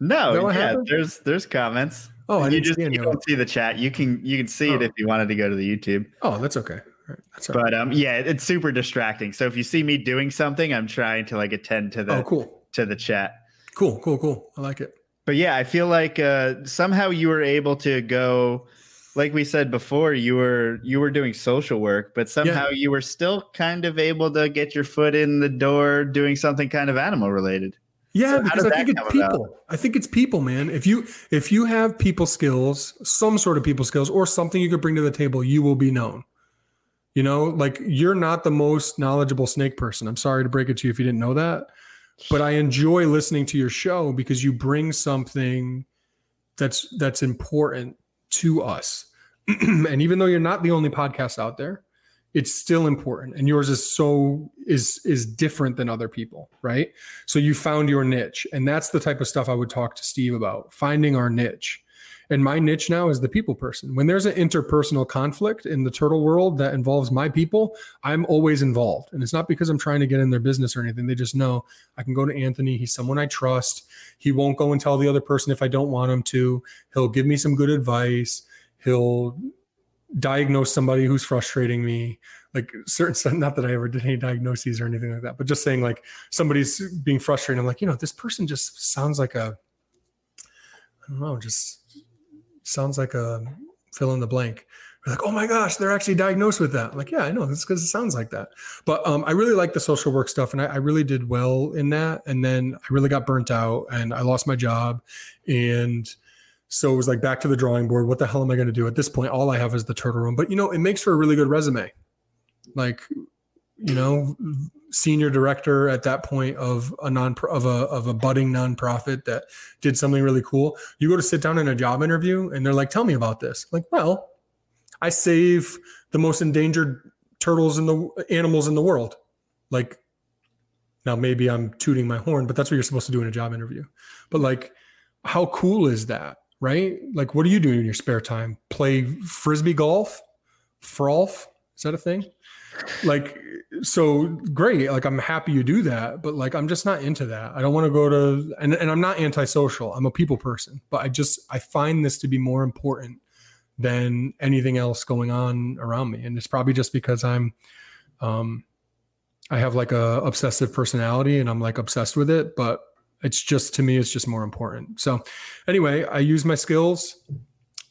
No, Is that what yeah, there's there's comments. Oh, I you just you don't see the chat. You can you can see it Oh. if you wanted to go to the YouTube. Oh, that's okay. All right. That's all right. But um, yeah, it's super distracting. So if you see me doing something, I'm trying to like attend to the Oh, cool. to the chat. Cool, cool, cool. I like it. But yeah, I feel like uh, somehow you were able to go, like we said before, you were you were doing social work, but somehow you were still kind of able to get your foot in the door doing something kind of animal related. Yeah, So because I think it's come about? people. I think it's people, man. If you if you have people skills, some sort of people skills, or something you could bring to the table, you will be known. You know, like you're not the most knowledgeable snake person. I'm sorry to break it to you if you didn't know that, but I enjoy listening to your show because you bring something that's that's important to us. <clears throat> and even though you're not the only podcast out there, it's still important and yours is so is is different than other people, right? So you found your niche. And that's the type of stuff I would talk to Steve about finding our niche. And my niche now is the people person. When there's an interpersonal conflict in the turtle world that involves my people, I'm always involved. And it's not because I'm trying to get in their business or anything. They just know I can go to Anthony. He's someone I trust. He won't go and tell the other person if I don't want him to. He'll give me some good advice. He'll diagnose somebody who's frustrating me like certain not that i ever did any diagnoses or anything like that but just saying like somebody's being frustrated i'm like you know this person just sounds like a i don't know just sounds like a fill in the blank They're like oh my gosh they're actually diagnosed with that I'm like yeah i know it's because it sounds like that but um, i really like the social work stuff and I, I really did well in that and then i really got burnt out and i lost my job and so it was like back to the drawing board. What the hell am I going to do at this point? All I have is the turtle room. But you know, it makes for a really good resume. Like, you know, senior director at that point of a non of a of a budding nonprofit that did something really cool. You go to sit down in a job interview and they're like, "Tell me about this." Like, well, I save the most endangered turtles in the animals in the world. Like, now maybe I'm tooting my horn, but that's what you're supposed to do in a job interview. But like, how cool is that? right? Like, what are you doing in your spare time? Play frisbee golf, frolf? Is that a thing? Like, so great. Like, I'm happy you do that, but like, I'm just not into that. I don't want to go to, and, and I'm not antisocial. I'm a people person, but I just, I find this to be more important than anything else going on around me. And it's probably just because I'm, um, I have like a obsessive personality and I'm like obsessed with it, but it's just to me it's just more important so anyway i use my skills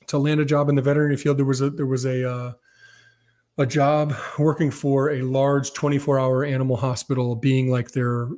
to land a job in the veterinary field there was a there was a uh, a job working for a large 24 hour animal hospital being like their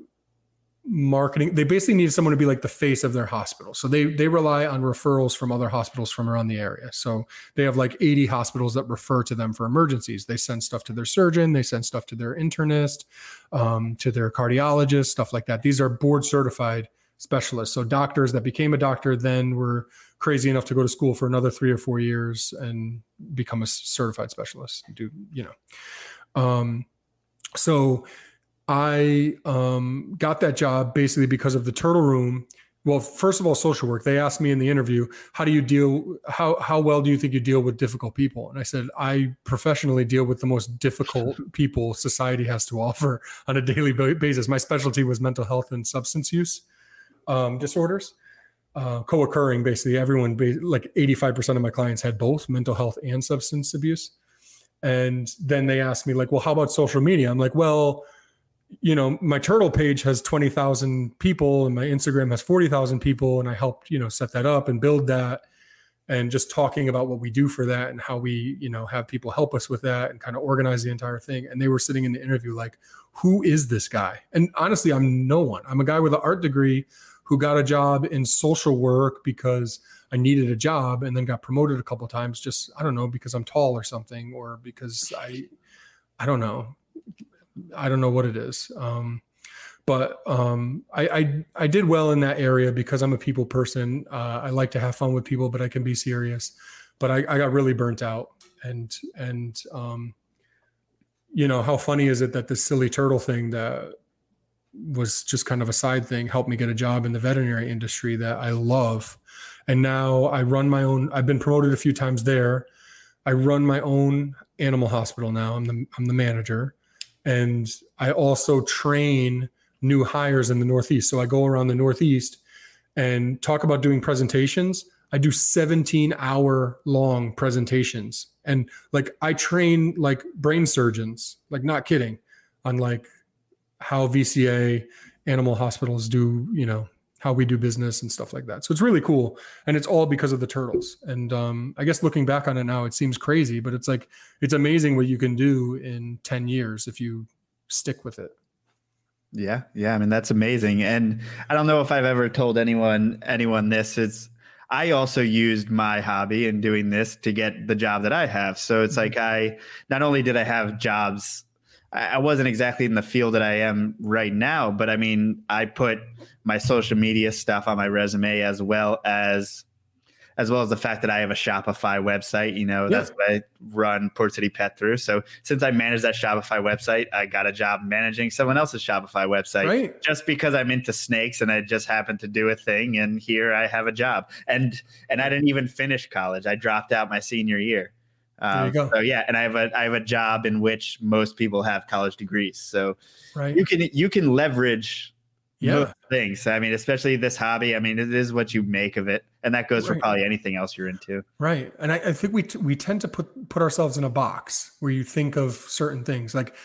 marketing they basically need someone to be like the face of their hospital. So they they rely on referrals from other hospitals from around the area. So they have like 80 hospitals that refer to them for emergencies. They send stuff to their surgeon they send stuff to their internist um, to their cardiologist stuff like that. These are board certified specialists. So doctors that became a doctor then were crazy enough to go to school for another three or four years and become a certified specialist do you know um, so I um, got that job basically because of the Turtle Room. Well, first of all, social work. They asked me in the interview, "How do you deal? How how well do you think you deal with difficult people?" And I said, "I professionally deal with the most difficult <laughs> people society has to offer on a daily basis. My specialty was mental health and substance use um, disorders, uh, co-occurring. Basically, everyone, like eighty-five percent of my clients had both mental health and substance abuse. And then they asked me, like, "Well, how about social media?" I'm like, "Well." you know, my turtle page has 20,000 people and my Instagram has 40,000 people. And I helped, you know, set that up and build that and just talking about what we do for that and how we, you know, have people help us with that and kind of organize the entire thing. And they were sitting in the interview like, who is this guy? And honestly, I'm no one. I'm a guy with an art degree who got a job in social work because I needed a job and then got promoted a couple times just I don't know because I'm tall or something or because I I don't know I don't know what it is. Um, but um, I, I, I did well in that area because I'm a people person. Uh, I like to have fun with people, but I can be serious. But I, I got really burnt out, and and um, you know how funny is it that this silly turtle thing that was just kind of a side thing helped me get a job in the veterinary industry that I love, and now I run my own. I've been promoted a few times there. I run my own animal hospital now. I'm the I'm the manager and I also train new hires in the Northeast. So I go around the Northeast and talk about doing presentations. I do 17 hour long presentations. And like I train like brain surgeons, like not kidding, on like how VCA animal hospitals do, you know, how we do business and stuff like that. So it's really cool. And it's all because of the turtles. And um, I guess looking back on it now, it seems crazy, but it's like, it's amazing what you can do in 10 years if you stick with it. Yeah. Yeah. I mean, that's amazing. And I don't know if I've ever told anyone, anyone this. It's, I also used my hobby in doing this to get the job that I have. So it's mm-hmm. like I not only did I have jobs I wasn't exactly in the field that I am right now, but I mean, I put my social media stuff on my resume as well as as well as the fact that I have a Shopify website. You know, yeah. that's what I run Port City Pet through. So since I manage that Shopify website, I got a job managing someone else's Shopify website right. just because I'm into snakes and I just happened to do a thing. And here I have a job. And and I didn't even finish college. I dropped out my senior year. Um, so yeah, and I have a I have a job in which most people have college degrees. So right. you can you can leverage yeah. things. I mean, especially this hobby. I mean, it is what you make of it, and that goes right. for probably anything else you're into. Right, and I, I think we t- we tend to put put ourselves in a box where you think of certain things like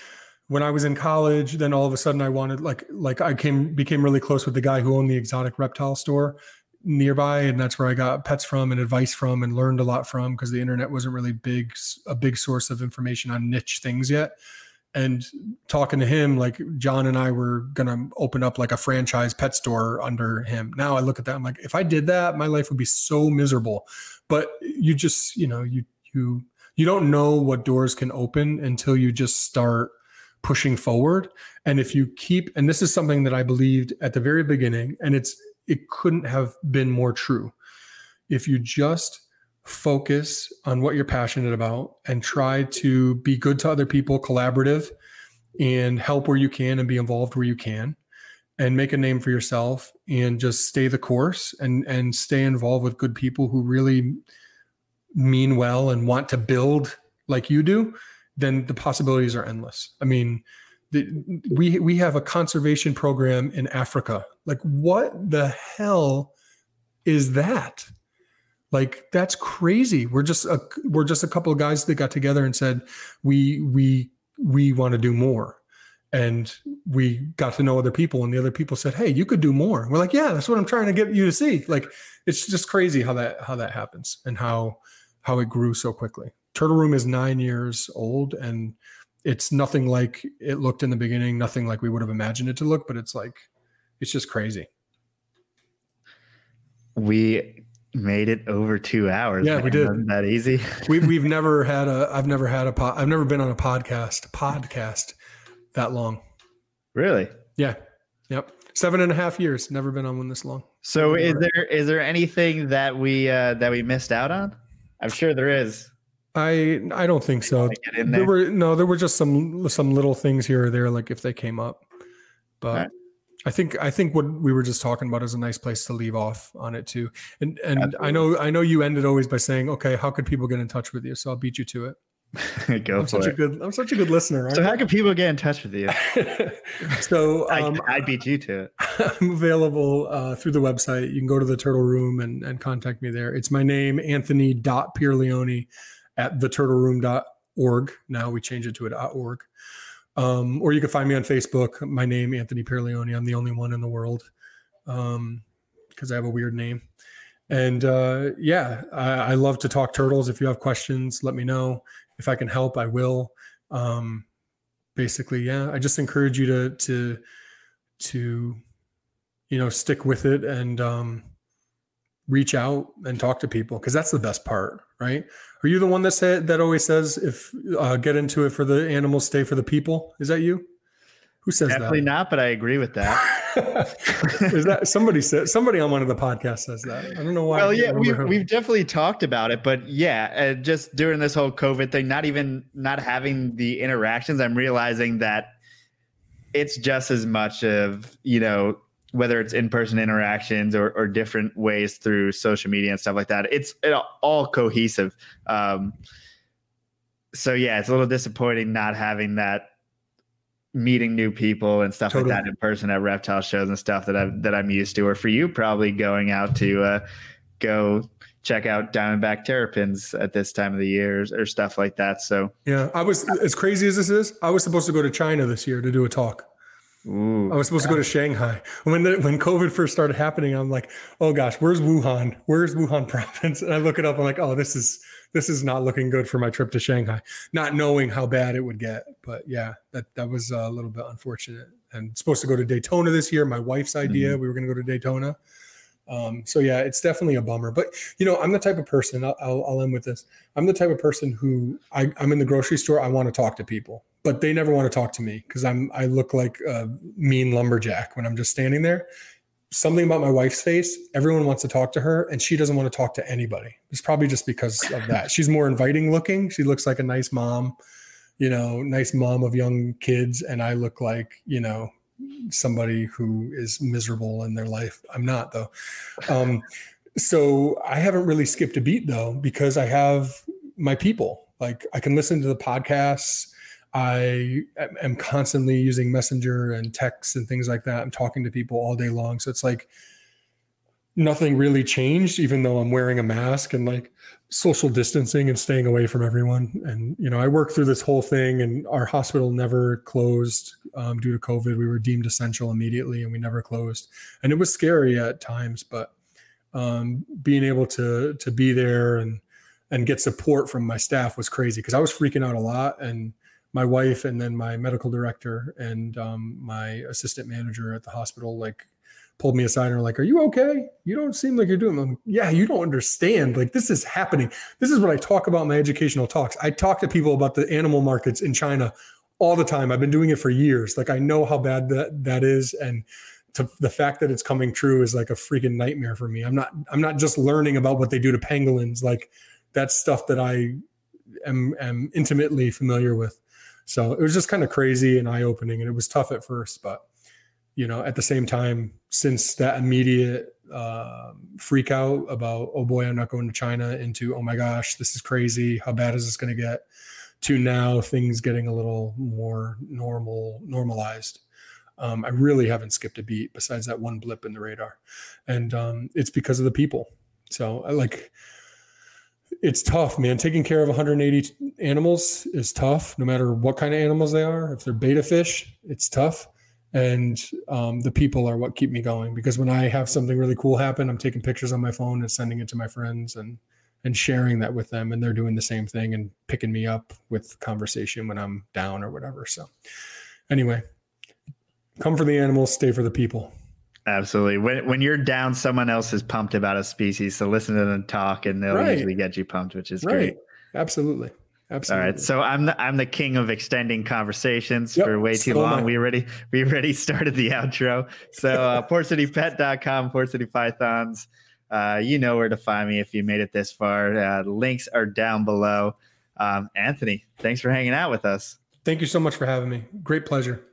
when I was in college, then all of a sudden I wanted like like I came became really close with the guy who owned the exotic reptile store nearby and that's where i got pets from and advice from and learned a lot from because the internet wasn't really big a big source of information on niche things yet. And talking to him like john and i were gonna open up like a franchise pet store under him. Now i look at that i'm like if i did that my life would be so miserable. But you just you know you you you don't know what doors can open until you just start pushing forward. And if you keep and this is something that i believed at the very beginning and it's it couldn't have been more true. If you just focus on what you're passionate about and try to be good to other people, collaborative, and help where you can and be involved where you can and make a name for yourself and just stay the course and and stay involved with good people who really mean well and want to build like you do then the possibilities are endless i mean the, we we have a conservation program in Africa. Like, what the hell is that? Like, that's crazy. We're just a we're just a couple of guys that got together and said we we we want to do more, and we got to know other people, and the other people said, "Hey, you could do more." We're like, "Yeah, that's what I'm trying to get you to see." Like, it's just crazy how that how that happens and how how it grew so quickly. Turtle Room is nine years old, and it's nothing like it looked in the beginning, nothing like we would have imagined it to look, but it's like it's just crazy. We made it over two hours. Yeah, man. we did. Wasn't that easy? <laughs> we, we've never had a. I've never had a. I've never been on a podcast podcast that long. Really? Yeah. Yep. Seven and a half years. Never been on one this long. So, is there is there anything that we uh, that we missed out on? I'm sure there is. I I don't think so. There? there? were no, there were just some some little things here or there, like if they came up. But right. I think I think what we were just talking about is a nice place to leave off on it too. And and Absolutely. I know I know you ended always by saying, okay, how could people get in touch with you? So I'll beat you to it. <laughs> Go I'm such it. a good I'm such a good listener. So how can people get in touch with you? <laughs> so <laughs> um, I, I beat you to it. I'm available uh, through the website. You can go to the Turtle Room and, and contact me there. It's my name, Anthony Pierleone at theturtleroom.org. Now we change it to a .org. Um, or you can find me on Facebook. My name, Anthony Pierleone. I'm the only one in the world because um, I have a weird name. And uh, yeah, I, I, love to talk turtles. If you have questions, let me know. If I can help, I will. Um, basically, yeah, I just encourage you to to to you know stick with it and um, reach out and talk to people because that's the best part, right? Are you the one that said that always says if uh, get into it for the animals, stay for the people? Is that you? Who says that? Definitely that? not, but I agree with that. <laughs> Is that somebody said somebody on one of the podcasts says that? I don't know why. Well, yeah, we've, we've definitely talked about it, but yeah, uh, just during this whole COVID thing, not even not having the interactions, I'm realizing that it's just as much of you know whether it's in-person interactions or, or different ways through social media and stuff like that it's it all cohesive. Um, so yeah it's a little disappointing not having that meeting new people and stuff totally. like that in person at reptile shows and stuff that i that i'm used to or for you probably going out to uh, go check out diamondback terrapins at this time of the year or, or stuff like that. So yeah i was as crazy as this is i was supposed to go to china this year to do a talk Ooh, I was supposed yeah. to go to Shanghai when the, when COVID first started happening. I'm like, oh gosh, where's Wuhan? Where's Wuhan <laughs> province? And I look it up. I'm like, oh, this is this is not looking good for my trip to Shanghai. Not knowing how bad it would get, but yeah, that that was a little bit unfortunate. And supposed to go to Daytona this year. My wife's idea. Mm-hmm. We were going to go to Daytona. Um, so yeah, it's definitely a bummer. But you know, I'm the type of person. I'll, I'll, I'll end with this. I'm the type of person who I, I'm in the grocery store. I want to talk to people but they never want to talk to me because I'm I look like a mean lumberjack when I'm just standing there. Something about my wife's face, everyone wants to talk to her, and she doesn't want to talk to anybody. It's probably just because of that. She's more inviting looking. She looks like a nice mom, you know, nice mom of young kids, and I look like, you know, somebody who is miserable in their life. I'm not though. Um, so I haven't really skipped a beat though because I have my people. Like I can listen to the podcasts I am constantly using Messenger and texts and things like that. I'm talking to people all day long. So it's like nothing really changed, even though I'm wearing a mask and like social distancing and staying away from everyone. And, you know, I worked through this whole thing and our hospital never closed um, due to COVID. We were deemed essential immediately and we never closed. And it was scary at times, but um, being able to, to be there and, and get support from my staff was crazy because I was freaking out a lot. And, my wife and then my medical director and um, my assistant manager at the hospital like pulled me aside and were like, "Are you okay? You don't seem like you're doing." Like, yeah, you don't understand. Like this is happening. This is what I talk about in my educational talks. I talk to people about the animal markets in China all the time. I've been doing it for years. Like I know how bad that that is, and to, the fact that it's coming true is like a freaking nightmare for me. I'm not. I'm not just learning about what they do to pangolins. Like that's stuff that I am am intimately familiar with. So it was just kind of crazy and eye opening, and it was tough at first, but you know, at the same time, since that immediate uh, freak out about oh boy, I'm not going to China, into oh my gosh, this is crazy. How bad is this going to get? To now things getting a little more normal, normalized. Um, I really haven't skipped a beat besides that one blip in the radar, and um, it's because of the people. So like it's tough, man. Taking care of 180 animals is tough, no matter what kind of animals they are. If they're betta fish, it's tough. And um, the people are what keep me going because when I have something really cool happen, I'm taking pictures on my phone and sending it to my friends and and sharing that with them, and they're doing the same thing and picking me up with conversation when I'm down or whatever. So, anyway, come for the animals, stay for the people. Absolutely. When when you're down, someone else is pumped about a species. So listen to them talk, and they'll right. usually get you pumped, which is right. great. Absolutely. Absolutely. All right. So I'm the I'm the king of extending conversations yep. for way too so long. We already we already <laughs> started the outro. So uh, <laughs> portcitypet.com, Port City Pythons. Uh, you know where to find me if you made it this far. Uh, links are down below. Um, Anthony, thanks for hanging out with us. Thank you so much for having me. Great pleasure.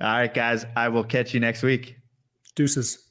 All right, guys. I will catch you next week. Deuces.